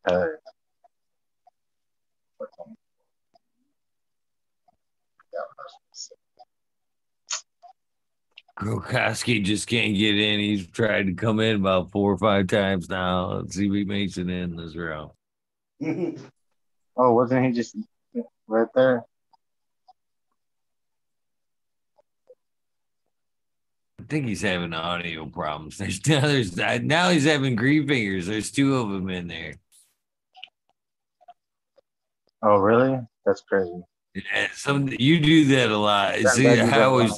Uh, Gronkowski just can't get in. He's tried to come in about four or five times now. Let's see if he makes it in this round. oh, wasn't he just right there? I think he's having audio problems. There's now there's now he's having green fingers. There's two of them in there. Oh, really? That's crazy. Yeah, some you do that a lot. See, I always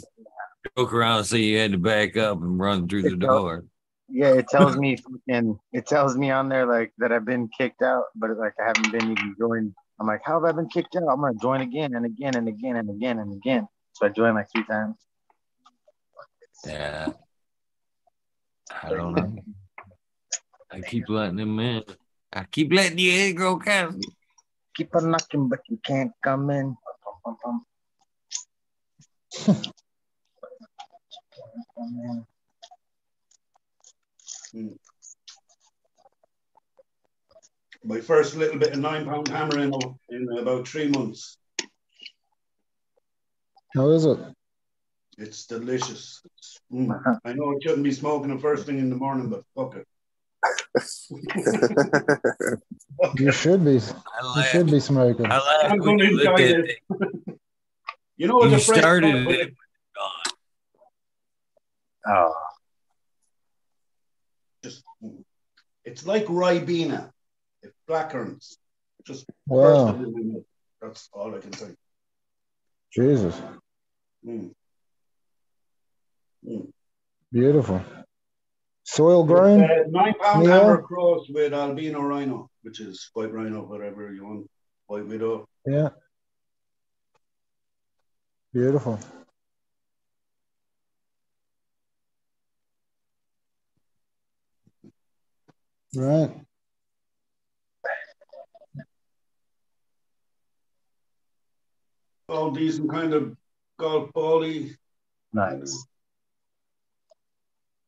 joke around and say you had to back up and run through the It does. door. Yeah, it tells me fucking it tells me on there like that I've been kicked out, but like I haven't been even joined. I'm like, how have I been kicked out? I'm gonna join again and again and again and again and again. So I joined like three times. Yeah. I don't know. I keep letting them in. I keep letting the you in, Gronkowski. Keep on knocking, but you can't come in. In. My first little bit of nine pound hammer in, in about three months. How is it? It's delicious. Mm. I know I shouldn't be smoking the first thing in the morning, but fuck it. You should be. I You laugh, should be smoking. I laugh I'm when going you lit inside it. You know, it's You started smoke, it. Oh, Just, it's like Ribena. It's blackcurrants. Just Wow. burst it in my mouth. That's all I can say. Jesus. Mm. Mm. Beautiful. Soil grown? Uh, nine pound Yeah. hammer cross with albino rhino, which is white rhino, whatever you want. White widow. Yeah. Beautiful. Right. All decent kind of golf bally. nice.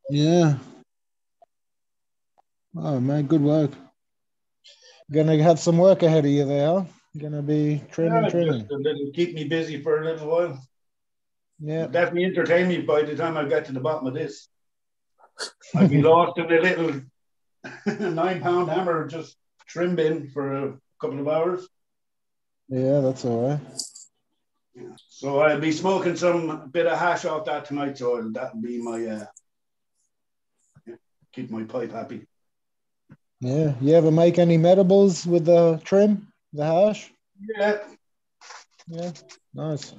Yeah. Oh man, good work. Gonna have some work ahead of you there, huh? Gonna be trimming, Yeah, trimming. little, keep me busy for a little while. Yeah. Definitely entertain me by the time I get to the bottom of this. I'd be lost in a little nine pound hammer just trim bin for a couple of hours. Yeah, that's all right. So I'll be smoking some bit of hash off that tonight. So that'll be my uh, keep my pipe happy. Yeah. You ever make any medibles with the trim, the hash? Yeah, Yeah. Nice.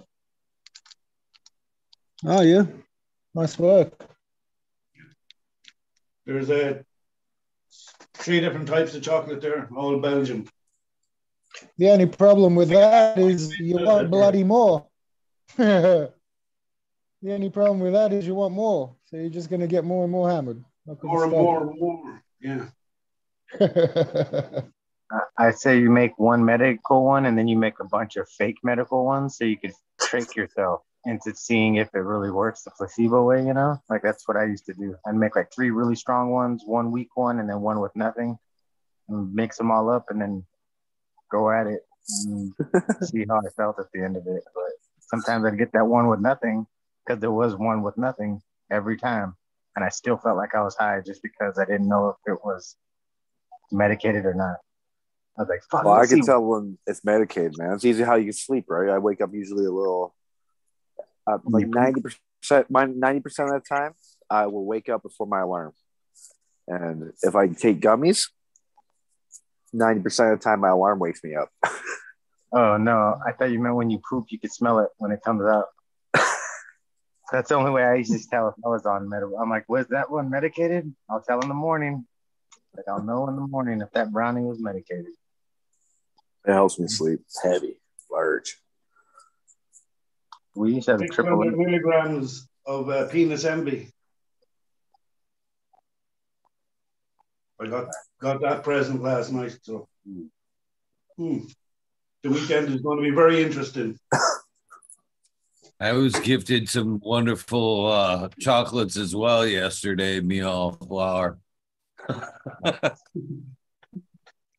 Oh yeah. Nice work. there's a three different types of chocolate there, all Belgium. The only problem with that is you want bloody more. the only problem with that is you want more. So you're just gonna get more and more hammered. More and more and more. Yeah. I- I say you make one medical one and then you make a bunch of fake medical ones so you could trick yourself into seeing if it really works the placebo way, you know? Like that's what I used to do. I'd make like three really strong ones, one weak one, and then one with nothing, and mix them all up and then go at it and see how I felt at the end of it. But sometimes I'd get that one with nothing because there was one with nothing every time. And I still felt like I was high just because I didn't know if it was medicated or not. I was like, fuck, Well, I can see. tell when it's medicated, man. It's usually how you sleep, right? I wake up usually a little, uh, like ninety percent. My ninety percent of the time, I will wake up before my alarm, and if I take gummies, ninety percent of the time my alarm wakes me up. Oh no, I thought you meant when you poop, you could smell it when it comes out. That's the only way I used to tell if I was on med. I'm like, was that one medicated? I'll tell in the morning. Like I'll know in the morning if that brownie was medicated. It helps me sleep. Heavy, large. We used to have a triple. 600 milligrams of uh, penis envy. I got got that present last night, so hmm. the weekend is going to be very interesting. I was gifted some wonderful uh, chocolates as well yesterday, me all flour.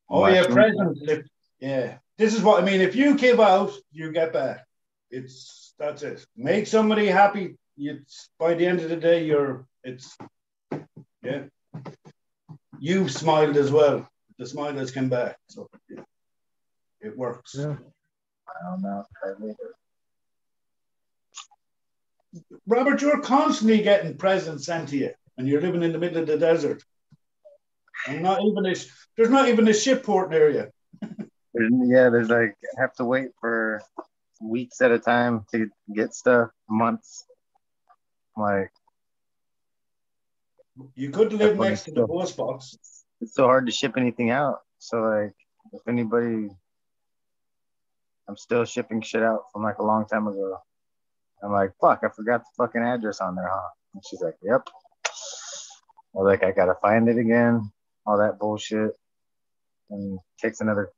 Oh yeah, present. If, yeah, this is what I mean. If you give out, you get back. It's that's it. Make somebody happy. It's by the end of the day, you're. It's yeah. You've smiled as well. The smile has come back, so yeah, it works. Yeah. I don't know. Robert, you're constantly getting presents sent to you, and you're living in the middle of the desert. And not even a, there's not even a ship port near you. Yeah, there's like I have to wait for weeks at a time to get stuff, months. Like You could live next to the post box. it's so hard to ship anything out. So like if anybody I'm still shipping shit out from like a long time ago. I'm like, fuck, I forgot the fucking address on there, huh? And she's like, Yep. I was like, I gotta find it again, all that bullshit. And takes another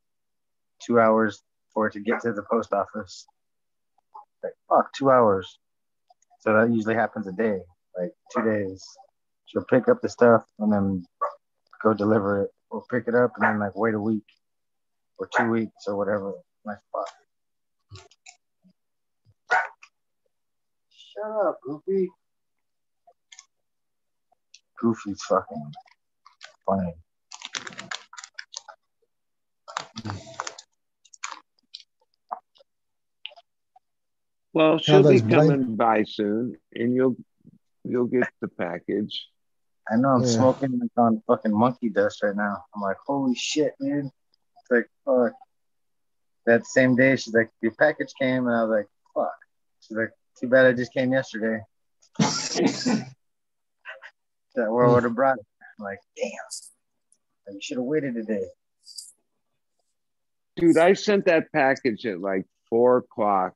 two hours for it to get to the post office. Like, fuck, two hours. So that usually happens a day, like two days. She'll pick up the stuff and then go deliver it or pick it up and then like wait a week or two weeks or whatever. Like fuck. Shut up, Goofy. Goofy's fucking funny. Well, she'll be those blank- coming by soon, and you'll you'll get the package. I know I'm Yeah. smoking like on fucking monkey dust right now. I'm like, holy shit, man. It's like, fuck. That same day, she's like, your package came, and I was like, fuck. She's like, too bad I just came yesterday. That where I would have brought it. I'm like, damn. You should have waited a day. Dude, I sent that package at like four o'clock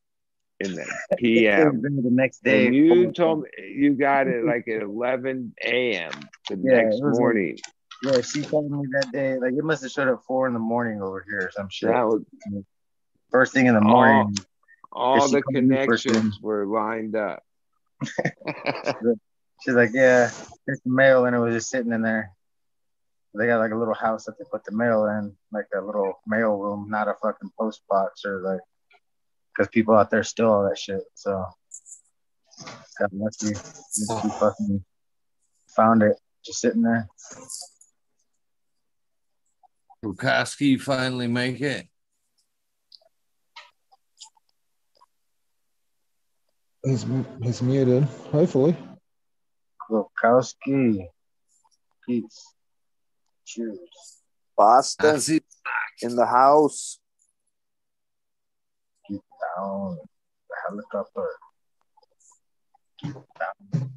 in the PM. The next day. And you told me you got it like at 11 a.m. the Yeah, next it was like- morning. Yeah, she told me that day. Like, it must have showed up four in the morning over here or some shit. That was First thing in the morning. all she the called me first thing. connections were lined up. She's like, yeah, it's mail, and it was just sitting in there. They got like a little house that they put the mail in, like a little mail room, not a fucking post box or like, because people out there steal all that shit. So, got lucky. She fucking found it just sitting there. Bukowski finally make it. He's he's muted. Hopefully. Lukowski. Peace. Cheers. Boston in the house. Keep down the helicopter. Keep down.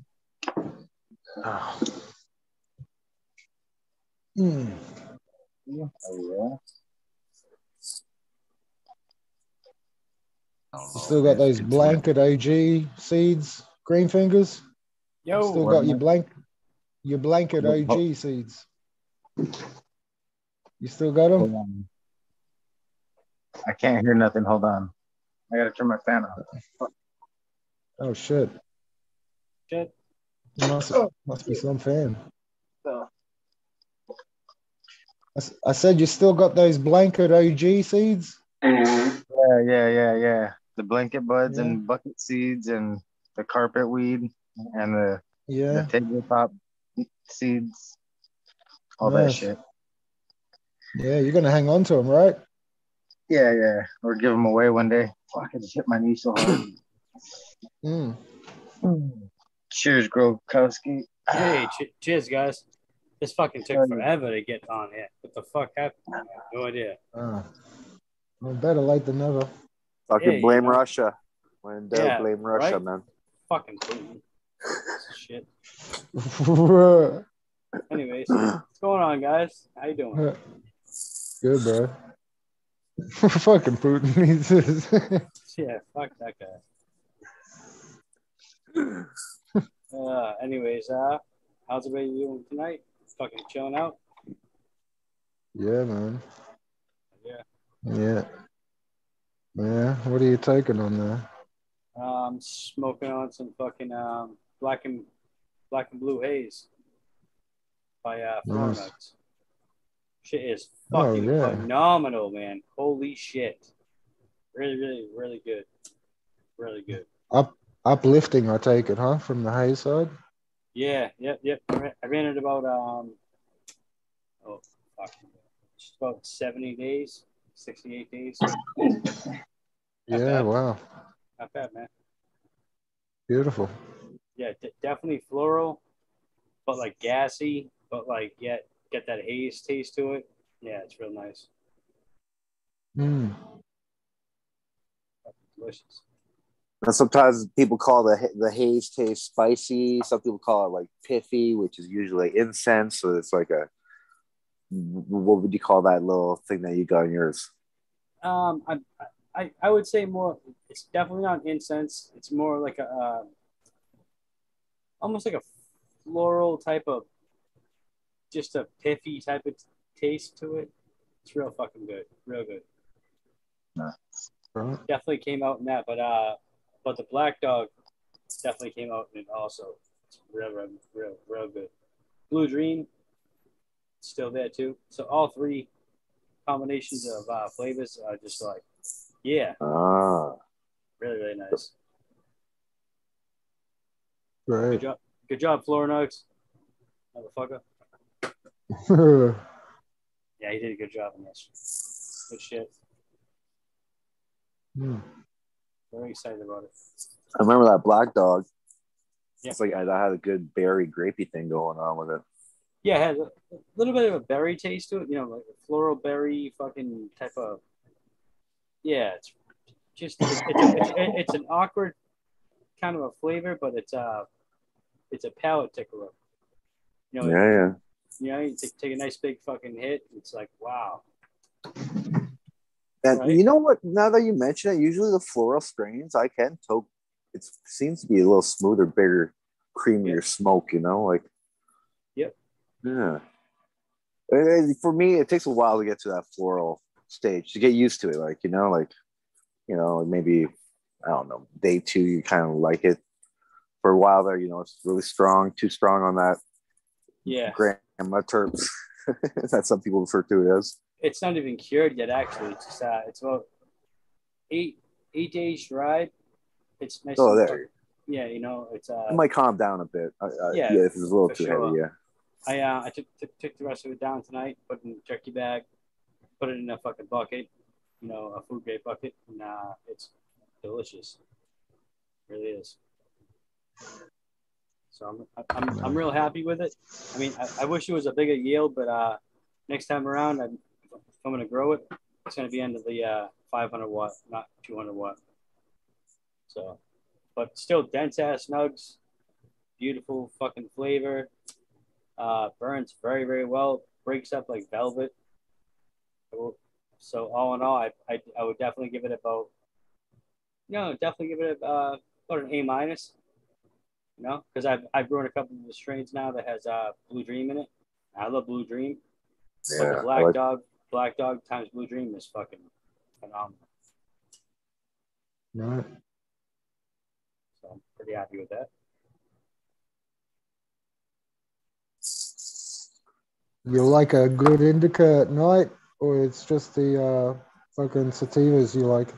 Hmm. Oh, yeah. I don't You know. still got those blanket OG seeds, green fingers. Yo, Still got your blank, your blanket Yep. OG seeds. You still got them? I can't hear nothing. Hold on. I gotta turn my fan off. Oh shit. Shit. Must, must be some fan. So, I, I said you still got those blanket OG seeds? Mm-hmm. yeah, yeah, yeah, yeah. The blanket buds Yeah. and bucket seeds and the carpet weed and the, Yeah. the tabletop seeds, all Nice. that shit. Yeah, you're gonna hang on to them, right? Yeah, yeah. Or give them away one day. Fuck, I just hit my knee so hard. Mm. Cheers, Grokowski. Hey, che- cheers, guys. This fucking took forever to get on here. What the fuck happened? I have no idea. Ah. Well, better late than never. Fucking Yeah, you blame know. Russia. When in doubt, Yeah, blame Russia, right? man. Fucking Putin. Shit. Anyways, what's going on, guys? How you doing? Good, bro. Fucking Putin. He says. Yeah, fuck that guy. uh, anyways, uh, how's everybody doing tonight? Fucking chilling out. yeah, man. Yeah. Yeah. Yeah. What are you taking on there? Um, smoking on some fucking um black and black and blue haze by uh Nice. Nuts. Shit is Oh, fucking yeah. phenomenal, man. Holy shit. Really, really, really good. Really good. Up, uplifting. I take it, huh? From the Haze side. Yeah, yep, yep. I ran, I ran it about um oh fuck. Just about 70 days, 68 days. Yeah. bad. Wow. Not bad, man. Beautiful. Yeah, d- definitely floral, but like gassy, but like yet get that haze taste to it. Yeah, it's real nice. Mm. Delicious. And sometimes people call the the haze taste spicy. Some people call it like piffy, which is usually incense. So it's like a what would you call that little thing that you got in yours? Um, I, I, I would say more. It's definitely not incense. It's more like a, uh, almost like a floral type of, just a piffy type of taste to it. It's real fucking good, real good. Right. Definitely came out in that, but uh, but the black dog definitely came out in it also. It's real, real, real, real good. Blue Dream, still there too. So all three combinations of uh, flavors are just like, yeah, Ah, really, really nice. Good Great. job, good job, Florinox, motherfucker. Yeah, he did a good job on this. Good shit. Mm. Very excited about it. I remember that black dog. Yeah. It's like I, I had a good berry grapey thing going on with it. Yeah, it has a little bit of a berry taste to it. You know, like a floral berry fucking type of. Yeah, it's just it's, it's, it's, it's an awkward kind of a flavor, but it's a it's a palate tickler. You know, Yeah, yeah. you know, you take, take a nice big fucking hit. It's like wow. And Right. you know what? Now that you mention it, usually the floral strains I can toke. It seems to be a little smoother, bigger, creamier smoke. You know, like. Yep. Yeah. And For me, it takes a while to get to that floral stage to get used to it. Like you know, like you know, maybe I don't know, day two you kind of like it. For a while there, you know, it's really strong, too strong on that Yeah, grandma terps. That's some people refer to it as. it's not even cured yet. Actually, it's just uh, it's about eight eight days dried. It's nice. Oh, there. Yeah, you know, it's uh, It might calm down a bit. Uh, uh, Yeah, yeah, if it's a little too sure. heavy. Yeah. I uh, I took, took took the rest of it down tonight, put it in a turkey bag, put it in a fucking bucket, you know, a food grade bucket, and uh, it's delicious. It really is. So I'm, I'm, I'm real happy with it. I mean, I, I wish it was a bigger yield, but uh, next time around, I'm, if I'm going to grow it, it's going to be under the uh, 500 watt, not 200 watt. So, but still dense ass nugs, beautiful fucking flavor. Uh, burns very, very well. Breaks up like velvet. So all in all, I, I, I would definitely give it about, no, definitely give it a, uh, about an A minus. You know, because I've, I've grown a couple of the strains now that has uh, Blue Dream in it. I love Blue Dream. but Yeah, the Black like- Dog, Black Dog times Blue Dream is fucking phenomenal. Right. So I'm pretty happy with that. You like a good indica at night, or it's just the uh, fucking sativas you like?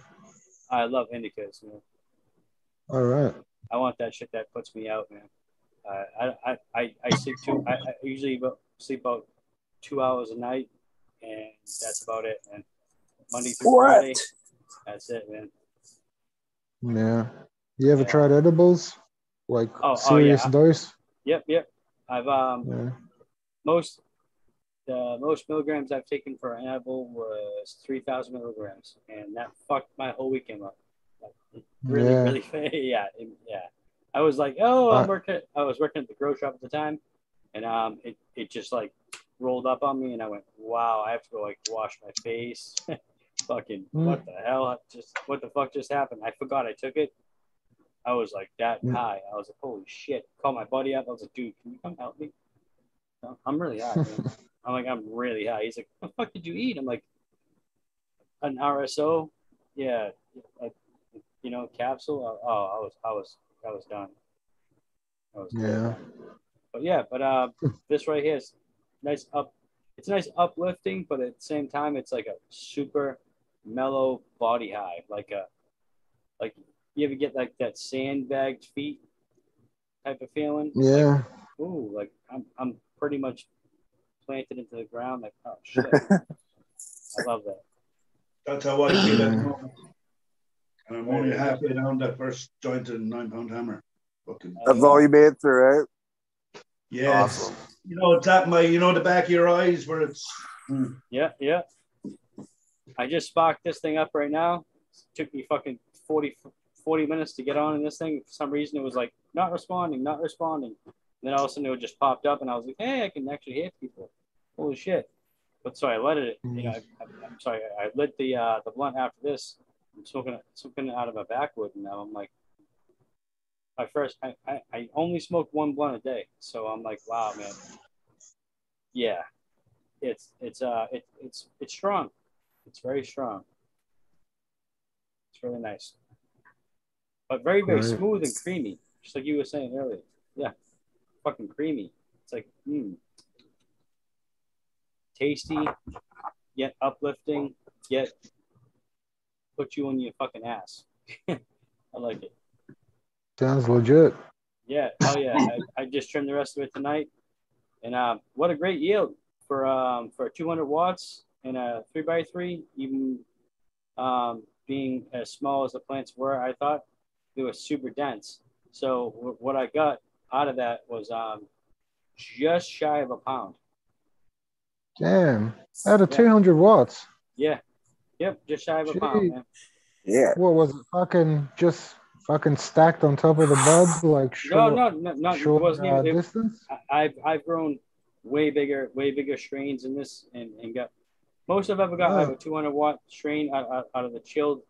I love indicas, man. All right. I want that shit that puts me out, man. Uh, I, I, I, I sleep two. I, I usually about, sleep about two hours a night, and that's about it, man. Monday through What? Friday, that's it, man. Yeah. You ever Yeah. tried edibles? Like Oh, oh, serious yeah. dose? Yep, yep. I've um Yeah. most the most milligrams I've taken for an edible was three thousand milligrams, and that fucked my whole weekend up. Like, really, Yeah. really, yeah, it- yeah. I was like, oh, I'm working. I was working at the grocery shop at the time, and um, it it just like rolled up on me, and I went, wow, I have to go like wash my face. Fucking Mm. what the hell? Just what the fuck just happened? I forgot I took it. I was like that Mm. high. I was like, holy shit! Call my buddy up. I was like, dude, can you come help me? No, I'm really high. I'm like, I'm really high. He's like, what the fuck did you eat? I'm like, an RSO. Yeah, like, you know, capsule. Oh, I was, I was, I was done. I was Yeah. done. But yeah, but uh, this right here is nice up. It's nice uplifting, but at the same time, it's like a super mellow body high, like a, like you ever get like that sandbagged feet type of feeling? Yeah. Ooh, like I'm, I'm pretty much planted into the ground. Like, oh shit, I love that. That's how I feel at the moment. And I'm only halfway down that first joint in nine pound hammer. Fucking That's all you made through, right? yeah. Awesome. You know, it's at my you know the back of your eyes where it's mm, Yeah, yeah. I just sparked this thing up right now. took me fucking 40, 40 minutes to get on in this thing. For some reason, it was like not responding, not responding. And then all of a sudden, it just popped up, and I was like, "Hey, I can actually hear people." Holy shit! But so I let it. You know, I, I, I'm sorry, I lit the uh, the blunt after this. I'm smoking smoking it out of a backwood, and now I'm like, I first I, I, I only smoke one blunt a day, so I'm like, wow, man. Yeah, it's it's uh it, it's it's strong. It's very strong. It's really nice, but very very Right. smooth and creamy, just like you were saying earlier. Yeah, fucking creamy. It's like mm. tasty, yet uplifting, yet put you on your fucking ass. I like it. Sounds legit. Yeah, oh yeah. I, I just trimmed the rest of it tonight, and uh, what a great yield for um for 200 watts and a three by three. Even um, being as small as the plants were, I thought they were super dense. So w- what I got out of that was um just shy of a pound. Damn. Out of Yeah. 200 watts. Yeah, yep, just shy of a pound, man. Yeah. What was it? Fucking just fucking stacked on top of the bud? Like No, short, no, no, no. It short wasn't uh, even. It, distance? I- I've I've grown way bigger, way bigger strains in this, and, and got most I've ever got. I have a 200 watt strain out, out, out of the chilled,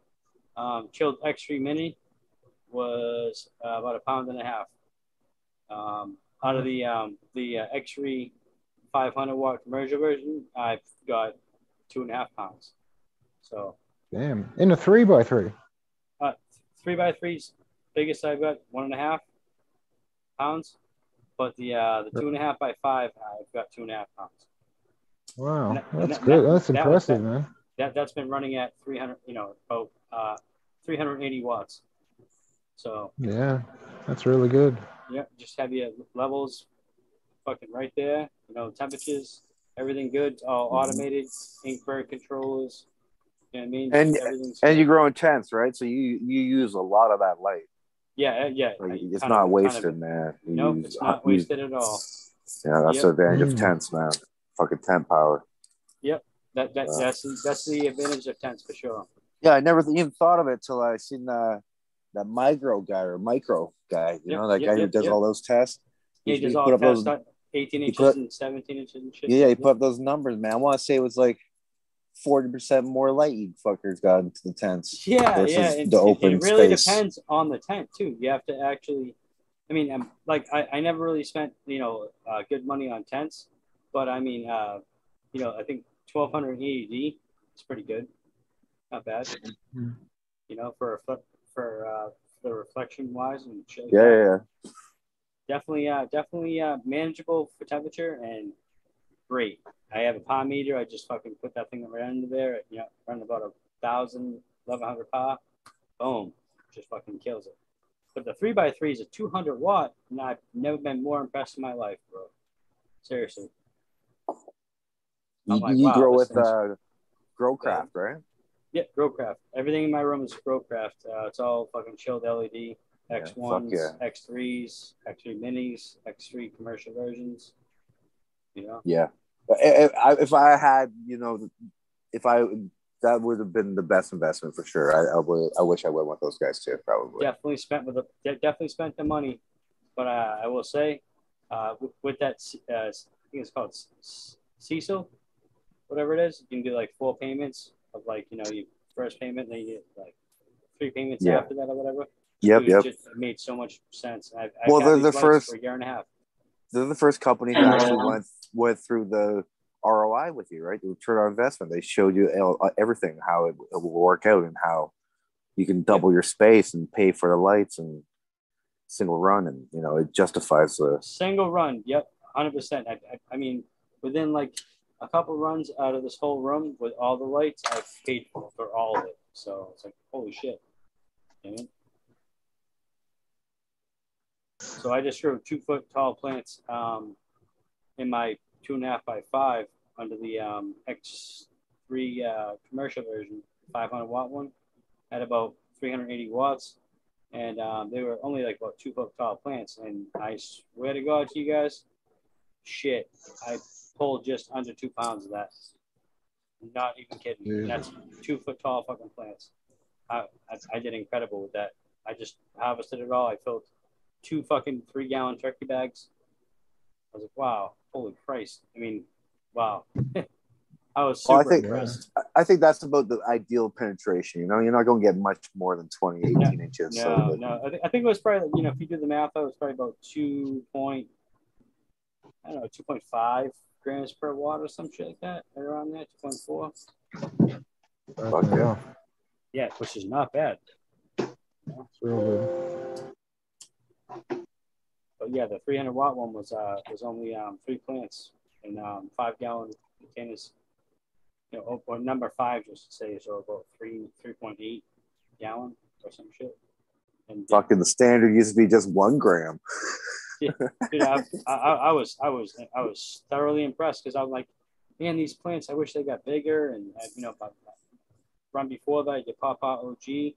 um, chilled X3 Mini was uh, about a pound and a half. Um, out of the um, the uh, X3 500 watt commercial version, I've got two and a half pounds. So Damn. In a three by three. uh, three by threes, biggest I've got one and a half pounds, but the uh, the two and a half by five, I've got two and a half pounds. Wow. And that- and That's that- good. that- That's impressive, man. That that's been running at 300, you know, about uh, 380 watts. So Yeah. That's really good. Yeah, just have your levels fucking right there. You know, temperatures, everything good, all automated, infrared controls. You know what I mean? And and good. you grow intense, right? So you you use a lot of that light. yeah, yeah. Like, it's not of- wasted, kind of- man. You Nope, use- it's not you- wasted at all. Yeah, that's Yep. the advantage of Mm. tents, man. Fucking tent power. Yep, That that Wow. that's the, that's the advantage of tents for sure. Yeah, I never even thought of it till I seen uh, that Migro guy or Migro guy. You Yep, know, that yep, guy who does yep. all those tests. Yeah, He- just he all put up those- 18 inches put- and 17 inches and shit. Yeah, he put up those numbers, man. I want to say it was like forty percent more light you fuckers got into the tents. Yeah, versus yeah. It, the it- open it really space. depends on the tent too. You have to actually, I mean, I'm like I, I never really spent you know uh, good money on tents, but I mean, uh, you know, I think 1200 AED is pretty good. Not bad. You know, for a for uh, the reflection wise and. Yeah, yeah, yeah. definitely uh definitely uh manageable for temperature and great. I have a PAR meter. I just fucking put that thing right under there. You know run about a thousand eleven hundred power boom. Just fucking kills it. But the three by three is a 200 watt and i've never been more impressed in my life bro. Seriously. You, I'm like, you wow, grow with uh, Growcraft, right? Yeah growcraft everything in my room is growcraft uh, it's all fucking chilled led x1s fuck yeah. x3s x3 minis x3 commercial versions you know Yeah. If I, if I had, you know, if I that would have been the best investment for sure. I, I would. I wish I would want those guys too. Probably. definitely spent with the definitely spent the money, but uh, I will say, uh, with, with that, uh, I think it's called Sezzle, whatever it is. You can do like four payments of like you know your first payment, then you get like three payments Yeah. after that or whatever. Yep. Dude, Yep. It just made so much sense. I've, I've Well, they're the first- for a year and a half. They're the first company who actually went went through the ROI with you, right? The return on investment. They showed you uh, uh, everything, how it, it will work out, and how you can double your space and pay for the lights and single run, and you know it justifies the. Single run, yep, hundred percent. I, I, I mean, within like a couple runs out of this whole room with all the lights, I paid for, all of it. So it's like, holy shit. So I just grew two foot tall plants um, in my two and a half by five under the um, X3 uh, commercial version, 500 watt one, at about 380 watts. And um, they were only like about two foot tall plants. And I swear to God to you guys, shit, I pulled just under two pounds of that. Not even kidding. And that's two foot tall fucking plants. I, I, I did incredible with that. I just harvested it all. I filled two fucking three gallon turkey bags. I was like, wow, holy Christ. I mean, wow. I was super Well, I think impressed. I- think that's about the ideal penetration. You know, you're not going to get much more than 20, 18 No, inches. No, so, no. I, th- I think it was probably, you know, if you do the math, it was probably about two point, I don't know, 2.5 grams per watt or some shit like that, right around there, 2.4. Fuck yeah. Yeah, which is not bad. It's real good. But yeah, the 300 watt one was uh was only um three plants in um five gallon containers. You know, or, or number five, just to say, so about three three point eight gallon or some shit. And Fucking the standard used to be just one gram. dude, I, I, I was I was I was thoroughly impressed because I'm like, man, these plants. I wish they got bigger. And uh, you know, but run before that, I did Papa OG,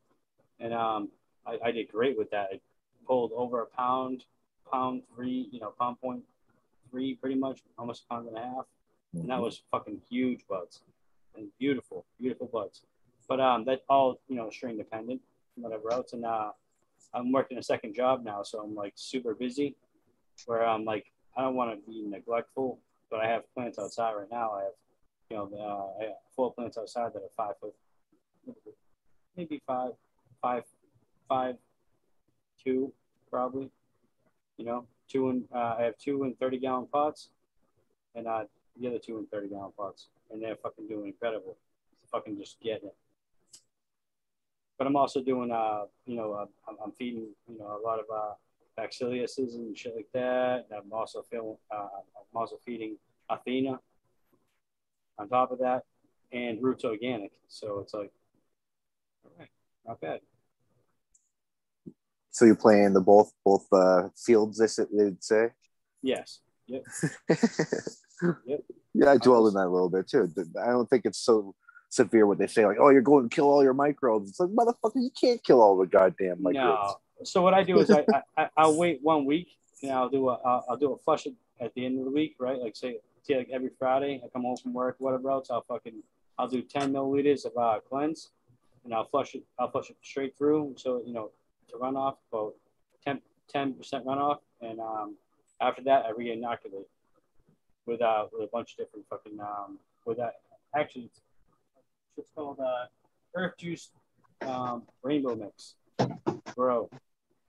and um, I, I did great with that. I pulled over a pound, pound three, you know, pound point three, pretty much, almost a pound and a half, and that was fucking huge buds, and beautiful, beautiful buds. But um, that all you know, string dependent, whatever else, and uh. I'm working a second job now, so I'm like super busy. Where I'm like, I don't want to be neglectful, but I have plants outside right now. I have, you know, uh, I have four plants outside that are five foot, maybe five, five, five, two, probably. You know, two and uh, I have two and 30 gallon pots, and uh, the other two in 30 gallon pots, and they're fucking doing incredible. Fucking just getting it but I'm also doing, uh, you know, uh, I'm, I'm feeding, you know, a lot of uh, bacillus and shit like that. And I'm also feeling, uh, I'm also feeding Athena on top of that, and Roots Organic. So it's like, all right, not bad. So you're playing the both both uh, fields, they s- they'd say. Yes. Yep. Yep. Yeah, I dwell in that a little bit too. I don't think it's so severe what they say, like, oh, you're going to kill all your microbes. It's like, motherfucker, you can't kill all the goddamn microbes. No. So what I do is I, I I'll wait one week and I'll do a I'll, I'll do a flush at the end of the week, right? Like say, say like every Friday, I come home from work, whatever else, I'll fucking I'll do 10 milliliters of uh, cleanse, and I'll flush it. I'll flush it straight through, so you know to run off about 10 percent runoff, and um, after that I re-inoculate with uh with a bunch of different fucking um with that actually it's, called uh earth juice um, rainbow mix grow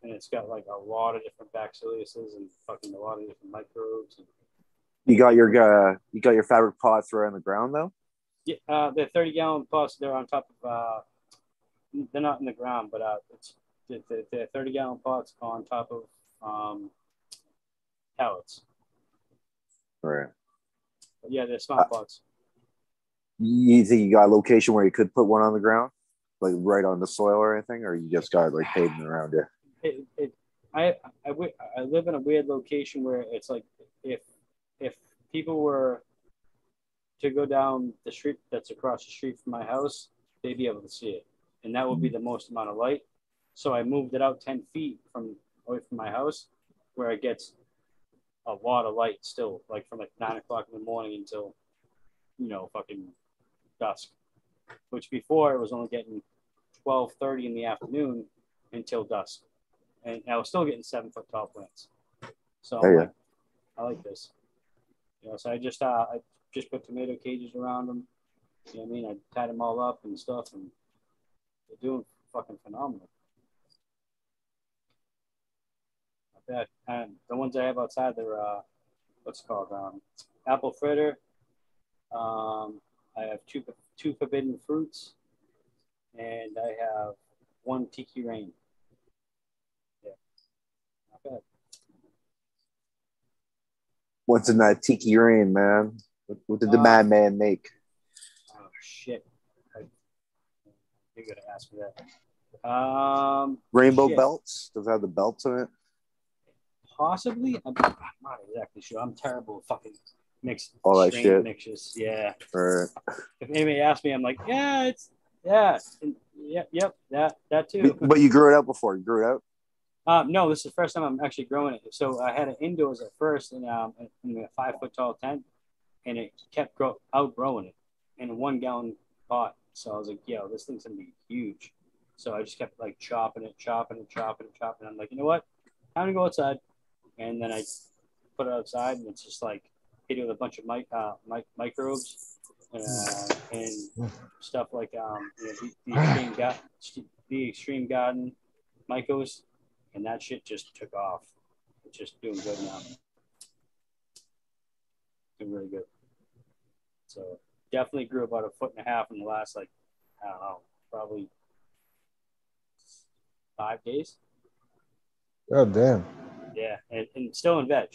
and it's got like a lot of different bacilluses and fucking a lot of different microbes and You got your uh, you got your fabric pots right on the ground though. Yeah, uh, they're 30 gallon pots. They're on top of, uh, they're not in the ground, but uh, it's they're, they're 30 gallon pots on top of um, pallets. Right. But yeah, they're smart pots. You think you got a location where you could put one on the ground, like right on the soil or anything, or you just got like pavement around it? It, it, I, I, I live in a weird location where it's like if if people were to go down the street that's across the street from my house, they'd be able to see it, and that would be the most amount of light. So I moved it out ten feet from away from my house, where it gets a lot of light still, like from like nine o'clock in the morning until you know fucking dusk. Which before it was only getting twelve thirty in the afternoon until dusk, and I was still getting seven foot tall plants. So Oh, yeah. like, I like this. You know, so I just uh, I just put tomato cages around them. You know what I mean? I tied them all up and stuff, and they're doing fucking phenomenal. Not bad. And the ones I have outside, they're uh, what's it called um, apple fritter. Um, I have two two forbidden fruits, and I have one tiki rain. Not. What's in that tiki rain, man? What, what did the Uh, madman make? Oh shit! I, you're gonna ask me that. Um, Rainbow shit. belts? Does it have the belts in it? Possibly. I'm, I'm not exactly sure. I'm terrible at fucking mix All that shit. mixes. Yeah. Or If anybody asks me, I'm like, yeah, it's yeah, and, yep, yep, that that too. but you grew it out before. You grew it out. Um, no, this is the first time I'm actually growing it. So I had it indoors at first in, um, in a five foot tall tent, and it kept grow, outgrowing it in a one gallon pot. So I was like, yo, this thing's gonna be huge. So I just kept like chopping it, chopping it, chopping it, chopping it. I'm like, you know what? Time to go outside. And then I put it outside, and it's just like hit it with a bunch of mic, uh, mic- microbes uh, and stuff like um, you know, the, the extreme ga- the extreme garden Mykos, and that shit just took off. It's just doing good now. Doing really good. So definitely grew about a foot and a half in the last like I don't know, probably five days. God damn. Yeah, and, and still in veg,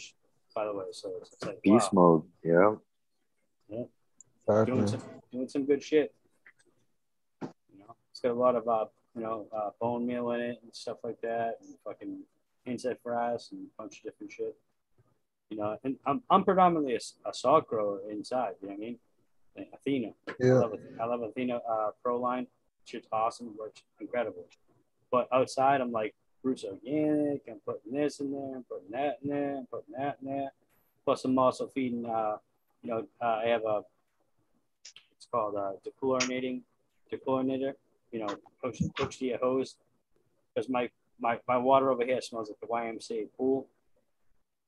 by the way. So it's, it's like Beast wow. mode. Yeah. Yeah. Fuck, doing some doing some good shit. You know, it's got a lot of uh, you know, uh, bone meal in it and stuff like that, and fucking insect frass and a bunch of different shit. You know, and I'm I'm predominantly a, a salt grower inside. You know what I mean? And Athena. I Yeah. love, I love Athena uh, Pro line. Shit's awesome. Works incredible. But outside, I'm like roots organic. I'm putting this in there. I'm putting that in there. I'm putting that in there. Plus, I'm also feeding. Uh, you know, uh, I have a it's called uh, dechlorinating dechlorinator. You know, hooks, hooks to your hose because my, my my water over here smells like the YMCA pool.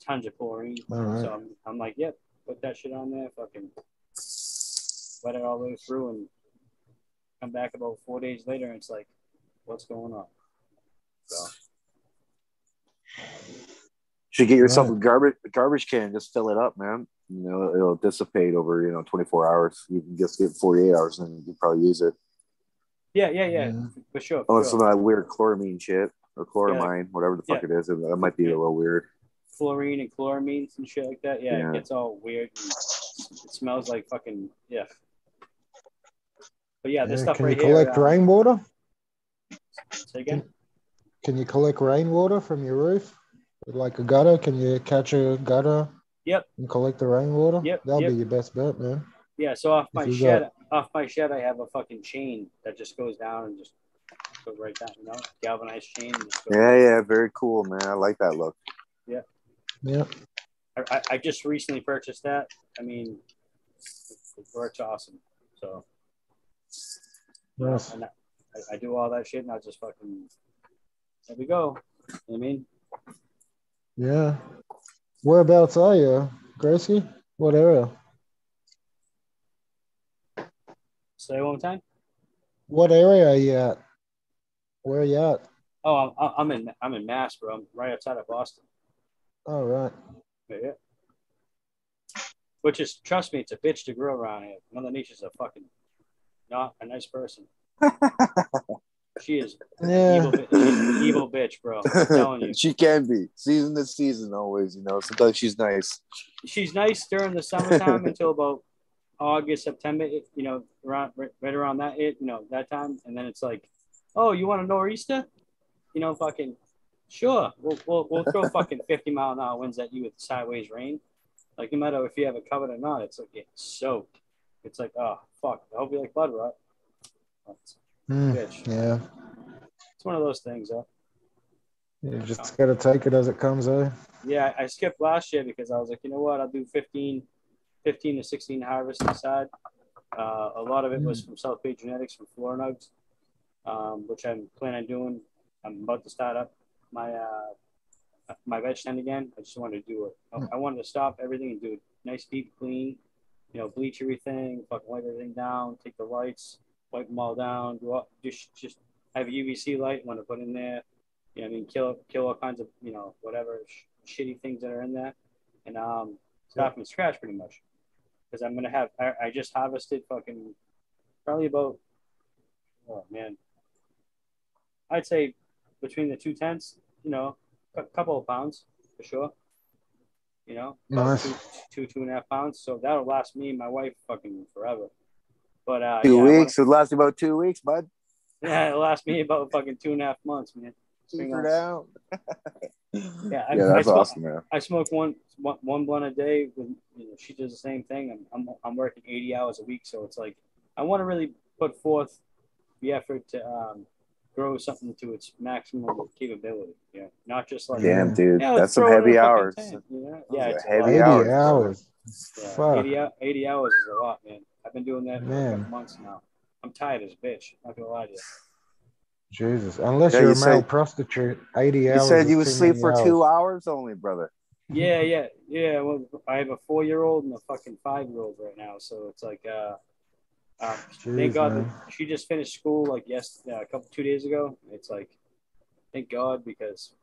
Tons of chlorine. All right. So I'm, I'm like, yep, put that shit on there, fucking wet it all the way through, and come back about four days later, and it's like, what's going on? So Should get yourself Right. a garbage a garbage can just fill it up, man. You know, it'll dissipate over, you know, 24 hours. You can just get 48 hours and you probably use it. Yeah, yeah, yeah, Yeah. for sure. For Unless sure. some of that weird chloramine shit or chloramine, whatever the fuck Yeah. it is. That might be a little weird. Fluorine and chloramines and shit like that. Yeah, Yeah. it gets all weird. It smells like fucking yeah. But yeah, this Yeah, stuff Can right you here. collect uh, rainwater? Say again. Can you collect rainwater from your roof? Like a gutter? Can you catch a gutter Yep. and collect the rainwater? Yep, That'll yep. be your best bet, man. Yeah, so off my you shed, off my shed, I have a fucking chain that just goes down and just goes right down. You know, galvanized chain. and just Yeah, yeah, very cool, man. I like that look. Yeah. Yeah. I, I just recently purchased that. I mean, it, it works awesome. So you know, Nice. and I, I do all that shit, and I just fucking there we go. You know what I mean, Yeah. Whereabouts are you, Gracie? What area? Say one more time. What area are you at? Where are you at? Oh, I'm, I'm in I'm in Mass, bro. I'm right outside of Boston. All right. Yeah. yeah. Which is, trust me, it's a bitch to grow around here. Mother Nature's a fucking not a nice person. she is Yeah. evil, an evil bitch, bro. I'm telling you. she can be season to season always. You know, sometimes she's nice. she's nice during the summertime until about August, September. It, you know, around right, around that it, you know, that time, and then it's like, oh, you want a nor'easter? You know, fucking, sure. We'll we'll, we'll throw fucking fifty mile an hour winds at you with sideways rain. Like no matter if you have it covered or not, it's like getting soaked. It's like, oh fuck, I hope you like blood rot. Mm, bitch. yeah. it's one of those things, though. You just gotta take it as it comes, eh? Yeah, I skipped last year because I was like, you know what, I'll do 15, 15 to 16 harvests inside. Uh, a lot of it was from South Bay Genetics from Flora Nugs, um, which I'm planning on doing. I'm about to start up my uh, my veg tent again. I just wanted to do it. I, I wanted to stop everything and do it nice, deep clean. You know, bleach everything, fucking wipe everything down, take the lights, wipe them all down. Do all, just just have a UVC light. Want to put in there. You know, I mean, kill kill all kinds of you know whatever sh- shitty things that are in there, and um, start from scratch pretty much. Because I'm gonna have I, I just harvested fucking probably about oh man, I'd say between the two tents, you know, a couple of pounds for sure. You know, Nice. two, two two and a half pounds. So that'll last me and my wife fucking forever. But uh, Two yeah, I wanna- weeks. It lasts about two weeks, bud. yeah, it'll last me about fucking two and a half months, man. Keep her on. Down. Yeah, I, Yeah, I that's smoke, awesome, man. I smoke one, one one blunt a day. With, you know, she does the same thing. I'm, I'm I'm working 80 hours a week, so it's like I want to really put forth the effort to um, grow something to its maximum capability. Yeah, not just like Damn, dude, Yeah, that's some throw it in heavy a hours. tank, you know? Yeah, are it's heavy hours, hours. Yeah, Fuck. 80, 80 hours is a lot, man. I've been doing that for a Man. couple months now. I'm tired as a bitch. Not gonna lie to you. Jesus. Unless Yeah, you're a male prostitute, 80 You hours. said you would sleep many for two hours. hours only, brother. Yeah, yeah, yeah. Well, I have a four year old and a fucking five year old right now, so it's like, uh, uh, Jeez, thank God man. that she just finished school like yes, uh, a couple two days ago. It's like, thank God because,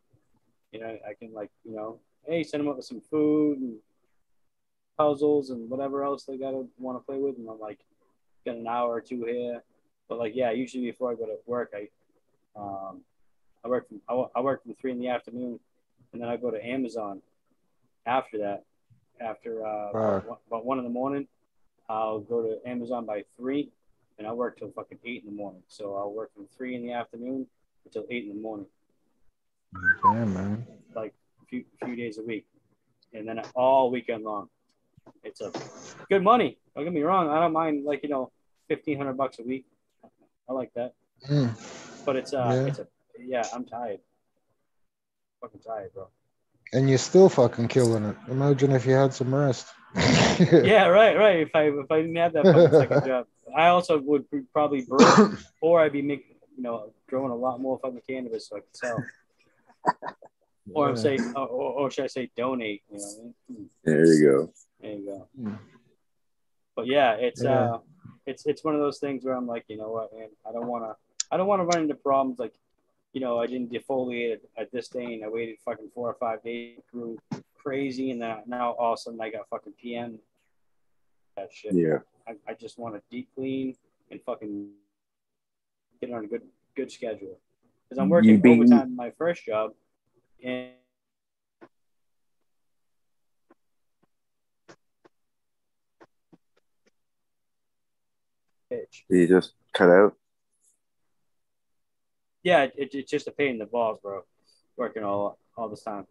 you know, I can like you know, hey, send them up with some food and puzzles and whatever else they gotta want to play with, and I'm like, got an hour or two here. But like, yeah, usually before I go to work, I, um, I work from I, I work from three in the afternoon, and then I go to Amazon. After that, after uh, Fuck. about, about one in the morning, I'll go to Amazon by three, and I work till fucking eight in the morning. So I'll work from three in the afternoon until eight in the morning, Damn, man. like a few few days a week, and then all weekend long. It's a good money. Don't get me wrong. I don't mind like you know fifteen hundred bucks a week. I like that, Mm. But it's uh, Yeah. it's a yeah. I'm tired. Fucking tired, bro. And you're still fucking killing it. Imagine if you had some rest. yeah, right, right. If I if I didn't have that fucking second job, I also would probably broke, or I'd be making you know growing a lot more fucking cannabis so I could sell. Or I'm saying, or, or, or should I say donate? You know, what I mean? Hmm, There you go. there you go. Hmm. But yeah, it's Yeah. uh, it's it's one of those things where I'm like, you know what, man, I don't want to, I don't want to run into problems like, you know, I didn't defoliate at, at this and I waited fucking four or five days, grew crazy, and then now all of a sudden I got fucking PM. That shit. Yeah. I, I just want to deep clean and fucking get on a good good schedule because I'm working overtime in my first job, and bitch. You just cut out. Yeah, it, it's just a pain in the balls, bro. Working all all this time.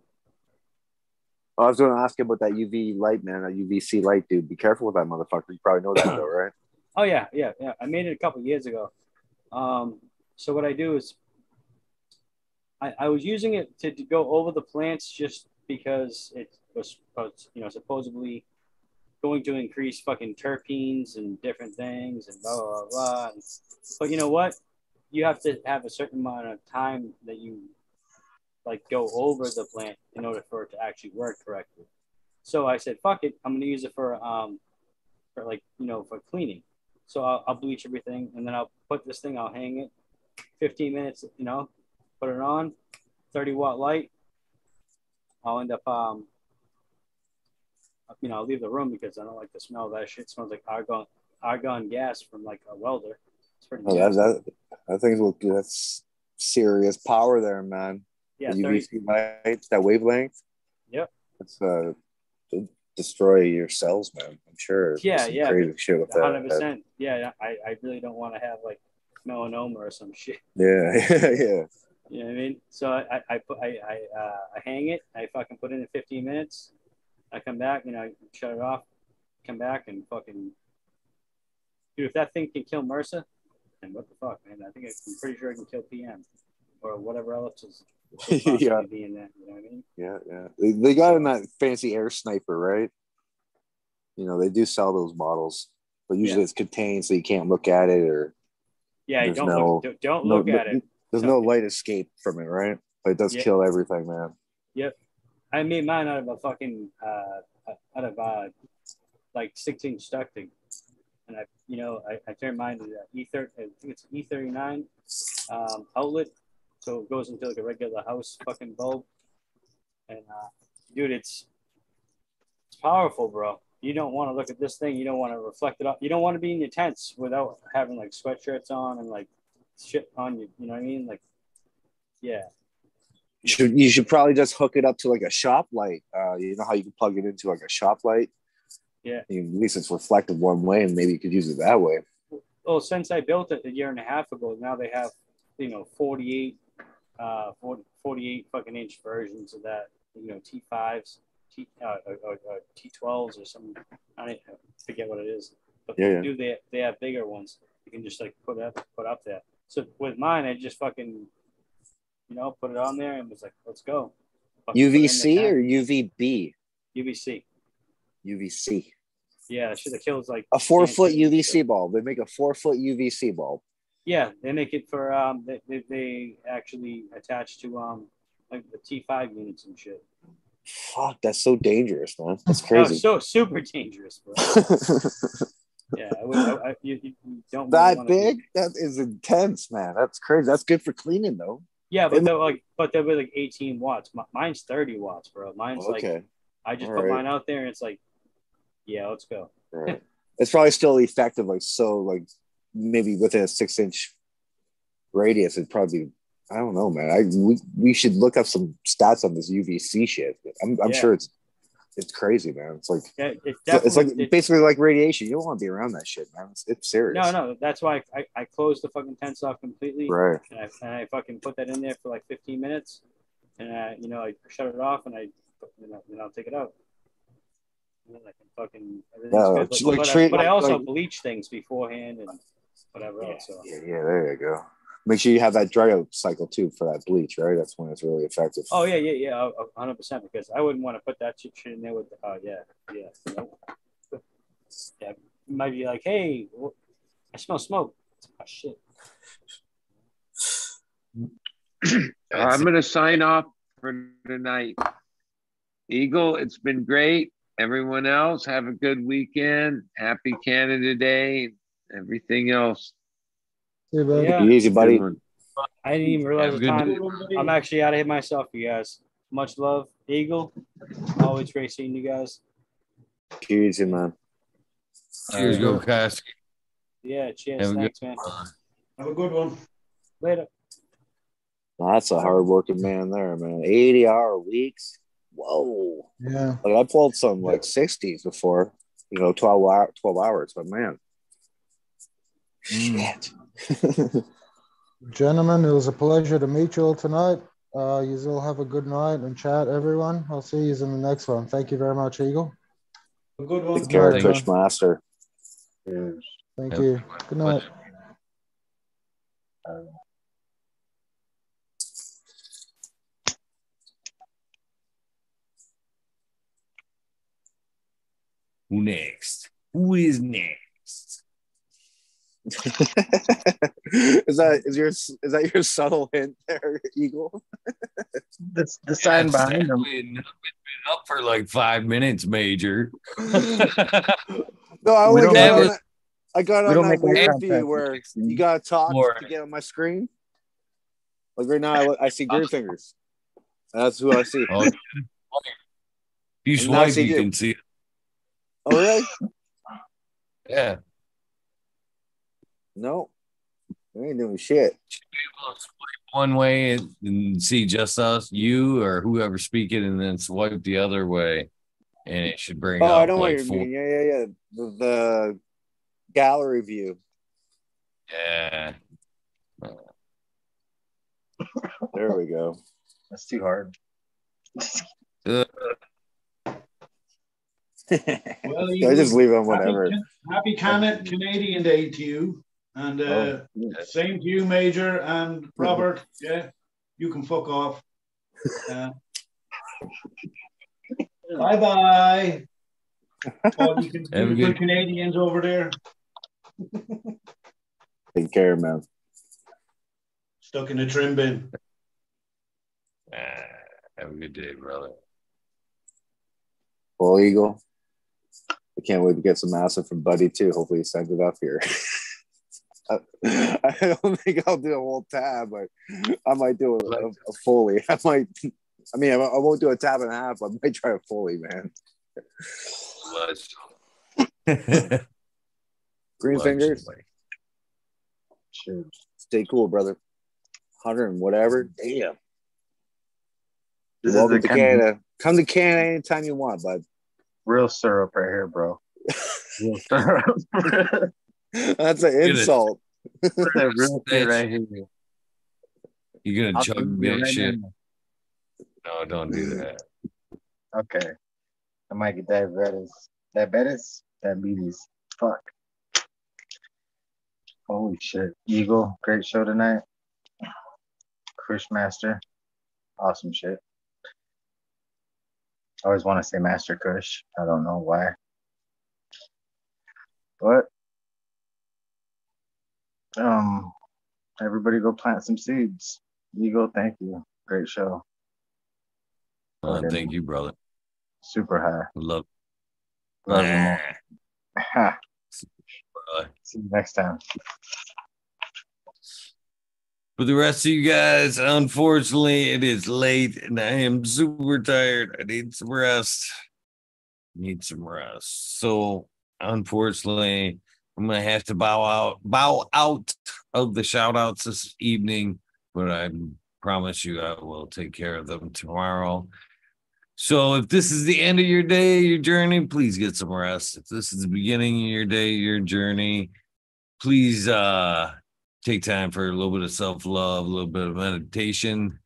I was going to ask you about that UV light, man. That UVC light, dude. Be careful with that motherfucker. You probably know that, though, right? Oh yeah, yeah, yeah. I made it a couple years ago. Um, so what I do is, I, I was using it to, to go over the plants just because it was, you know, supposedly going to increase fucking terpenes and different things and blah blah blah. blah. But you know what? You have to have a certain amount of time that you like go over the plant in order for it to actually work correctly. So I said, fuck it, I'm gonna use it for um for like you know for cleaning. So I'll, I'll bleach everything and then I'll put this thing, I'll hang it, 15 minutes, you know, put it on, 30 watt light. I'll end up um you know I'll leave the room because I don't like the smell of that shit. It smells like argon argon gas from like a welder. Pretty Oh, good. that, that, I think look, that's serious power there, man. yeah, the 30, UVC lights, that wavelength. Yep. It's uh, destroy your cells, man. I'm sure. Yeah, yeah, Crazy shit with hundred percent. Yeah, I, I really don't want to have like melanoma or some shit. Yeah, yeah. You know what I mean? So I, I put I I, uh, I hang it. I fucking put it in 15 minutes. I come back, you know, I shut it off. Come back and fucking dude. If that thing can kill MRSA, then what the fuck, man? I think I'm pretty sure I can kill PM or whatever else is Yeah. be in that. You know what I mean? Yeah, yeah. They, they got in that fancy air sniper, right? You know, they do sell those models, but usually Yeah. it's contained so you can't look at it or Yeah, There's don't no- look, don't- don't no- look at it. There's no light escape from it, right? But it does Yeah. kill everything, man. Yep. I made mine out of a fucking uh out of uh like 16 ducting. And I you know I, I turned mine to the E30 I think it's E39 um outlet. So it goes into like a regular house fucking bulb. And uh dude it's it's powerful, bro. You don't want to look at this thing, you don't want to reflect it up. You don't want to be in your tents without having like sweatshirts on and like shit on you, you know what I mean? Like yeah. You should you should probably just hook it up to like a shop light. Uh, you know how you can plug it into like a shop light. Yeah. At least it's reflected one way, and maybe you could use it that way. well, since I built it a year and a half ago, now they have, you know, 48, uh, 40, 48 fucking inch versions of that, you know, T5s, T, uh, or, or, or T12s or something. I forget what it is. But Yeah, they do they, they have bigger ones. You can just like put up, put up there. So with mine, I just fucking, you know, put it on there and was like, let's go. Fucking put it in the UVC or UVB? UVC? UVC. Yeah, shit that kills like A four foot. UVC bulb. They make a four foot UVC bulb. Yeah, they make it for um they, they, they actually attach to um like the T5 units and shit. Fuck, that's so dangerous, man. That's crazy. so super dangerous, bro. Yeah, I would, I, I, you, you don't really that wanna be- big? That is intense, man. That's crazy. That's good for cleaning, though. Yeah, but they're like but they're like 18 watts. Mi- Mine's 30 watts, bro. Mine's like I just All put right. mine out there and it's like, yeah, let's go. Right. it's probably still effective, like so, like maybe within a six inch radius. It'd probably, I don't know, man. I we, we should look up some stats on this UVC shit. I'm, I'm Yeah. sure it's it's crazy, man. It's like Yeah, it it's like it- basically like radiation. You don't want to be around that shit, man. It's, it's serious. No, no, that's why I, I closed the fucking tents off completely. Right. And I, and I fucking put that in there for like 15 minutes. And, I, you know, I shut it off and I, you know, then I'll take it out. And then I can fucking, everything's Yeah, good. But, like but, I, but I also like- bleach things beforehand and whatever else. So. Yeah, yeah, there you go. Make sure you have that dry out cycle too for that bleach, right? That's when it's really effective. Oh, yeah, yeah, yeah, a- a 100% because I wouldn't want to put that shit shit in there with, oh, yeah, yeah. Nope. Yeah, you might be like, hey, I smell smoke. Oh, shit. I'm going to sign off for tonight. Eagle, it's been great. Everyone else, have a good weekend. Happy Canada Day. Everything else. See you, bud. Yeah. Easy, buddy. I didn't even realize Have the good time. I'm actually out of here myself, you guys. Much love, Eagle. Always great seeing you guys. Take it easy, man. Cheers, go Cask. Yeah, cheers. Have Thanks, man. Have a good one. Later. That's a hard working man there, man. 80 hour weeks. Whoa. Yeah. Like I pulled some like 60s before, you know, 12 hour, 12 hours, but man. Shit. Gentlemen, it was a pleasure to meet you all tonight. Uh, you all have a good night and chat, everyone. I'll see you in the next one. Thank you very much, Eagle. A good one. Take care, Thank you. Fishmaster. Thank Have you. Good night. Who next? Who is next? is that is your is that your subtle hint there, Eagle? The, the sign Yes, behind them. Been, been up for like five minutes, Major. No, I We only got make- on, I got on that make weird contact view where you gotta talk Or- to get on my screen. Like right now, I, I see green fingers. That's who I see. Oh, if you And now I swipe, you you. can see it. Oh, really? Yeah. No, we ain't doing shit. One way and- and see just us, you or whoever speaking, and then swipe the other way, and it should bring Oh, up I know what like you four. mean. Yeah, yeah, yeah. The, the gallery view. Yeah. There we go. That's too hard. Uh, Well, I just leave them whatever. happy Can- Canadian Day to you. And uh, Oh, same to you, Major and Robert. Yeah, you can fuck off. Uh, bye bye. All you can Have a good- Canadians over there. Take care, man. Stuck in a trim bin. ah, have a good day, brother. Full Eagle. I can't wait to get some acid from Buddy too. Hopefully he sends it up here. I don't think I'll do a whole tab, but I might do a, a, a fully. I might. I mean, I, I won't do a tab and a half. I might try a fully, man. Green fingers. Sure. Stay cool, brother. Hundred and whatever. Damn. This Welcome is to the Canada. Come to Canada anytime you want, bud. Real syrup right here, bro. Real syrup. That's an it. insult. The real shit right here. You gonna I'll chug send that right shit? now. No, don't do that. Okay. I might get diabetes. Diabetes? Diabetes. Fuck. Holy shit. Eagle, great show tonight. Kushmaster. Awesome shit. I always want to say Master Kush. I don't know why. But um everybody go plant some seeds. Eagle, thank you. Great show. Uh, thank you, brother. Super high. Love. Love you more. Ha. brother. See you next time. For the rest of you guys, unfortunately, it is late and I am super tired. I need some rest. Need some rest. So, unfortunately, I'm gonna have to bow out, bow out of the shout outs this evening, but I promise you I will take care of them tomorrow. So if this is the end of your day, your journey, please get some rest. If this is the beginning of your day, your journey, please uh take time for a little bit of self-love, a little bit of meditation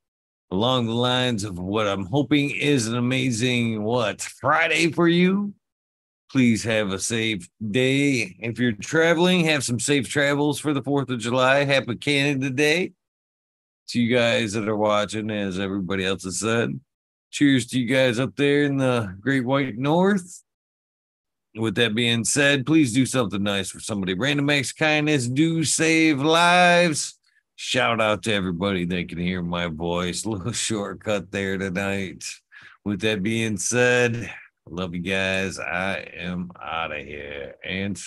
along the lines of what I'm hoping is an amazing what Friday for you. Please have a safe day. If you're traveling, have some safe travels for the 4th of July. Happy Canada Day to you guys that are watching, as everybody else has said. Cheers to you guys up there in the Great White North. With that being said, please do something nice for somebody. Random acts kindness do save lives. Shout out to everybody that can hear my voice. Little shortcut there tonight. With that being said, love you guys. I am out of here and.